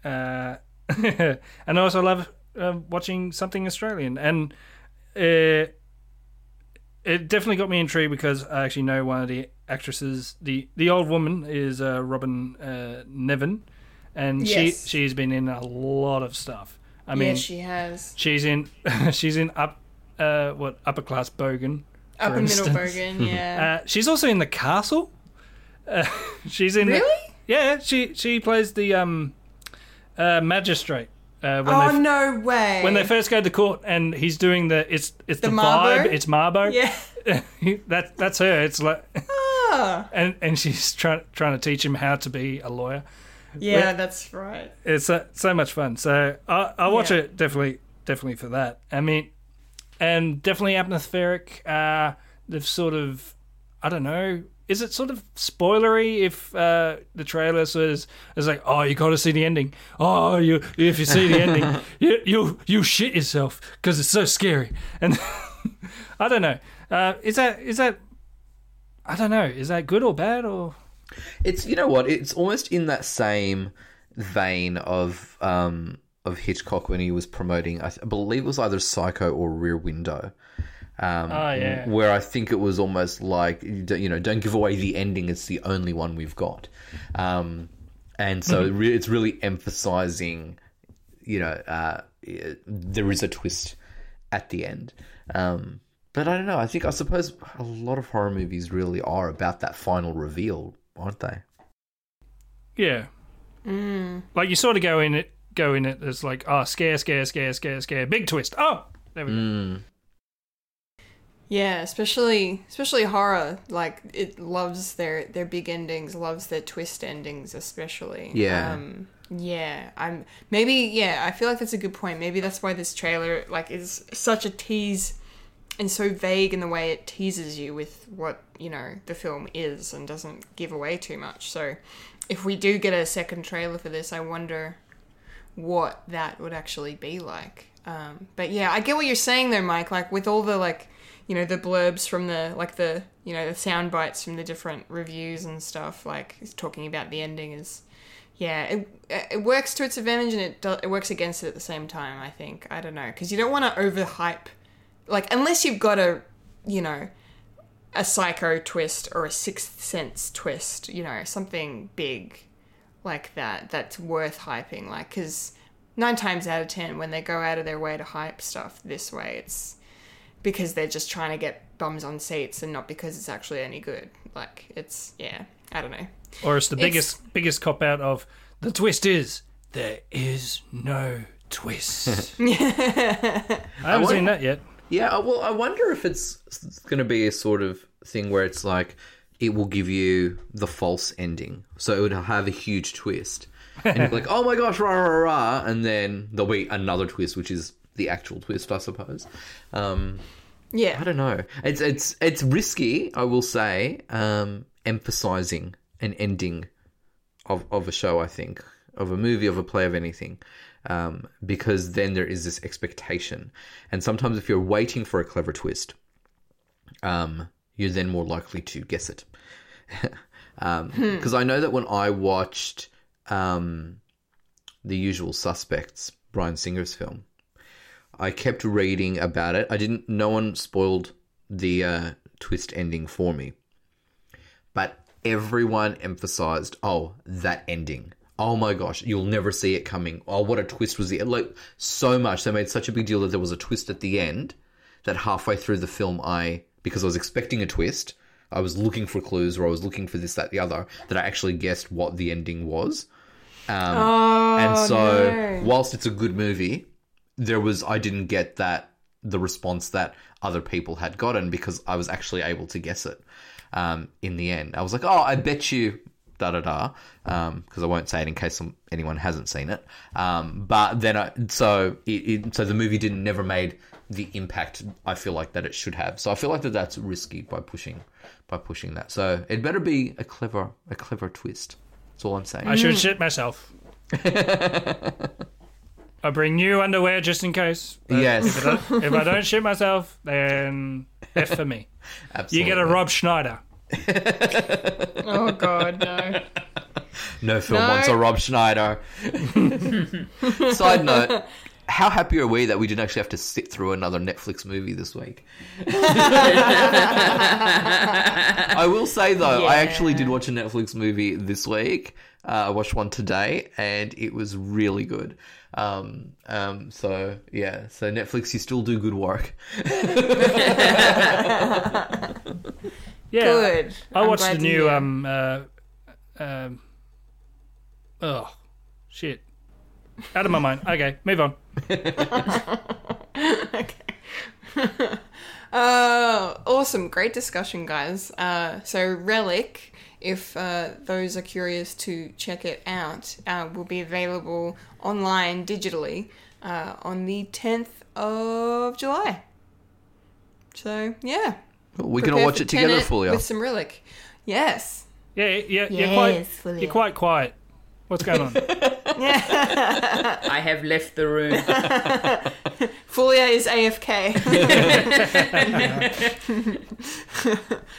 Speaker 2: uh, and I also love uh, watching something Australian. And uh, it definitely got me intrigued because I actually know one of the actresses. the The old woman is uh, Robyn uh, Nevin, and
Speaker 1: Yes.
Speaker 2: she she's been in a lot of stuff. I mean,
Speaker 1: yes, she has.
Speaker 2: she's in she's in up uh, what upper class Bogan.
Speaker 1: Up
Speaker 2: for
Speaker 1: in
Speaker 2: instance.
Speaker 1: Middle Bogan, yeah.
Speaker 2: Uh, she's also in the castle. Uh, she's in. the-
Speaker 1: Really?
Speaker 2: yeah, she she plays the um, uh, magistrate. Uh, when
Speaker 1: oh,
Speaker 2: they
Speaker 1: no way.
Speaker 2: when they first go to court and he's doing the it's it's the,
Speaker 1: The
Speaker 2: vibe it's Mabo
Speaker 1: Yeah.
Speaker 2: that that's her it's like
Speaker 1: Ah.
Speaker 2: and and she's trying trying to teach him how to be a lawyer
Speaker 1: Yeah, that's right.
Speaker 2: it's uh, so much fun. So I I watch
Speaker 1: Yeah.
Speaker 2: it definitely definitely for that. I mean, and definitely atmospheric. Uh, they've sort of I don't know. Is it sort of spoilery if uh, the trailer says it's like, oh, you got to see the ending. Oh, you if you see the ending, you you you shit yourself because it's so scary. And I don't know. Uh, is that is that I don't know. Is that good or bad or?
Speaker 3: It's you know what? It's almost in that same vein of um, of Hitchcock when he was promoting. I believe it was either Psycho or Rear Window. Um,
Speaker 2: Oh, yeah.
Speaker 3: Where I think it was almost like you know, don't give away the ending. It's the only one we've got, um, and so it re- it's really emphasizing, you know, uh, there is a twist at the end. Um, but I don't know. I think I suppose a lot of horror movies really are about that final reveal, aren't they?
Speaker 2: Yeah. Like you sort of go in it, go in it. It's like, oh, scare, scare, scare, scare, scare, big twist. Oh, there we go.
Speaker 1: Yeah, especially especially horror. Like it loves their their big endings, loves their twist endings, especially.
Speaker 3: Yeah.
Speaker 1: Um, yeah. I'm maybe yeah. I feel like that's a good point. Maybe that's why this trailer like is such a tease and so vague in the way it teases you with what you know the film is and doesn't give away too much. So if we do get a second trailer for this, I wonder what that would actually be like. Um, but yeah, I get what you're saying though, Mike. Like with all the like, you know, the blurbs from the like the you know the sound bites from the different reviews and stuff. Like talking about the ending is, yeah, it it works to its advantage and it do, it works against it at the same time. I think I don't know because you don't want to overhype, like unless you've got a, you know, a psycho twist or a sixth sense twist. You know, something big like that that's worth hyping like because nine times out of ten when they go out of their way to hype stuff this way it's because they're just trying to get bums on seats and not because it's actually any good like it's yeah i don't know
Speaker 2: Or it's the
Speaker 1: It's-
Speaker 2: biggest biggest cop out of the twist is there is no twist. I haven't seen that yet.
Speaker 3: Yeah, uh, well, I wonder if it's going to be a sort of thing where it's like it will give you the false ending, so it would have a huge twist, and you're like, "Oh my gosh, rah rah rah," and then there'll be another twist, which is the actual twist, I suppose. Um,
Speaker 1: yeah, I
Speaker 3: don't know. It's it's it's risky, I will say, um, emphasizing an ending of of a show. I think of a movie, of a play, of anything, um, because then there is this expectation, and sometimes if you're waiting for a clever twist, um, you're then more likely to guess it. Because I know that when I watched um, The Usual Suspects, Bryan Singer's film, I kept reading about it. I didn't. No one spoiled the uh, twist ending for me, but everyone emphasized, "Oh, that ending! Oh my gosh, you'll never see it coming! Oh, what a twist was it!" Like so much. They made such a big deal that there was a twist at the end that halfway through the film, I because I was expecting a twist, I was looking for clues or I was looking for this, that, the other, that I actually guessed what the ending was. Um, and so,
Speaker 1: no.
Speaker 3: whilst it's a good movie, there was I didn't get that the response that other people had gotten because I was actually able to guess it. Um, in the end, I was like, "Oh, I bet you." Da da da, because I won't say it in case some, anyone hasn't seen it. Um, but then, I, so it, it, so the movie didn't never made the impact I feel like that it should have. So I feel like that that's risky by pushing by pushing that. So it better be a clever a clever twist. That's all I'm saying.
Speaker 2: I should shit myself. I bring new underwear just in case. but
Speaker 3: Yes.
Speaker 2: If I, don't, if I don't shit myself, then F for me.
Speaker 3: Absolutely.
Speaker 2: You get a Rob Schneider.
Speaker 1: oh god no
Speaker 3: No film
Speaker 1: No.
Speaker 3: wants a Rob Schneider. Side note: How happy are we that we didn't actually have to sit through another Netflix movie this week? I will say though, I actually did watch a Netflix movie this week. Uh, I watched one today, and it was really good. Um, um, so yeah, so Netflix, you still do good work.
Speaker 2: Yeah.
Speaker 1: Good.
Speaker 2: I
Speaker 1: I'm
Speaker 2: watched
Speaker 1: glad
Speaker 2: the new um uh um oh shit. Out of my mind. Okay, move on. Okay.
Speaker 1: uh, awesome. Great discussion, guys. Uh, so, Relic, if uh, those are curious to check it out, uh, will be available online digitally uh, on the 10th of July. So, yeah.
Speaker 3: We can
Speaker 1: Prepare
Speaker 3: all watch it together,
Speaker 1: Tenet
Speaker 3: Fulia.
Speaker 1: With some Relic. Yes.
Speaker 2: Yeah, yeah, you're
Speaker 1: Yes,
Speaker 2: quite
Speaker 1: Fulia.
Speaker 2: you're quite quiet. What's going on?
Speaker 4: I have left the room.
Speaker 1: Fulia is AFK.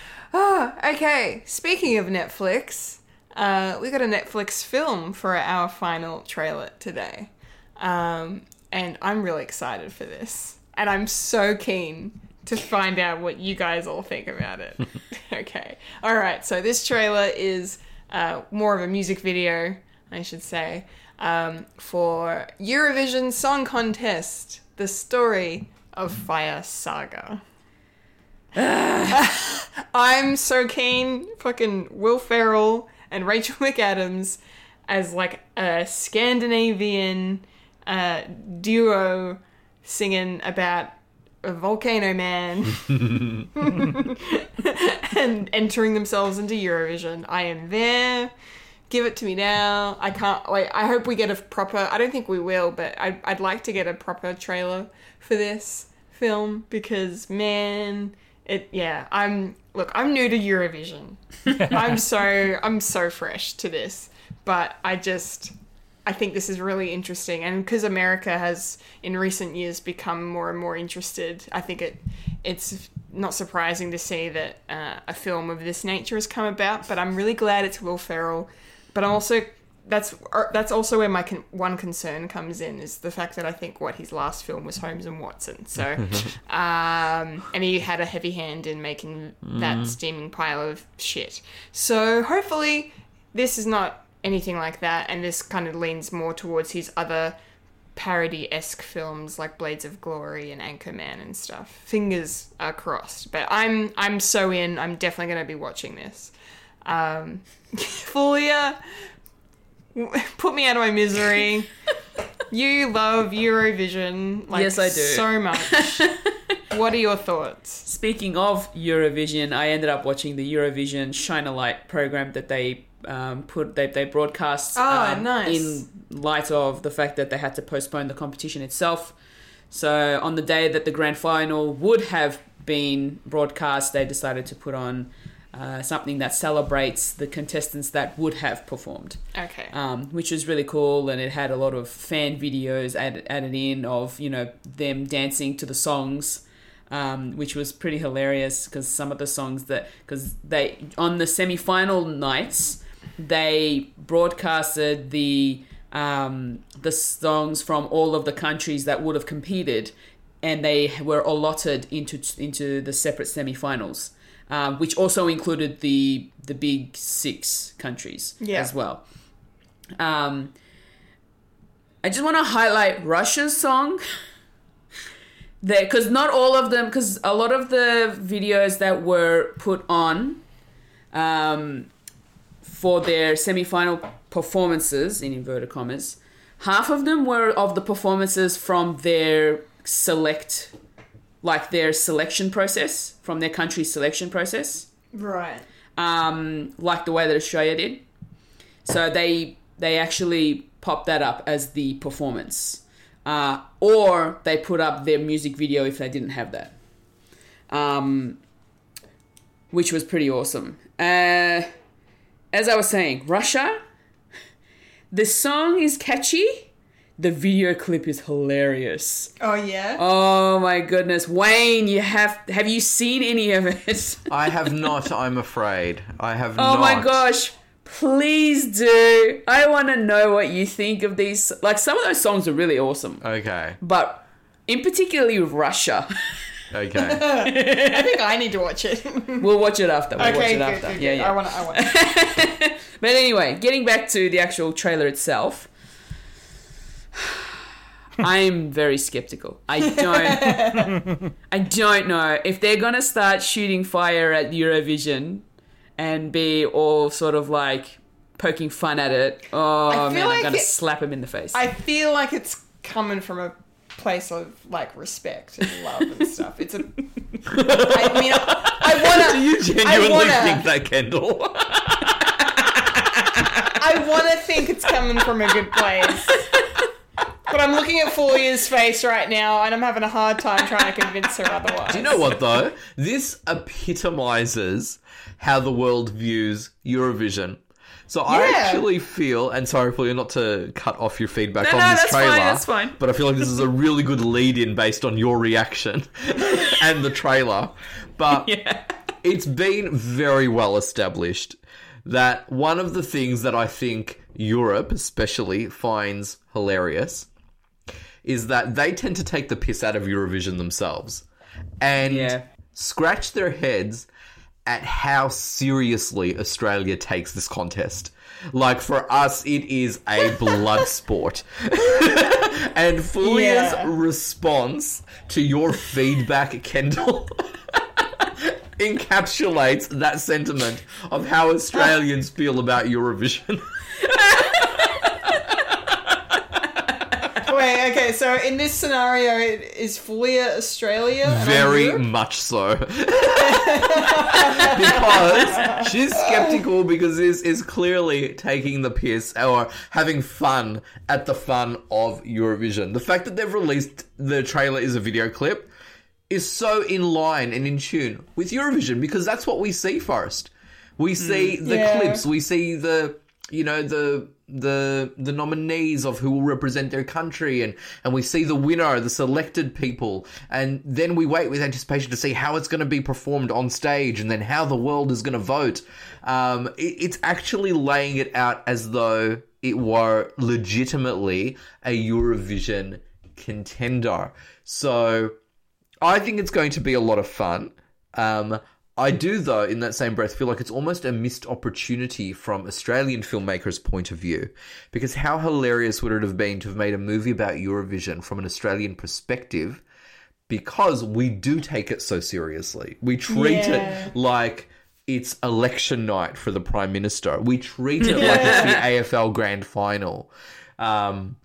Speaker 1: oh, okay. Speaking of Netflix, uh, we got a Netflix film for our final trailer today. Um, and I'm really excited for this. And I'm so keen to find out what you guys all think about it. okay. All right. So this trailer is uh, more of a music video, I should say, um, for Eurovision Song Contest: The Story of Fire Saga. I'm so keen. Fucking Will Ferrell and Rachel McAdams as like a Scandinavian uh, duo singing about a volcano man and entering themselves into Eurovision. I am there. Give it to me now. I can't wait. I hope we get a proper. I don't think we will, but I, I'd like to get a proper trailer for this film because man, it yeah. I'm look. I'm new to Eurovision. I'm so I'm so fresh to this, but I just I think this is really interesting, and because America has in recent years become more and more interested, I think it it's not surprising to see that uh, a film of this nature has come about. But I'm really glad it's Will Ferrell. But I'm also that's uh, that's also where my con- one concern comes in is the fact that I think what his last film was Holmes and Watson. So, um, and he had a heavy hand in making that steaming pile of shit. So hopefully, this is not anything like that, and this kind of leans more towards his other parody esque films like Blades of Glory and Anchorman and stuff. Fingers are crossed, but I'm I'm so in. I'm definitely going to be watching this. Um, Fulia, put me out of my misery. you love Eurovision, like
Speaker 4: Yes, I do.
Speaker 1: so much. what are your thoughts?
Speaker 4: Speaking of Eurovision, I ended up watching the Eurovision Shine a Light program that they um, put they, they broadcast
Speaker 1: Oh,
Speaker 4: um,
Speaker 1: nice.
Speaker 4: in light of the fact that they had to postpone the competition itself. So on the day that the grand final would have been broadcast, they decided to put on uh, something that celebrates the contestants that would have performed
Speaker 1: Okay.
Speaker 4: um, which was really cool. And it had a lot of fan videos added, added in of you know them dancing to the songs, um, which was pretty hilarious because some of the songs that because they on the semi final nights they broadcasted the um, the songs from all of the countries that would have competed, and they were allotted into into the separate semi-finals, um, which also included the the big six countries
Speaker 1: Yeah.
Speaker 4: as well. Um, I just want to highlight Russia's song. There, because not all of them, because a lot of the videos that were put on um, for their semi-final performances in inverted commas, half of them were of the performances from their select, like their selection process, from their country selection process
Speaker 1: right.
Speaker 4: um, like the way that Australia did. So they they actually pop that up as the performance, uh, or they put up their music video if they didn't have that, um, which was pretty awesome. Uh, as I was saying, Russia. The song is catchy. The video clip is hilarious.
Speaker 1: Oh yeah.
Speaker 4: Oh my goodness, Wayne, you have have you seen any of it?
Speaker 3: I have not. I'm afraid. I have
Speaker 4: oh,
Speaker 3: not. Oh not.
Speaker 4: my gosh. Please do. I want to know what you think of these. Like, some of those songs are really awesome.
Speaker 3: Okay.
Speaker 4: But in particularly Russia.
Speaker 3: Okay.
Speaker 1: I think I need to watch it.
Speaker 4: we'll watch it after. We'll watch it
Speaker 1: good,
Speaker 4: after.
Speaker 1: good,
Speaker 4: yeah,
Speaker 1: good.
Speaker 4: yeah.
Speaker 1: I want to. I want.
Speaker 4: But anyway, getting back to the actual trailer itself. I'm very skeptical. I don't I don't know if they're going to start shooting fire at Eurovision and be all sort of like poking fun at it. Oh
Speaker 1: I feel
Speaker 4: man,
Speaker 1: like
Speaker 4: I'm going to slap him in the face.
Speaker 1: I feel like it's coming from a place of like respect and love and stuff. It's a. I mean, I, I wanna.
Speaker 3: Do you genuinely
Speaker 1: wanna-
Speaker 3: think that, Kendall?
Speaker 1: I want to think it's coming from a good place. But I'm looking at Fulia's face right now, and I'm having a hard time trying to convince her otherwise.
Speaker 3: Do you know what though? This epitomizes how the world views Eurovision. So I
Speaker 1: Yeah.
Speaker 3: actually feel, and sorry for you not to cut off your feedback
Speaker 4: No,
Speaker 3: on
Speaker 4: no,
Speaker 3: this
Speaker 4: that's fine,
Speaker 3: trailer,
Speaker 4: that's fine.
Speaker 3: but I feel like this is a really good lead-in based on your reaction and the trailer. But it's been very well established that one of the things that I think Europe, especially, finds hilarious is that they tend to take the piss out of Eurovision themselves and
Speaker 4: Yeah.
Speaker 3: scratch their heads at how seriously Australia takes this contest. Like for us, it is a blood sport. and Fulia's
Speaker 1: Yeah.
Speaker 3: response to your feedback, Kendall, encapsulates that sentiment of how Australians feel about Eurovision.
Speaker 1: Wait, Okay, so in this scenario, it is Fulia Australia? and I'm
Speaker 3: Very
Speaker 1: Europe?
Speaker 3: much so. because she's skeptical because this is clearly taking the piss or having fun at the fun of Eurovision. The fact that they've released the trailer is a video clip is so in line and in tune with Eurovision because that's what we see first. We see mm, the
Speaker 1: Yeah.
Speaker 3: clips, we see the you know the the the nominees of who will represent their country and and we see the winner the selected people and then we wait with anticipation to see how it's going to be performed on stage and then how the world is going to vote um it, it's actually laying it out as though it were legitimately a eurovision contender so I think it's going to be a lot of fun. Um, I do, though, in that same breath, feel like it's almost a missed opportunity from Australian filmmakers' point of view. Because how hilarious would it have been to have made a movie about Eurovision from an Australian perspective? Because we do take it so seriously. We treat
Speaker 1: Yeah.
Speaker 3: it like it's election night for the Prime Minister. We treat it like it's the AFL Grand Final. Um,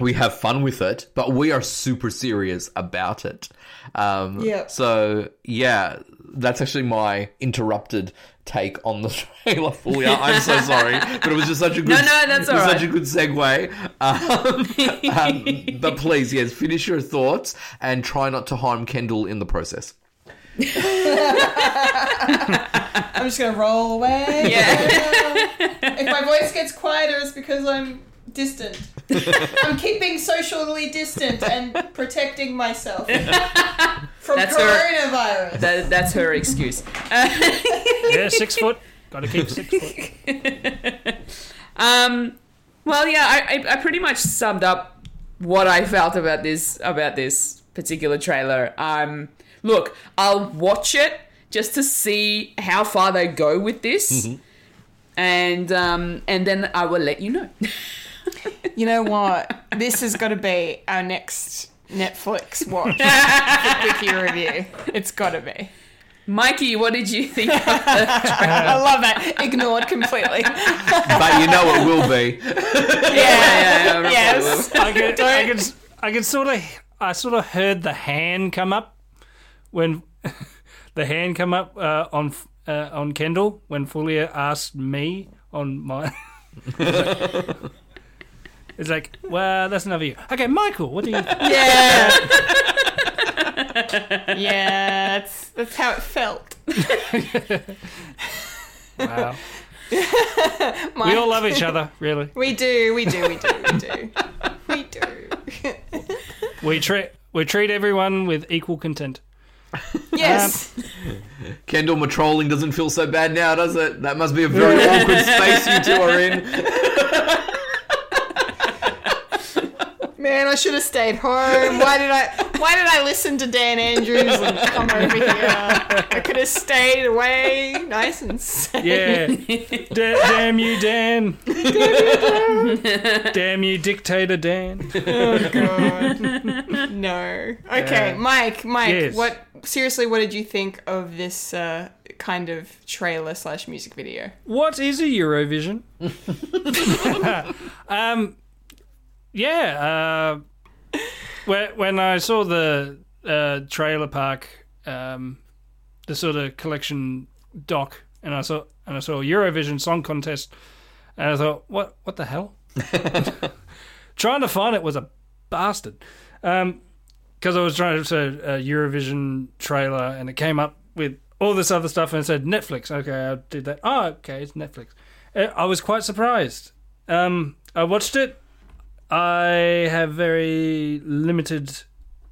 Speaker 3: we have fun with it, but we are super serious about it. Um,
Speaker 1: Yeah.
Speaker 3: So yeah, that's actually my interrupted take on the trailer. Fully, I'm so sorry, but it was just such a good.
Speaker 4: No, no, that's
Speaker 3: it was
Speaker 4: all
Speaker 3: Such a good segue. Um, um, but please, yes, finish your thoughts and try not to harm Kendall in the process.
Speaker 1: I'm just gonna roll away.
Speaker 4: Yeah.
Speaker 1: if my voice gets quieter, it's because I'm distant. I'm keeping socially distant and protecting myself from
Speaker 4: That's her-
Speaker 1: coronavirus.
Speaker 4: That, that's her excuse.
Speaker 2: Yeah, six foot. Got to keep six foot.
Speaker 4: Um, well, yeah, I, I, I pretty much summed up what I felt about this about this particular trailer. Um, look, I'll watch it just to see how far they go with this, and um, and then I will let you know.
Speaker 1: You know what? This has got to be our next Netflix watch for Quickie review. It's got to be.
Speaker 4: Mikey, what did you think? Of the
Speaker 1: I love that. Ignored completely.
Speaker 3: But you know it will be.
Speaker 4: yeah, yeah, yeah,
Speaker 1: yes.
Speaker 2: I could, I could, I could sort of, I sort of heard the hand come up when the hand come up uh, on uh, on Kendall when Fulia asked me on my. It's like, well, that's another of you. Okay, Michael, what do you?
Speaker 1: Yeah. yeah, that's, that's how it felt.
Speaker 2: Wow. we all love each other, really.
Speaker 1: We do, we do, we do, we do. We do.
Speaker 2: We treat we treat everyone with equal content.
Speaker 1: yes.
Speaker 3: Um, Kendall, my trolling doesn't feel so bad now, does it? That must be a very awkward space you two are in.
Speaker 1: Man, I should have stayed home. Why did I why did I listen to Dan Andrews and come over here? I could have stayed away nice and safe.
Speaker 2: Yeah. Da- damn you, Dan. damn you, dictator Dan.
Speaker 1: Oh god. No. Okay,
Speaker 2: Yeah.
Speaker 1: Mike, Mike,
Speaker 2: Yes.
Speaker 1: what seriously what did you think of this uh, kind of trailer slash music video?
Speaker 2: What is a Eurovision? um, yeah. Uh, when when I saw the uh, trailer park, um, the sort of collection doc, and I saw and I saw Eurovision Song Contest, and I thought, what what the hell? trying to find it was a bastard. Um, because I was trying to say a Eurovision trailer, and it came up with all this other stuff, and it said Netflix. Okay, I did that. Oh, okay, it's Netflix. Uh, I was quite surprised. Um, I watched it. I have very limited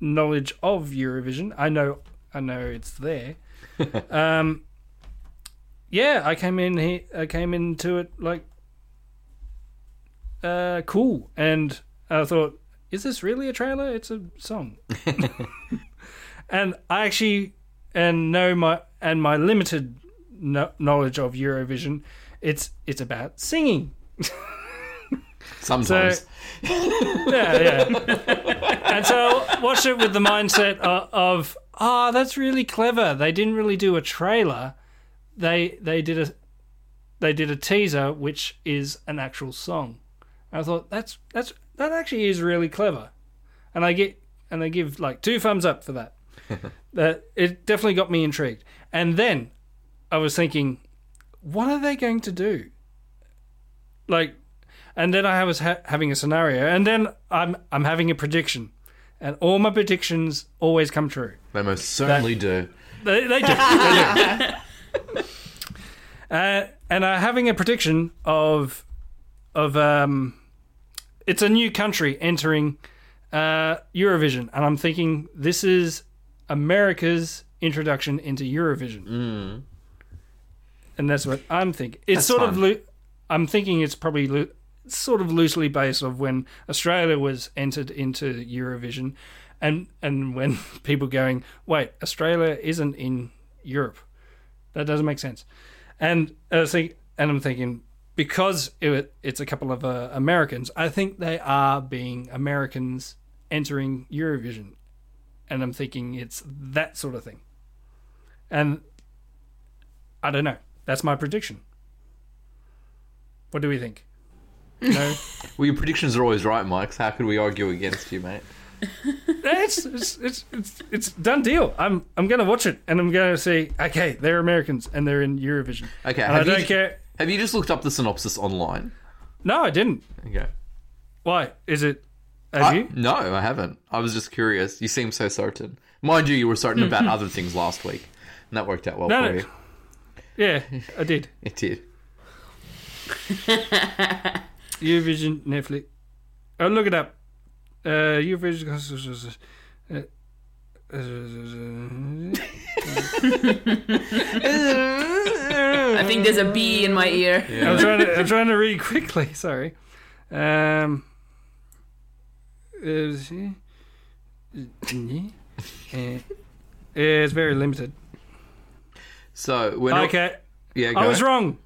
Speaker 2: knowledge of Eurovision. I know, I know it's there. um, yeah, I came in here. I came into it like uh, cool, and I thought, is this really a trailer? It's a song. and I actually and know my and my limited no- knowledge of Eurovision, it's it's about singing.
Speaker 3: Sometimes.
Speaker 2: Yeah, yeah. and so watch it with the mindset uh, of, of oh, that's really clever. They didn't really do a trailer. They they did a they did a teaser, which is an actual song. I thought that's that's that actually is really clever. and I get and I give like two thumbs up for that. that it definitely got me intrigued. And then I was thinking, what are they going to do? Like, and then I was ha- having a scenario, and then I'm I'm having a prediction, and all my predictions always come true.
Speaker 3: They most certainly do.
Speaker 2: They, they do. They do. uh, and I'm having a prediction of of um, it's a new country entering uh, Eurovision, and I'm thinking this is America's introduction into Eurovision, and that's what I'm thinking. It's
Speaker 3: That's
Speaker 2: sort of
Speaker 3: fun.
Speaker 2: loo- I'm thinking it's probably sort of loosely based of when Australia was entered into Eurovision, and and when people going, wait, Australia isn't in Europe, that doesn't make sense, and I was think, and I'm thinking because it, it's a couple of uh, Americans, I think they are being Americans entering Eurovision, and I'm thinking it's that sort of thing, and I don't know. That's my prediction. What do we think? No.
Speaker 3: Well, your predictions are always right, Mike. So how could we argue against you, mate?
Speaker 2: it's, it's it's it's it's done deal. I'm I'm gonna watch it and I'm gonna see. Okay, they're Americans and they're in Eurovision.
Speaker 3: Okay.
Speaker 2: And I don't
Speaker 3: you,
Speaker 2: care.
Speaker 3: Have you just looked up the synopsis online?
Speaker 2: No, I didn't.
Speaker 3: Okay.
Speaker 2: Why is it? Have
Speaker 3: I-
Speaker 2: you?
Speaker 3: no, I haven't. I was just curious. You seem so certain. Mind you, you were certain about other things last week, and that worked out well
Speaker 2: No,
Speaker 3: for
Speaker 2: no.
Speaker 3: you.
Speaker 2: Yeah, I did.
Speaker 3: It did.
Speaker 2: Eurovision Netflix. Oh, look it up. Uh, Eurovision. Uh,
Speaker 4: I think there's a bee in my ear.
Speaker 2: I'm trying to I'm trying to read quickly. Sorry. Um. is he- uh, It's very limited.
Speaker 3: So when
Speaker 2: Okay,
Speaker 3: yeah, go.
Speaker 2: I was wrong.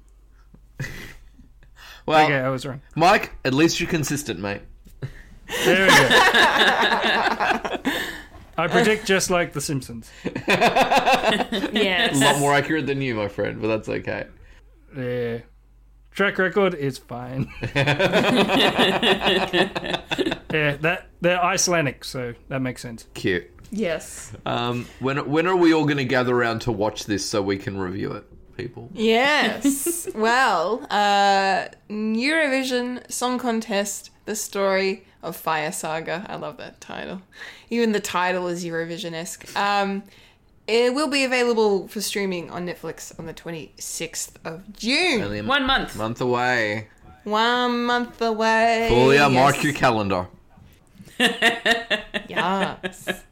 Speaker 3: Well,
Speaker 2: Okay, I was wrong.
Speaker 3: Mike, at least you're consistent, mate.
Speaker 2: There we go. I predict just like The Simpsons.
Speaker 1: Yes.
Speaker 3: A lot more accurate than you, my friend, but that's okay.
Speaker 2: Yeah. Track record is fine. yeah, that they're Icelandic, so that makes sense.
Speaker 3: Cute.
Speaker 1: Yes.
Speaker 3: Um, when when are we all going to gather around to watch this so we can review it, people?
Speaker 1: Yes. well, uh, Eurovision Song Contest: The Story of Fire Saga. I love that title. Even the title is Eurovision esque. Um, it will be available for streaming on Netflix on the 26th of June.
Speaker 3: Only a
Speaker 4: One month.
Speaker 3: month away.
Speaker 1: One month away.
Speaker 3: Julia, mark your calendar.
Speaker 1: Yes.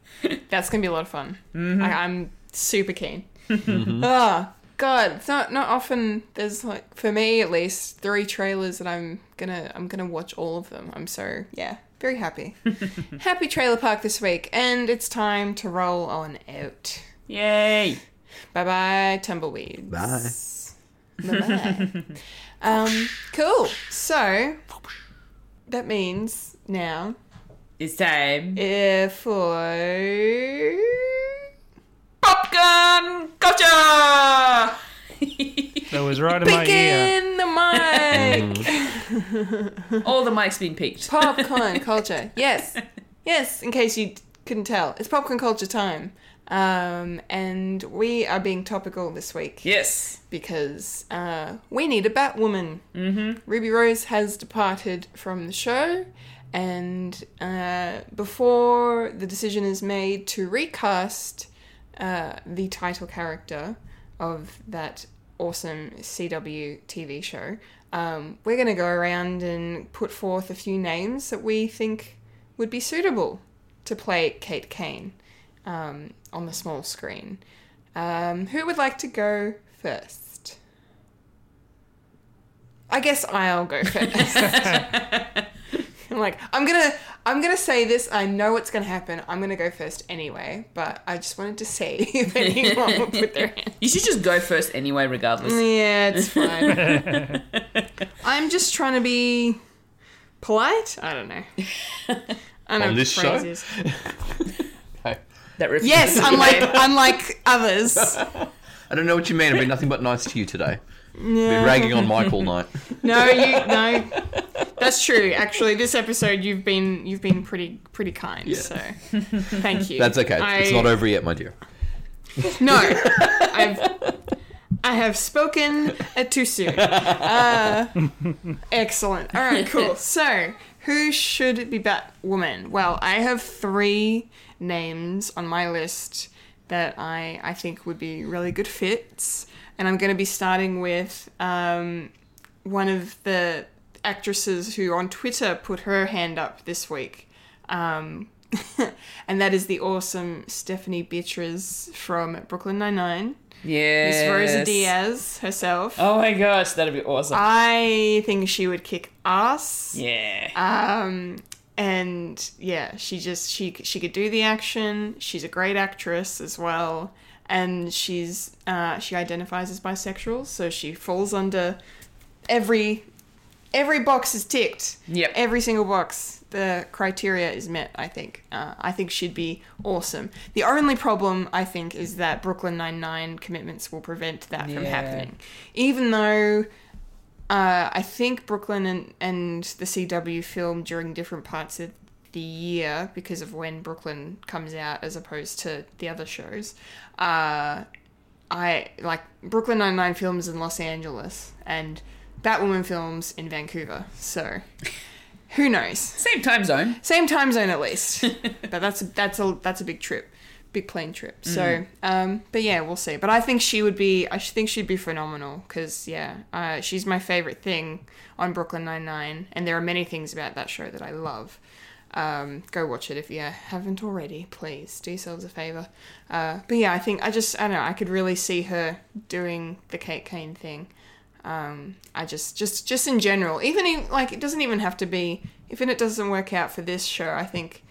Speaker 1: That's gonna be a lot of fun. I, I'm super keen. Oh God, it's not not often. There's like for me at least three trailers that I'm gonna I'm gonna watch all of them. I'm so yeah very happy. happy trailer park this week, and it's time to roll on out.
Speaker 4: Yay.
Speaker 1: Bye bye tumbleweeds.
Speaker 3: Bye.
Speaker 1: Bye bye. um, cool. So that means now
Speaker 4: It's time.
Speaker 1: uh, for
Speaker 4: Popcorn culture.
Speaker 2: That was right in my ear.
Speaker 1: Begin the mic.
Speaker 4: All the mics being picked.
Speaker 1: popcorn culture. Yes, yes. In case you couldn't tell, it's popcorn culture time, um, and we are being topical this week
Speaker 4: Yes.
Speaker 1: because uh, we need a Batwoman. Mm-hmm. Ruby Rose has departed from the show, and uh, before the decision is made to recast uh, the title character of that awesome CW TV show, um, we're going to go around and put forth a few names that we think would be suitable to play Kate Kane um, on the small screen. Um, who would like to go first? I guess I'll go first. I'm like, I'm gonna, I'm gonna say this. I know what's gonna happen. I'm gonna go first anyway. But I just wanted to see if anyone would put their hand.
Speaker 4: You should just go first anyway, regardless.
Speaker 1: Yeah, it's fine. I'm just trying to be polite. I don't know. I don't know
Speaker 3: On
Speaker 1: what
Speaker 3: this show?
Speaker 1: is.
Speaker 4: That refers
Speaker 1: Yes, unlike unlike others.
Speaker 3: I don't know what you mean. I've been nothing but nice to you today. Been ragging on Mike all night.
Speaker 1: No, you no. That's true. Actually, this episode you've been you've been pretty pretty kind.
Speaker 3: Yeah.
Speaker 1: So thank you.
Speaker 3: That's okay.
Speaker 1: I,
Speaker 3: It's not over yet, my dear.
Speaker 1: No, I've I have spoken uh, too soon. Uh, excellent. All right, cool. So who should be Batwoman? Well, I have three names on my list that I I think would be really good fits, and I'm going to be starting with um, one of the actresses who on Twitter put her hand up this week. Um, and that is the awesome Stephanie Beatriz from Brooklyn Nine-Nine.
Speaker 4: Yes.
Speaker 1: Miss Rosa Diaz herself.
Speaker 4: Oh my gosh, that'd be awesome.
Speaker 1: I think she would kick ass.
Speaker 4: yeah.
Speaker 1: Um, and yeah, she just she she could do the action. She's a great actress as well, and she's uh, she identifies as bisexual, so she falls under every every box is ticked.
Speaker 4: Yep.
Speaker 1: Every single box, the criteria is met. I think. Uh, I think she'd be awesome. The only problem I think is that Brooklyn Nine Nine commitments will prevent that from happening. Even though uh, I think Brooklyn and, and the CW film during different parts of the year because of when Brooklyn comes out as opposed to the other shows. Uh, I like Brooklyn Nine Nine films in Los Angeles and Batwoman films in Vancouver. So who knows?
Speaker 4: Same time zone.
Speaker 1: Same time zone at least, but that's that's a that's a big trip, big plane trip. So, um, but yeah, we'll see. But I think she would be. I think she'd be phenomenal because yeah, uh, she's my favorite thing on Brooklyn Nine Nine, and there are many things about that show that I love. Um, go watch it if you haven't already. Please do yourselves a favor. Uh, but yeah, I think I just I don't know. I could really see her doing the Kate Kane thing. Um, I just just just in general, even in, like it doesn't even have to be. If it doesn't work out for this show, I think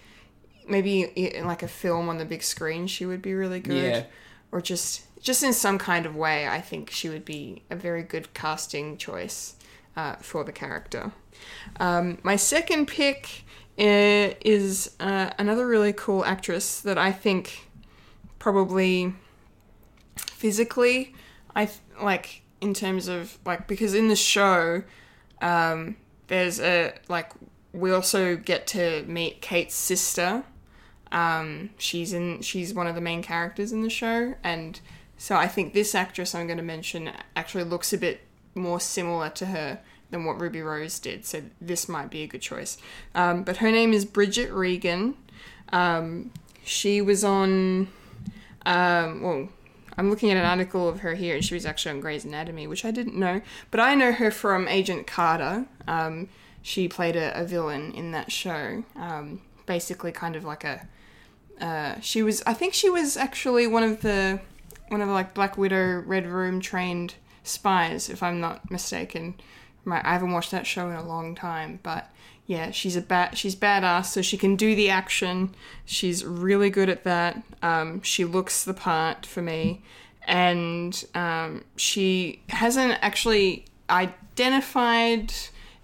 Speaker 1: maybe in like a film on the big screen, she would be really good.
Speaker 4: Yeah.
Speaker 1: Or just just in some kind of way, I think she would be a very good casting choice uh, for the character. Um, my second pick uh, is uh, another really cool actress that I think probably physically, I th- like in terms of like because in the show, um, there's a like we also get to meet Kate's sister. Um, she's in she's one of the main characters in the show, and so I think this actress I'm going to mention actually looks a bit more similar to her than what Ruby Rose did. So this might be a good choice. Um, but her name is Bridget Regan. Um, she was on. Um, well, I'm looking at an article of her here, and she was actually on Grey's Anatomy, which I didn't know. But I know her from Agent Carter. Um, she played a, a villain in that show. Um, basically, kind of like a. Uh, she was. I think she was actually one of the, one of the like Black Widow Red Room trained spies, if I'm not mistaken. I haven't watched that show in a long time, but yeah, she's a bat. She's badass, so she can do the action. She's really good at that. Um, she looks the part for me, and um, she hasn't actually identified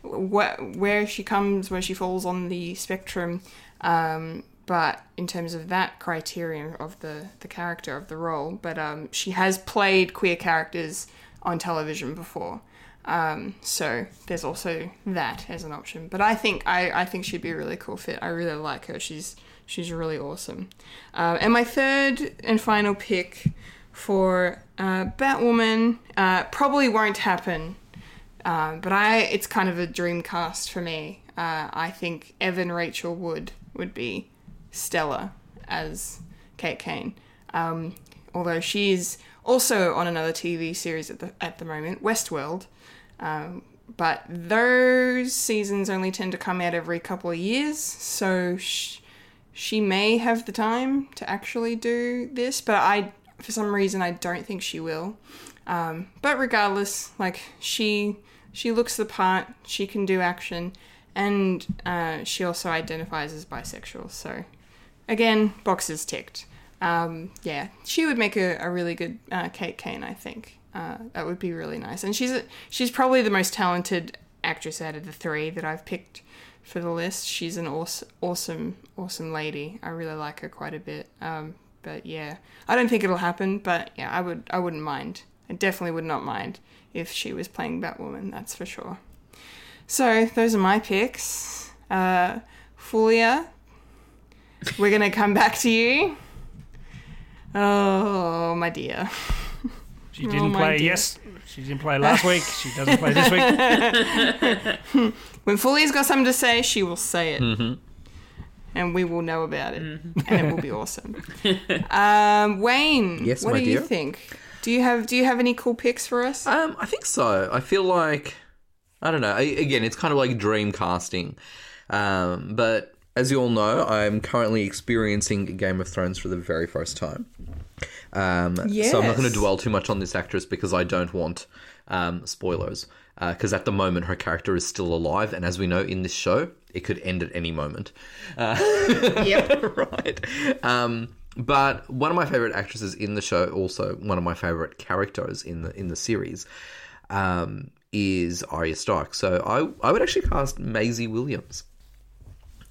Speaker 1: where she comes, where she falls on the spectrum. Um, but in terms of that criterion of the the character of the role, but um, she has played queer characters on television before. Um, so there's also that as an option. But I think I, I think she'd be a really cool fit. I really like her. She's she's really awesome. Uh, and my third and final pick for uh, Batwoman uh, probably won't happen. Uh, but I it's kind of a dream cast for me. Uh, I think Evan Rachel Wood would be stellar as Kate Kane. Um, although she's also on another TV series at the at the moment, Westworld. Um, but those seasons only tend to come out every couple of years, so sh- she may have the time to actually do this. But I, for some reason, I don't think she will. Um, but regardless, like she she looks the part, she can do action, and uh, she also identifies as bisexual. So again, boxes ticked. Um, yeah, she would make a, a really good uh, Kate Kane, I think. Uh, that would be really nice. And she's she's probably the most talented actress out of the three that I've picked for the list. She's an awesome, awesome, awesome lady. I really like her quite a bit. Um, but yeah, I don't think it'll happen. But yeah, I would I wouldn't mind I definitely would not mind if she was playing Batwoman. That's for sure. So those are my picks. Uh, Fulia, we're gonna come back to you. Oh my dear.
Speaker 2: She
Speaker 1: Oh,
Speaker 2: didn't
Speaker 1: my
Speaker 2: play
Speaker 1: dear.
Speaker 2: yes. She didn't play last week. She doesn't play this week.
Speaker 1: When Fulia's got something to say, she will say it. And we will know about it. And it will be awesome. um, Wayne,
Speaker 3: Yes,
Speaker 1: what
Speaker 3: my
Speaker 1: do you think? Do you have do you have any cool picks for us?
Speaker 3: Um, I think so. I feel like I don't know. I, again, it's kind of like dream casting. Um, but as you all know, I'm currently experiencing Game of Thrones for the very first time. Um, So I'm not going to dwell too much on this actress because I don't want um, spoilers. Because at the moment, her character is still alive, and as we know in this show, it could end at any moment.
Speaker 1: yep.
Speaker 3: right. Um, but one of my favorite actresses in the show, also one of my favorite characters in the in the series, um, is Arya Stark. So I I would actually cast Maisie Williams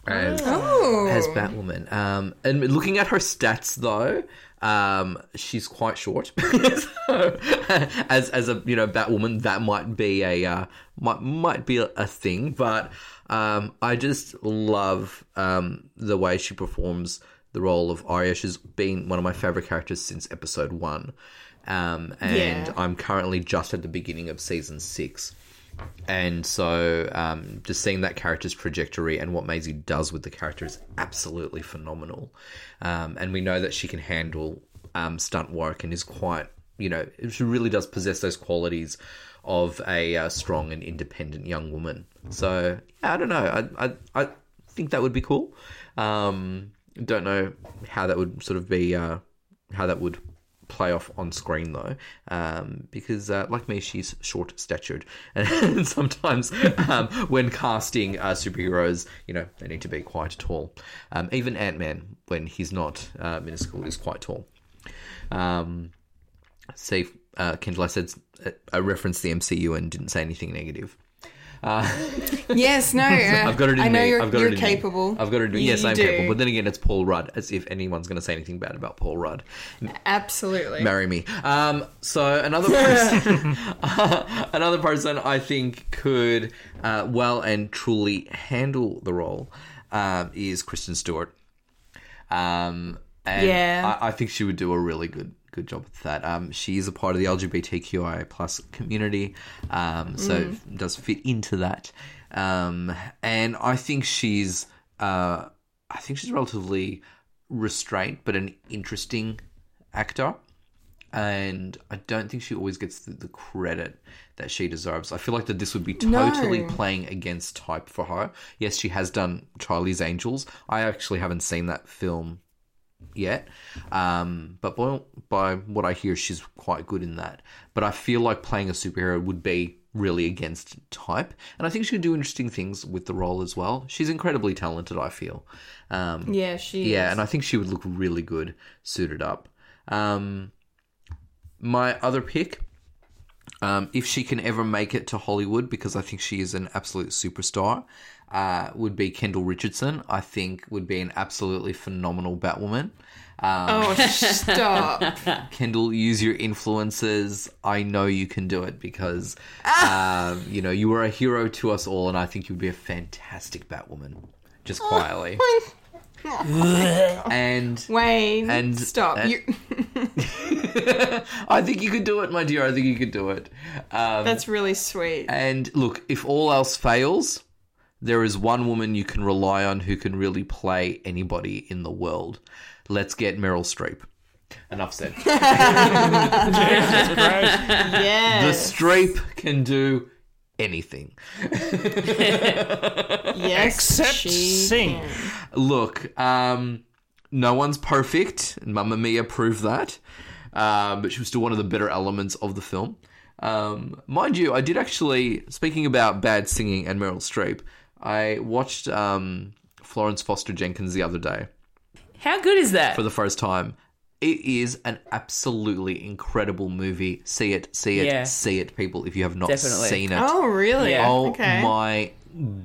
Speaker 3: as
Speaker 1: Oh.
Speaker 3: as Batwoman. Um, and looking at her stats though. Um, she's quite short. so, as as a you know Batwoman, that might be a uh, might might be a, thing. But um, I just love um, the way she performs the role of Arya. She's been one of my favorite characters since episode one, um, and
Speaker 1: Yeah.
Speaker 3: I'm currently just at the beginning of season six. And so, um, just seeing that character's trajectory and what Maisie does with the character is absolutely phenomenal. Um, and we know that she can handle um, stunt work and is quite, you know, she really does possess those qualities of a uh, strong and independent young woman. So, yeah, I don't know. I, I, I think that would be cool. Um, don't know how that would sort of be, uh, how that would play off on screen though, um, because uh, like me, she's short statured, and sometimes um, when casting uh, superheroes, you know, they need to be quite tall. Um, even Ant Man, when he's not uh, minuscule, is quite tall. Um, see, uh, Kendall, I said I referenced the MCU and didn't say anything negative.
Speaker 1: Yes, no. Uh,
Speaker 3: I've got it in
Speaker 1: I know
Speaker 3: me.
Speaker 1: you're,
Speaker 3: I've got
Speaker 1: you're
Speaker 3: it in me.
Speaker 1: capable.
Speaker 3: I've got it in me. Yes,
Speaker 1: You
Speaker 3: I'm
Speaker 1: do.
Speaker 3: capable. But then again, it's Paul Rudd, as if anyone's going to say anything bad about Paul Rudd.
Speaker 1: Absolutely.
Speaker 3: marry me. Um, so another person, another person I think could uh, well and truly handle the role um, is Kristen Stewart. Um, and
Speaker 1: Yeah.
Speaker 3: I, I think she would do a really good good job with that. Um, she is a part of the LGBTQI plus community, um, so does fit into that. Um, and I think she's, uh, I think she's relatively restrained, but an interesting actor and I don't think she always gets the, the credit that she deserves. I feel like that this would be totally
Speaker 1: No.
Speaker 3: playing against type for her. Yes, she has done Charlie's Angels. I actually haven't seen that film yet, um, but by, by what I hear, she's quite good in that. But I feel like playing a superhero would be really against type, and I think she could do interesting things with the role as well. She's incredibly talented. I feel. Um,
Speaker 1: Yeah, she.
Speaker 3: yeah,
Speaker 1: is.
Speaker 3: and I think she would look really good suited up. Um, my other pick, um, if she can ever make it to Hollywood, because I think she is an absolute superstar, uh, would be Kendall Richardson. I think would be an absolutely phenomenal Batwoman.
Speaker 1: Oh, stop.
Speaker 3: Kendall, use your influences. I know you can do it because,
Speaker 1: Ah.
Speaker 3: um, you know, you were a hero to us all, and I think you'd be a fantastic Batwoman. Just quietly. and
Speaker 1: Wayne,
Speaker 3: And-
Speaker 1: stop.
Speaker 3: and-
Speaker 1: you,
Speaker 3: I think you could do it, my dear. I think you could do it. Um,
Speaker 1: that's really sweet.
Speaker 3: and look, if all else fails, there is one woman you can rely on who can really play anybody in the world. Let's get Meryl Streep. Enough said. the
Speaker 1: Yes.
Speaker 3: Streep can do anything.
Speaker 1: yes.
Speaker 2: Except sing.
Speaker 1: can.
Speaker 3: Look, um, no one's perfect. and Mamma Mia proved that. Um, but she was still one of the better elements of the film. Um, mind you, I did actually, speaking about bad singing and Meryl Streep, I watched um, Florence Foster Jenkins the other day
Speaker 4: How good is that?
Speaker 3: for the first time. It is an absolutely incredible movie. See it, see it,
Speaker 4: Yeah.
Speaker 3: see it, people, if you have not
Speaker 4: Definitely.
Speaker 3: seen it.
Speaker 1: Oh, really?
Speaker 4: Yeah.
Speaker 3: Oh
Speaker 1: Okay.
Speaker 3: my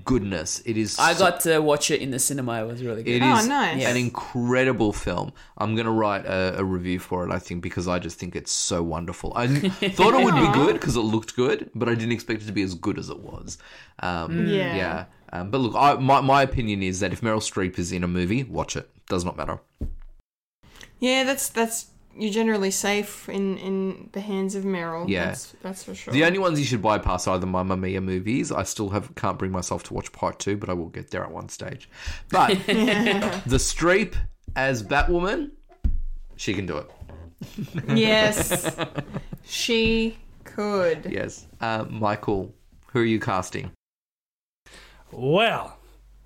Speaker 3: goodness. It is.
Speaker 4: I
Speaker 3: so-
Speaker 4: got to watch it in the cinema. It was really good.
Speaker 3: It
Speaker 1: Oh,
Speaker 3: is
Speaker 1: nice.
Speaker 3: an incredible film. I'm going to write a, a review for it, I think, because I just think it's so wonderful. I thought it would be good because it looked good, but I didn't expect it to be as good as it was. Um,
Speaker 1: Yeah.
Speaker 3: Yeah. Um, but look, I, my, my opinion is that if Meryl Streep is in a movie, watch it. Does not matter.
Speaker 1: Yeah, that's that's you're generally safe in in the hands of Meryl.
Speaker 3: Yeah.
Speaker 1: that's, that's for sure.
Speaker 3: The only ones you should bypass are the Mamma Mia movies. I still have can't bring myself to watch part two, but I will get there at one stage. But the Streep as Batwoman, she can do it.
Speaker 1: yes, she could.
Speaker 3: Yes. Uh, Michael, who are you casting?
Speaker 2: Well,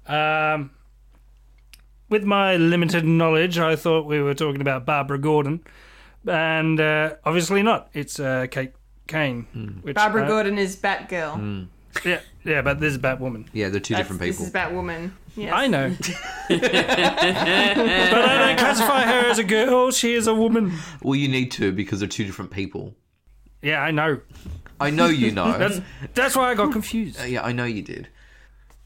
Speaker 2: um, with my limited knowledge, I thought we were talking about Barbara Gordon, and uh, obviously not. It's uh, Kate Kane. Which,
Speaker 1: Barbara
Speaker 2: uh,
Speaker 1: Gordon is Batgirl.
Speaker 2: Yeah, yeah, but this is Batwoman.
Speaker 3: Yeah, they're two
Speaker 1: That's-
Speaker 3: different people.
Speaker 1: This is Batwoman. Yes.
Speaker 2: I know. but I don't classify her as a girl. She is a woman.
Speaker 3: Well, you need to because they're two different people.
Speaker 2: Yeah, I know.
Speaker 3: I know you know.
Speaker 2: That's that's why I got confused.
Speaker 3: Uh, yeah, I know you did.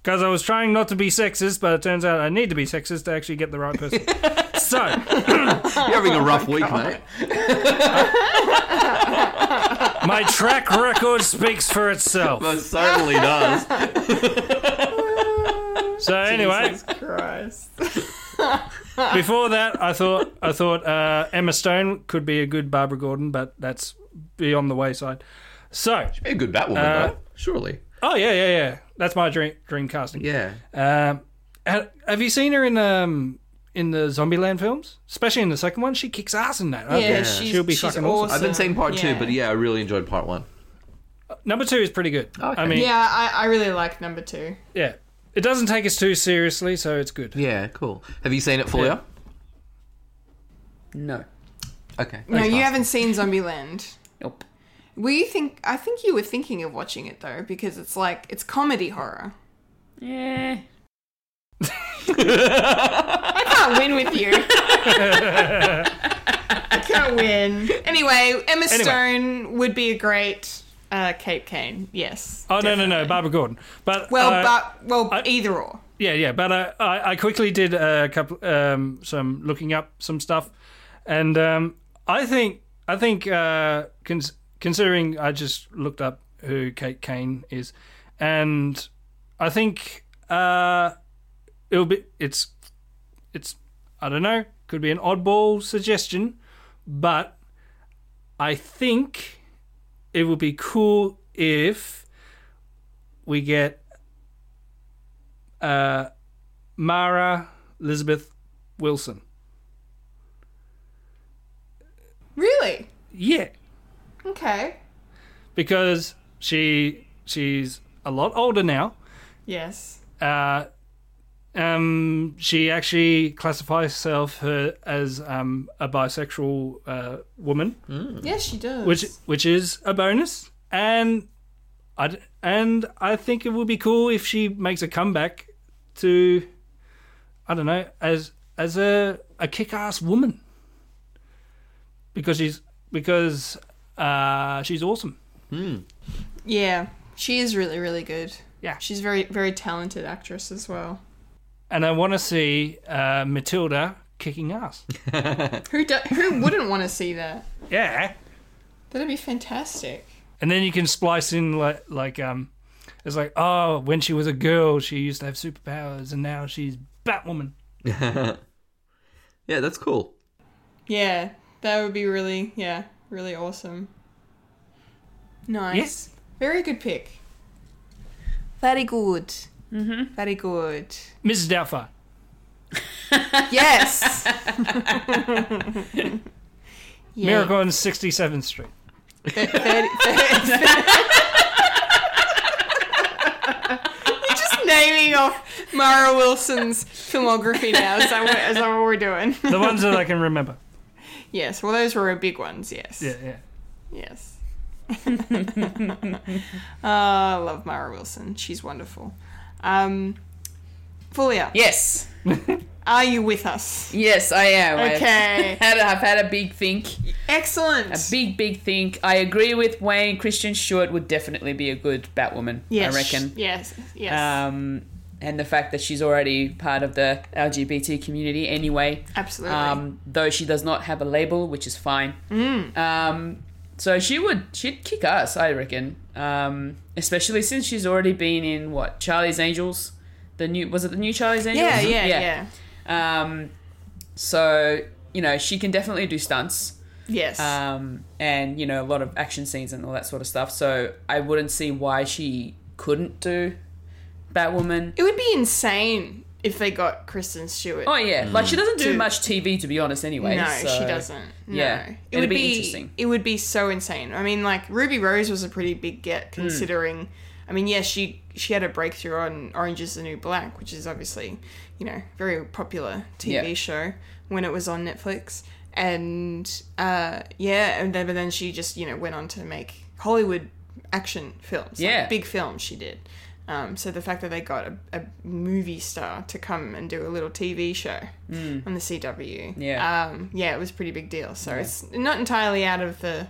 Speaker 2: Because I was trying not to be sexist, but it turns out I need to be sexist to actually get the right person. so,
Speaker 3: You're having a rough week, mate.
Speaker 2: my track record speaks for itself.
Speaker 3: Most certainly does.
Speaker 2: So anyway,
Speaker 1: Jesus Christ.
Speaker 2: before that, I thought I thought uh, Emma Stone could be a good Barbara Gordon, but that's beyond the wayside. So, she'd
Speaker 3: Be a good Batwoman,
Speaker 2: Uh,
Speaker 3: though. Surely.
Speaker 2: Oh yeah, yeah, yeah, that's my dream dream casting.
Speaker 3: Yeah.
Speaker 2: Um, ha- have you seen her in um in the Zombieland films, especially in the second one? She kicks ass in that.
Speaker 1: Yeah,
Speaker 2: Okay.
Speaker 1: she's,
Speaker 2: she'll be
Speaker 1: she's
Speaker 2: fucking
Speaker 1: awesome.
Speaker 2: awesome.
Speaker 3: I've been seeing part two, but yeah, I really enjoyed part one.
Speaker 2: Number two is pretty good.
Speaker 3: Okay.
Speaker 2: I mean, yeah.
Speaker 1: Yeah, I, I really like number two.
Speaker 2: Yeah, it doesn't take us too seriously, so it's good.
Speaker 3: Yeah, cool. Have you seen it, Fulia?
Speaker 4: No.
Speaker 3: Okay.
Speaker 1: No, you haven't seen Zombieland.
Speaker 4: Nope.
Speaker 1: Were you think? I think you were thinking of watching it though, because it's like it's comedy horror.
Speaker 4: Yeah.
Speaker 1: I can't win with you. I can't win. Anyway, Emma
Speaker 2: Anyway.
Speaker 1: Stone would be a great uh, Kate Kane. Yes.
Speaker 2: Oh no, no, no,
Speaker 1: definitely.
Speaker 2: Barbara Gordon. But
Speaker 1: Well,
Speaker 2: uh,
Speaker 1: but well,
Speaker 2: I-
Speaker 1: either or.
Speaker 2: Yeah, yeah, but uh, I, I quickly did a couple, um, some looking up some stuff, and um, I think I think uh, cons- considering I just looked up who Kate Kane is, and I think uh, it'll be it's it's I don't know could be an oddball suggestion, but I think it would be cool if we get uh, Mara Elizabeth Wilson.
Speaker 1: Really?
Speaker 2: Yeah,
Speaker 1: Okay.
Speaker 2: because she she's a lot older now.
Speaker 1: Yes.
Speaker 2: Uh, um, she actually classifies herself her as um, a bisexual uh, woman,
Speaker 1: Yes, she does.
Speaker 2: which which is a bonus. And I and I think it would be cool if she makes a comeback to I don't know as as a a kick-ass woman because she's because uh, she's awesome.
Speaker 1: yeah, she is really, really good.
Speaker 2: Yeah.
Speaker 1: She's very, very talented actress as well.
Speaker 2: and I want to see uh, Matilda kicking ass.
Speaker 1: Who do, who wouldn't want to see that?
Speaker 2: yeah,
Speaker 1: That'd be fantastic.
Speaker 2: and then you can splice in like like um, it's like oh, when she was a girl, she used to have superpowers, and now she's Batwoman.
Speaker 3: Yeah, that's cool.
Speaker 1: Yeah, that would be really, yeah, really awesome. Nice.
Speaker 2: Yes.
Speaker 1: Very good pick. Very good. Mm-hmm. Very good.
Speaker 2: Mrs. Doubtfire.
Speaker 1: Yes. yeah.
Speaker 2: Miracle on 67th Street.
Speaker 1: Thirty- thirty- You're just naming off Mara Wilson's filmography now. Is that what, is that what we're doing?
Speaker 2: The ones that I can remember.
Speaker 1: Yes. Well, those were her big ones. Yes.
Speaker 2: Yeah, yeah.
Speaker 1: Yes. oh, I love Mara Wilson. She's wonderful. Um, Fulia,
Speaker 4: Yes.
Speaker 1: Are you with us?
Speaker 4: Yes, I am. I've
Speaker 1: Okay.
Speaker 4: had, I've had a big think.
Speaker 1: Excellent.
Speaker 4: A big, big think. I agree with Wayne. Kristen Stewart would definitely be a good Batwoman,
Speaker 1: yes.
Speaker 4: I reckon.
Speaker 1: Yes. Yes.
Speaker 4: Um, and the fact that she's already part of the LGBT community anyway.
Speaker 1: Absolutely.
Speaker 4: Um, though she does not have a label, which is fine.
Speaker 1: Mm.
Speaker 4: Um, so she would she'd kick us, I reckon. Um, especially since she's already been in what Charlie's Angels, the new was it the new Charlie's Angels?
Speaker 1: yeah, yeah, yeah,
Speaker 4: Um, so you know she can definitely do stunts
Speaker 1: Yes.
Speaker 4: um, and you know a lot of action scenes and all that sort of stuff. So I wouldn't see why she couldn't do Batwoman.
Speaker 1: it would be insane if they got Kristen Stewart.
Speaker 4: Oh yeah, like she doesn't do
Speaker 1: To-
Speaker 4: much TV to be honest. Anyway,
Speaker 1: no,
Speaker 4: so-
Speaker 1: she doesn't. No.
Speaker 4: yeah,
Speaker 1: it
Speaker 4: it'd
Speaker 1: would
Speaker 4: be interesting.
Speaker 1: It would be so insane. I mean, like Ruby Rose was a pretty big get considering. I mean, yes, she she had a breakthrough on Orange Is the New Black, which is obviously you know very popular TV
Speaker 4: Yeah.
Speaker 1: show when it was on Netflix, and uh, yeah, and then but then she just you know went on to make Hollywood action films, like
Speaker 4: Yeah.
Speaker 1: big films she did. Um, so the fact that they got a, a movie star to come and do a little TV show on the CW.
Speaker 4: Yeah.
Speaker 1: um, yeah, it was a pretty big deal. So it's not entirely out of the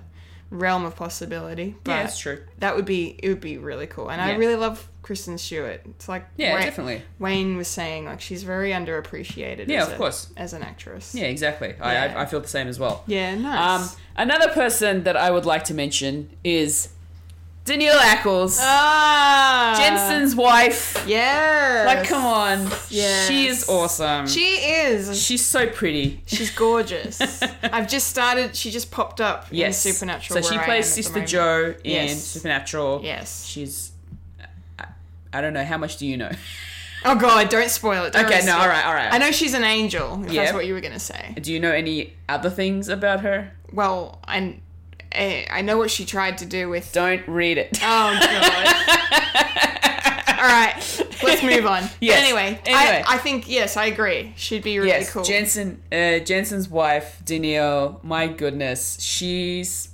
Speaker 1: realm of possibility, but
Speaker 4: Yeah, it's true.
Speaker 1: that would be it would be really cool. And I really love Kristen Stewart. It's like
Speaker 4: Yeah,
Speaker 1: Wayne,
Speaker 4: definitely.
Speaker 1: Wayne was saying, like she's very underappreciated.
Speaker 4: Yeah,
Speaker 1: as
Speaker 4: of
Speaker 1: a-
Speaker 4: course.
Speaker 1: as an actress.
Speaker 4: Yeah, exactly. I,
Speaker 1: Yeah.
Speaker 4: I I feel the same as well.
Speaker 1: yeah, nice.
Speaker 4: Um, another person that I would like to mention is Danneel Ackles,
Speaker 1: ah,
Speaker 4: Jensen's wife.
Speaker 1: Yeah,
Speaker 4: Like, come on,
Speaker 1: Yes.
Speaker 4: she is awesome.
Speaker 1: She is.
Speaker 4: She's so pretty.
Speaker 1: She's gorgeous. I've just started. She just popped up
Speaker 4: Yes,
Speaker 1: in Supernatural.
Speaker 4: So she plays Sister. Jo in
Speaker 1: Yes.
Speaker 4: Supernatural.
Speaker 1: Yes.
Speaker 4: she's. I, I don't know how much do you know.
Speaker 1: Oh God! Don't spoil it. Don't
Speaker 4: Okay, no, all right, all right.
Speaker 1: I know she's an angel. If
Speaker 4: Yeah.
Speaker 1: that's what you were gonna say.
Speaker 4: Do you know any other things about her?
Speaker 1: Well, I, I I know what she tried to do with.
Speaker 4: Don't read it.
Speaker 1: Oh God! all right, let's move on.
Speaker 4: Yes.
Speaker 1: Anyway,
Speaker 4: Anyway.
Speaker 1: I, I think yes, I agree. She'd be really
Speaker 4: yes,
Speaker 1: cool.
Speaker 4: Jensen. Uh, Jensen's wife, Danneel. My goodness, she's.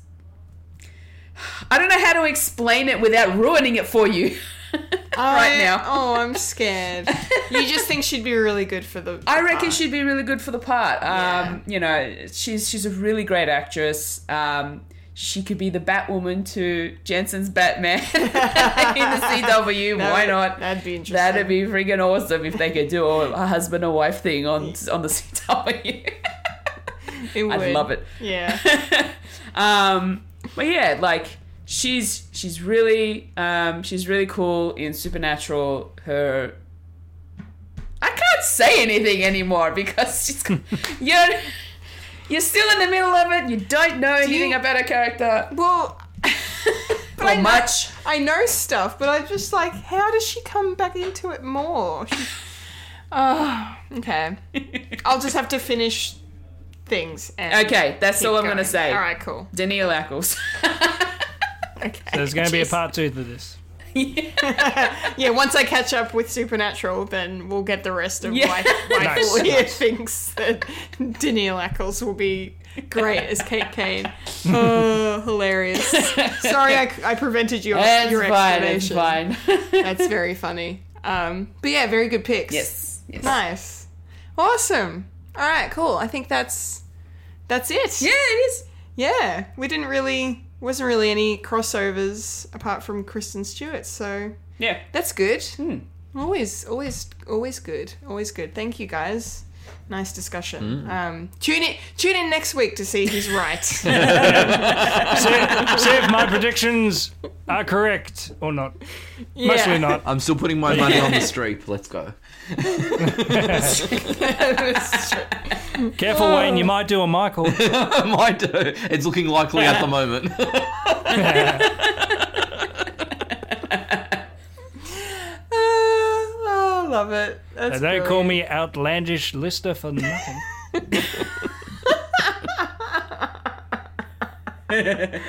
Speaker 4: I don't know how to explain it without ruining it for you. right now.
Speaker 1: Oh, I'm scared. you just think she'd be really good for the.
Speaker 4: I reckon
Speaker 1: part.
Speaker 4: she'd be really good for the part.
Speaker 1: Yeah.
Speaker 4: Um, you know, she's she's a really great actress. Um, she could be the Batwoman to Jensen's Batman in the CW.
Speaker 1: That
Speaker 4: Why
Speaker 1: would-
Speaker 4: not?
Speaker 1: That'd be interesting.
Speaker 4: That'd be freaking awesome if they could do a, husband and wife thing on on the CW.
Speaker 1: It
Speaker 4: I'd love it.
Speaker 1: Yeah.
Speaker 4: Um, but yeah, like she's she's really um, she's really cool in Supernatural. Her I can't say anything anymore because she's you're you're still in the middle of it. You don't know anything
Speaker 1: you-
Speaker 4: about her character
Speaker 1: Well. But
Speaker 4: or
Speaker 1: I know-
Speaker 4: much.
Speaker 1: I know stuff, but I'm just like, how does she come back into it more? She- Oh, okay. I'll just have to finish things. And
Speaker 4: Okay, that's
Speaker 1: keep
Speaker 4: all I'm
Speaker 1: going.
Speaker 4: gonna say.
Speaker 1: All right, cool.
Speaker 4: Danneel Ackles.
Speaker 1: Okay.
Speaker 2: There's going to be a
Speaker 1: Jeez.
Speaker 2: part two to this.
Speaker 1: Yeah, once I catch up with Supernatural, then we'll get the rest of
Speaker 4: Yeah.
Speaker 1: why, why
Speaker 2: Nice,
Speaker 1: Fulia thinks that Danneel Ackles will be great as Kate Kane. Oh, hilarious. Sorry I, I prevented your,
Speaker 4: It's
Speaker 1: your
Speaker 4: fine. It's
Speaker 1: explanation.
Speaker 4: fine.
Speaker 1: That's very funny. Um, but yeah, very good picks.
Speaker 4: yes. Yes.
Speaker 1: Nice. Awesome. All right, cool. I think that's that's it.
Speaker 4: Yeah, it is.
Speaker 1: Yeah. We didn't really wasn't really any crossovers apart from Kristen Stewart, so
Speaker 4: Yeah.
Speaker 1: that's good.
Speaker 4: Hmm.
Speaker 1: Always, always, always good. Always good. Thank you guys. Nice discussion.
Speaker 4: Hmm.
Speaker 1: Um, tune in, tune in next week to see who's right.
Speaker 2: See, see if my predictions are correct or not. Mostly not.
Speaker 3: I'm still putting my money on the street. Let's go.
Speaker 2: Careful, Wayne. You might do a Michael.
Speaker 3: Might do. It's looking likely at the moment.
Speaker 1: oh, I love it. That's
Speaker 2: They don't call me outlandish lister for nothing.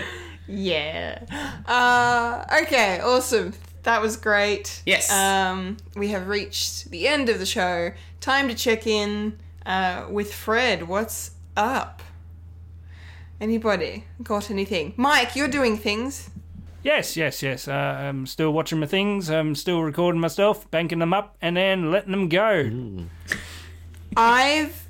Speaker 1: Yeah. Uh, okay, awesome. That was great.
Speaker 4: Yes.
Speaker 1: Um, we have reached the end of the show. Time to check in uh, with Fred. What's up? Anybody got anything? Mike, you're doing things.
Speaker 2: Yes, yes, yes. Uh, I'm still watching my things. I'm still recording myself, banking them up, and then letting them go.
Speaker 1: I've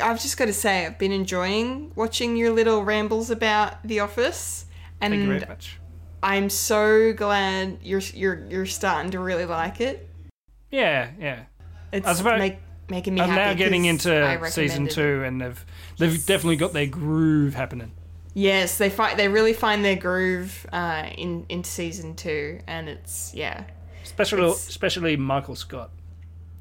Speaker 1: I've just got to say I've been enjoying watching your little rambles about The Office, and
Speaker 2: Thank you very much.
Speaker 1: I'm so glad you're you're you're starting to really like it.
Speaker 2: Yeah, yeah.
Speaker 1: It's
Speaker 2: I suppose-
Speaker 1: make, making me
Speaker 2: I'm
Speaker 1: happy.
Speaker 2: now getting into season two, and they've they've definitely got their groove happening.
Speaker 1: Yes, they find they really find their groove uh, in in season two, and it's yeah,
Speaker 2: Especially,
Speaker 1: It's-
Speaker 2: especially Michael Scott.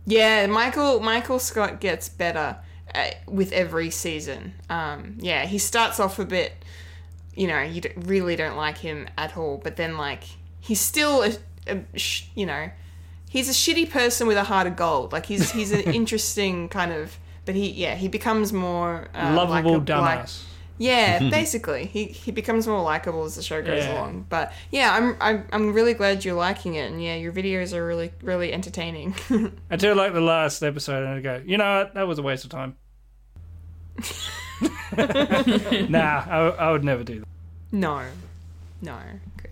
Speaker 1: yeah. Michael Michael Scott gets better uh, with every season. Um, yeah, he starts off a bit, you know, you d- really don't like him at all, but then like he's still a, a sh- you know, he's a shitty person with a heart of gold. Like he's he's an interesting kind of, but he yeah he becomes more uh,
Speaker 2: Lovable
Speaker 1: like a- like-
Speaker 2: dumbass.
Speaker 1: Yeah, basically, he he becomes more likable as the show goes
Speaker 2: Yeah.
Speaker 1: along. But yeah, I'm, I'm I'm really glad you're liking it, and yeah, your videos are really really entertaining.
Speaker 2: Until like the last episode, and I go, you know what? That was a waste of time. nah, I, I would never do that.
Speaker 1: no, no, good,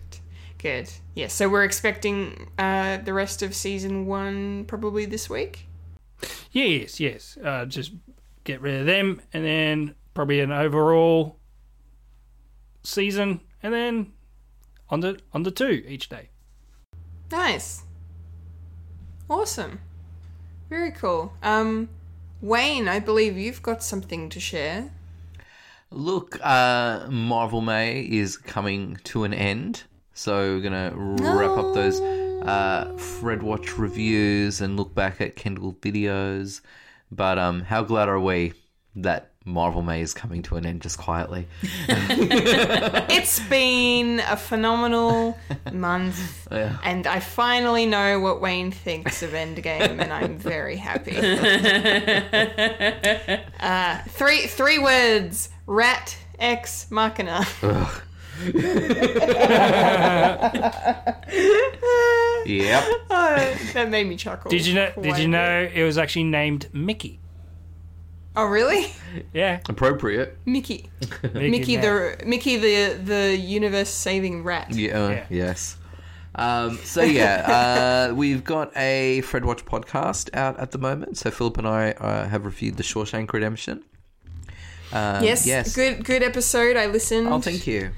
Speaker 1: good. Yeah, so we're expecting uh, the rest of season one probably this week.
Speaker 2: Yes, yes. Uh, just get rid of them, and then probably an overall season, and then on the on the two each day.
Speaker 1: Nice, awesome, very cool. Um, Wayne, I believe you've got something to share.
Speaker 3: Look, uh, Marvel May is coming to an end, so we're gonna wrap up those uh, Fred Watch reviews and look back at Kendall videos. But um, how glad are we that Marvel May is coming to an end just quietly?
Speaker 1: It's been a phenomenal month,
Speaker 3: Yeah.
Speaker 1: and I finally know what Wayne thinks of Endgame, and I'm very happy. uh, three three words: rat ex machina.
Speaker 3: Yep.
Speaker 1: Uh, that made me chuckle.
Speaker 2: Did you know? Did you know
Speaker 1: bit.
Speaker 2: it was actually named Mickey?
Speaker 1: Oh, really?
Speaker 2: Yeah,
Speaker 3: Appropriate.
Speaker 1: Mickey.
Speaker 2: Mickey,
Speaker 1: Mickey the Mickey the the universe saving rat.
Speaker 3: Yeah. uh,
Speaker 2: Yeah.
Speaker 3: Yes. Um, so yeah, uh, we've got a Fred Watch podcast out at the moment. So Philip and I uh, have reviewed the Shawshank Redemption. Um,
Speaker 1: Yes,
Speaker 3: Yes.
Speaker 1: good good episode. I listened.
Speaker 3: Oh, thank you.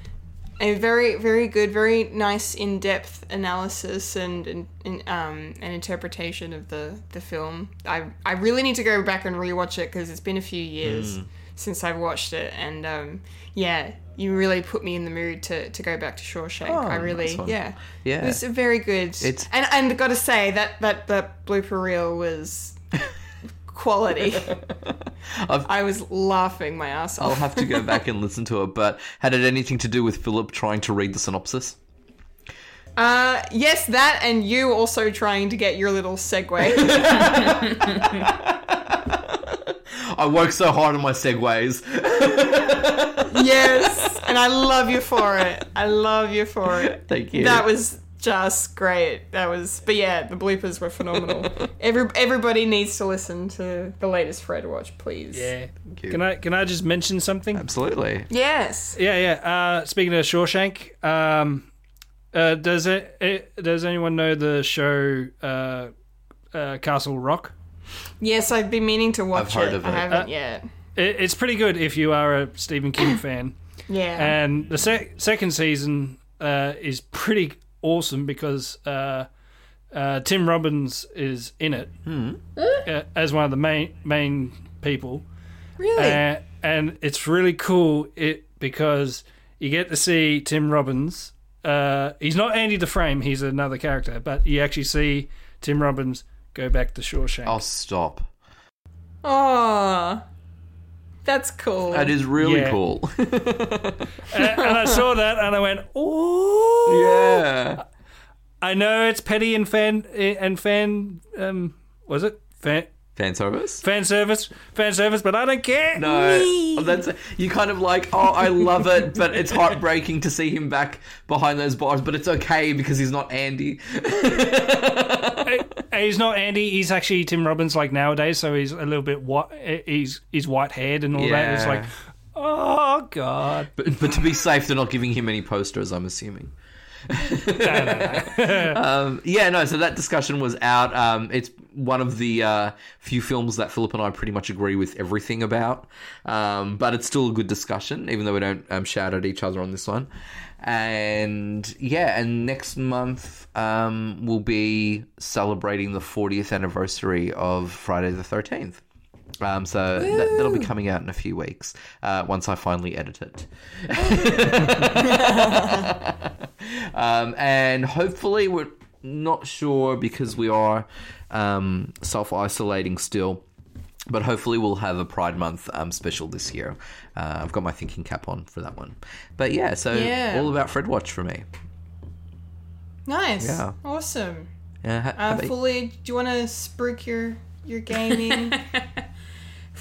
Speaker 1: A very very good very nice in-depth analysis and, and, and um an interpretation of the the film i i really need to go back and rewatch it because it's been a few years
Speaker 3: Hmm.
Speaker 1: since i've watched it and um yeah you really put me in the mood to to go back to shawshank
Speaker 3: Oh,
Speaker 1: i really
Speaker 3: nice
Speaker 1: yeah
Speaker 3: Yeah.
Speaker 1: it was very good
Speaker 3: It's-
Speaker 1: and and gotta say that that that blooper reel was quality
Speaker 3: I've-
Speaker 1: was laughing my ass off
Speaker 3: I'll have to go back and listen to it. But had it anything to do with Philip trying to read the synopsis?
Speaker 1: Uh, yes, that and you also trying to get your little segue.
Speaker 3: I work so hard on my segues.
Speaker 1: yes, and I love you for it. I love you for it.
Speaker 3: Thank you.
Speaker 1: That was just great. That was, but yeah, the bloopers were phenomenal. Every everybody needs to listen to the latest Fred Watch, please.
Speaker 2: Yeah.
Speaker 3: you.
Speaker 2: Can I can I just mention something?
Speaker 3: Absolutely.
Speaker 1: Yes.
Speaker 2: Yeah, yeah. Uh, speaking of Shawshank, um, uh, does it, it does anyone know the show uh, uh, Castle Rock?
Speaker 1: Yes, I've been meaning to watch
Speaker 3: heard
Speaker 1: it.
Speaker 3: of
Speaker 1: I haven't
Speaker 2: Uh,
Speaker 1: yet.
Speaker 2: It, it's pretty good if you are a Stephen King fan.
Speaker 1: Yeah.
Speaker 2: And the sec- second season uh, is pretty awesome because uh, uh, Tim Robbins is in it uh, as one of the main main people.
Speaker 1: really?
Speaker 2: Uh, and it's really cool it because you get to see Tim Robbins. Uh, he's not Andy Dufresne; he's another character. But you actually see Tim Robbins go back to Shawshank.
Speaker 3: I'll stop.
Speaker 1: oh, that's cool.
Speaker 3: That is really
Speaker 2: Yeah.
Speaker 3: cool.
Speaker 2: and, and I saw that, and I went, "Oh,
Speaker 3: yeah.
Speaker 2: I know it's petty and fan and fan. Um, was it fan
Speaker 3: Fan service?
Speaker 2: fan service? Fan service, but I don't care.
Speaker 3: No, oh, that's you kind of like. Oh, I love it, but it's heartbreaking to see him back behind those bars. But it's okay because he's not Andy.
Speaker 2: he's not Andy. He's actually Tim Robbins like nowadays, so he's a little bit white. He's he's white haired and all that. It's like, oh god.
Speaker 3: But, but to be safe, they're not giving him any posters. I'm assuming. um, yeah, no. So that discussion was out. Um, it's one of the uh, few films that Philip and I pretty much agree with everything about. Um, but it's still a good discussion, even though we don't um, shout at each other on this one. And yeah, and next month um, we'll be celebrating the 40th anniversary of Friday the 13th. Um, so that, that'll be coming out in a few weeks uh, once I finally edit it. um, and hopefully, we're not sure because we are um, self isolating still. But hopefully, we'll have a Pride Month um, special this year. Uh, I've got my thinking cap on for that one. But yeah, so
Speaker 1: Yeah.
Speaker 3: all about Fred Watch for me.
Speaker 1: Nice.
Speaker 3: Yeah.
Speaker 1: Awesome.
Speaker 3: Yeah, ha-
Speaker 1: Uh,
Speaker 3: about you?
Speaker 1: Fulia, do you want to spruik your your gaming?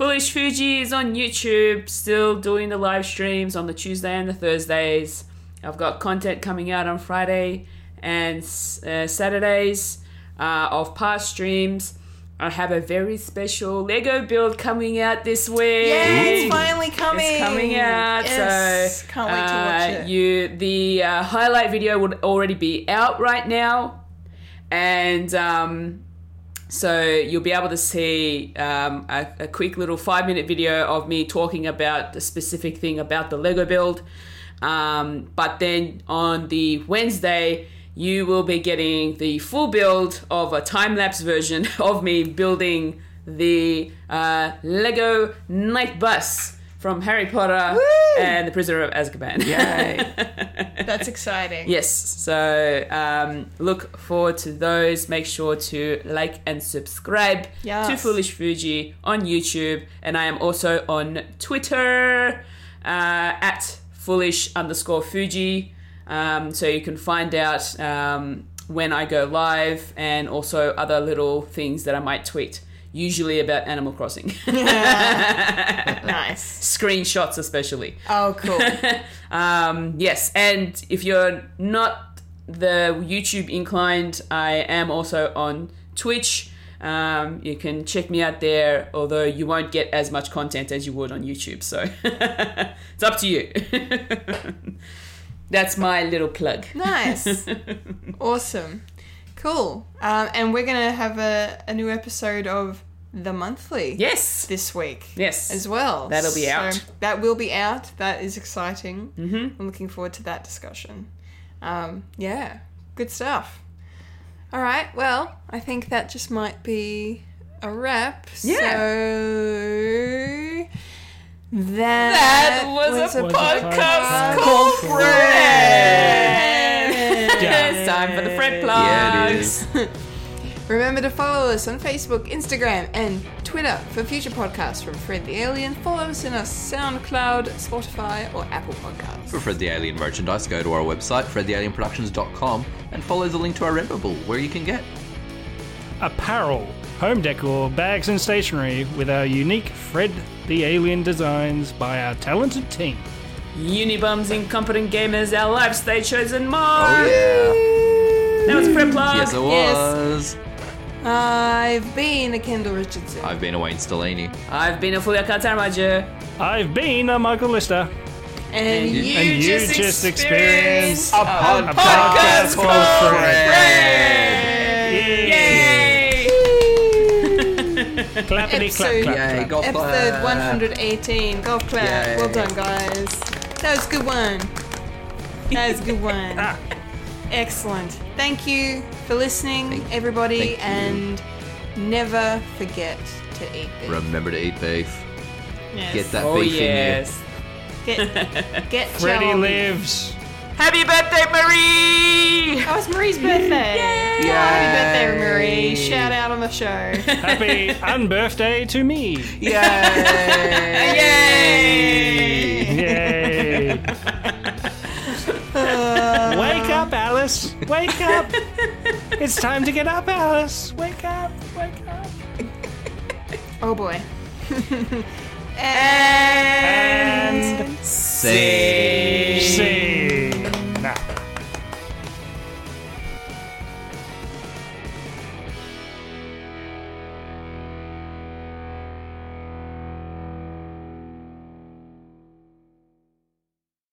Speaker 4: Foolish Fuji is on YouTube, still doing the live streams on the Tuesday and the Thursdays. I've got content coming out on Friday and uh, Saturdays uh, of past streams. I have a very special Lego build coming out this week.
Speaker 1: yeah, it's finally coming.
Speaker 4: It's coming out.
Speaker 1: Yes.
Speaker 4: So
Speaker 1: can't wait to watch
Speaker 4: uh,
Speaker 1: it.
Speaker 4: You the uh, highlight video would already be out right now, and um, so you'll be able to see um, a, a quick little five minute video of me talking about a specific thing about the Lego build. Um, but then on the Wednesday, you will be getting the full build of a time lapse version of me building the uh, Lego Night Bus from Harry Potter and the Prisoner of Azkaban.
Speaker 3: Yay.
Speaker 1: That's exciting.
Speaker 4: Yes, so um, look forward to those. Make sure to like and subscribe
Speaker 1: Yes.
Speaker 4: to Foolish Fuji on YouTube, and I am also on Twitter uh, at foolish underscore Fuji. Um, so you can find out um, when I go live and also other little things that I might tweet, usually about Animal Crossing.
Speaker 1: Nice.
Speaker 4: Screenshots, especially.
Speaker 1: Oh, cool.
Speaker 4: Um, yes, and if you're not the YouTube inclined, I am also on Twitch. Um, you can check me out there, although you won't get as much content as you would on YouTube. So it's up to you. That's my little plug.
Speaker 1: Nice. awesome. Cool. Um, and we're going to have a, a new episode of The Monthly
Speaker 4: Yes.
Speaker 1: this week
Speaker 4: Yes.
Speaker 1: as well.
Speaker 4: That'll be out.
Speaker 1: So that will be out. That is exciting. Mm-hmm. I'm looking forward to that discussion. Um, yeah, good stuff. All right. Well, I think that just might be a wrap.
Speaker 4: Yeah.
Speaker 1: So that,
Speaker 4: That was a
Speaker 2: Was a
Speaker 4: podcast
Speaker 2: podcast
Speaker 4: called Fred.
Speaker 2: Yeah.
Speaker 4: It's time for the Fred plugs.
Speaker 3: Yeah.
Speaker 1: Remember to follow us on Facebook, Instagram, and Twitter for future podcasts from Fred the Alien. Follow us in our SoundCloud, Spotify, or Apple Podcasts.
Speaker 3: For Fred the Alien merchandise, go to our website, fredthealienproductions.com, and follow the link to our Redbubble, where you can get
Speaker 2: Apparel, home decor, bags, and stationery with our unique Fred the Alien designs by our talented team.
Speaker 4: Unibums, Incompetent Gamers, our live stage shows, and more.
Speaker 3: Oh, yeah.
Speaker 4: That was a Fred plug.
Speaker 3: Yes, it was.
Speaker 1: I've been a Kendall Richardson.
Speaker 3: I've been a Wayne Stellini.
Speaker 4: I've been a Fulia Katarmaja.
Speaker 2: I've been a Michael Lister.
Speaker 1: and
Speaker 3: you-
Speaker 1: you,
Speaker 2: and you
Speaker 1: just,
Speaker 2: just
Speaker 1: experienced
Speaker 2: experienced
Speaker 3: A
Speaker 2: a podcast called
Speaker 3: Fred.
Speaker 2: Yay!
Speaker 4: Yay!
Speaker 2: Clappity clap
Speaker 1: Episode-
Speaker 2: clap.
Speaker 3: Yay,
Speaker 2: clap.
Speaker 3: golf
Speaker 1: episode
Speaker 3: clap.
Speaker 1: 118. Golf clap.
Speaker 3: Yay.
Speaker 1: Well done, guys. That was a good one. That was a good one.
Speaker 2: Ah.
Speaker 1: Excellent. Thank you for listening,
Speaker 3: Thank-
Speaker 1: everybody,
Speaker 3: you.
Speaker 1: and never forget to eat beef.
Speaker 3: Remember to eat beef.
Speaker 1: Yes.
Speaker 3: Get that
Speaker 4: Oh,
Speaker 3: beef
Speaker 4: yes.
Speaker 1: Get, get
Speaker 2: Freddie
Speaker 1: your-
Speaker 2: lives.
Speaker 4: Happy birthday, Marie!
Speaker 1: Oh, it's Marie's birthday.
Speaker 3: in you.
Speaker 1: Happy birthday, Marie. Shout out on the show.
Speaker 2: Happy unbirthday to me.
Speaker 3: Yay!
Speaker 4: Yay!
Speaker 2: Yay! Uh, Wake up, Alice! Wake up! It's time to get up, Alice! Wake up! Wake up!
Speaker 1: Oh boy.
Speaker 2: And
Speaker 3: Say.
Speaker 2: see. な。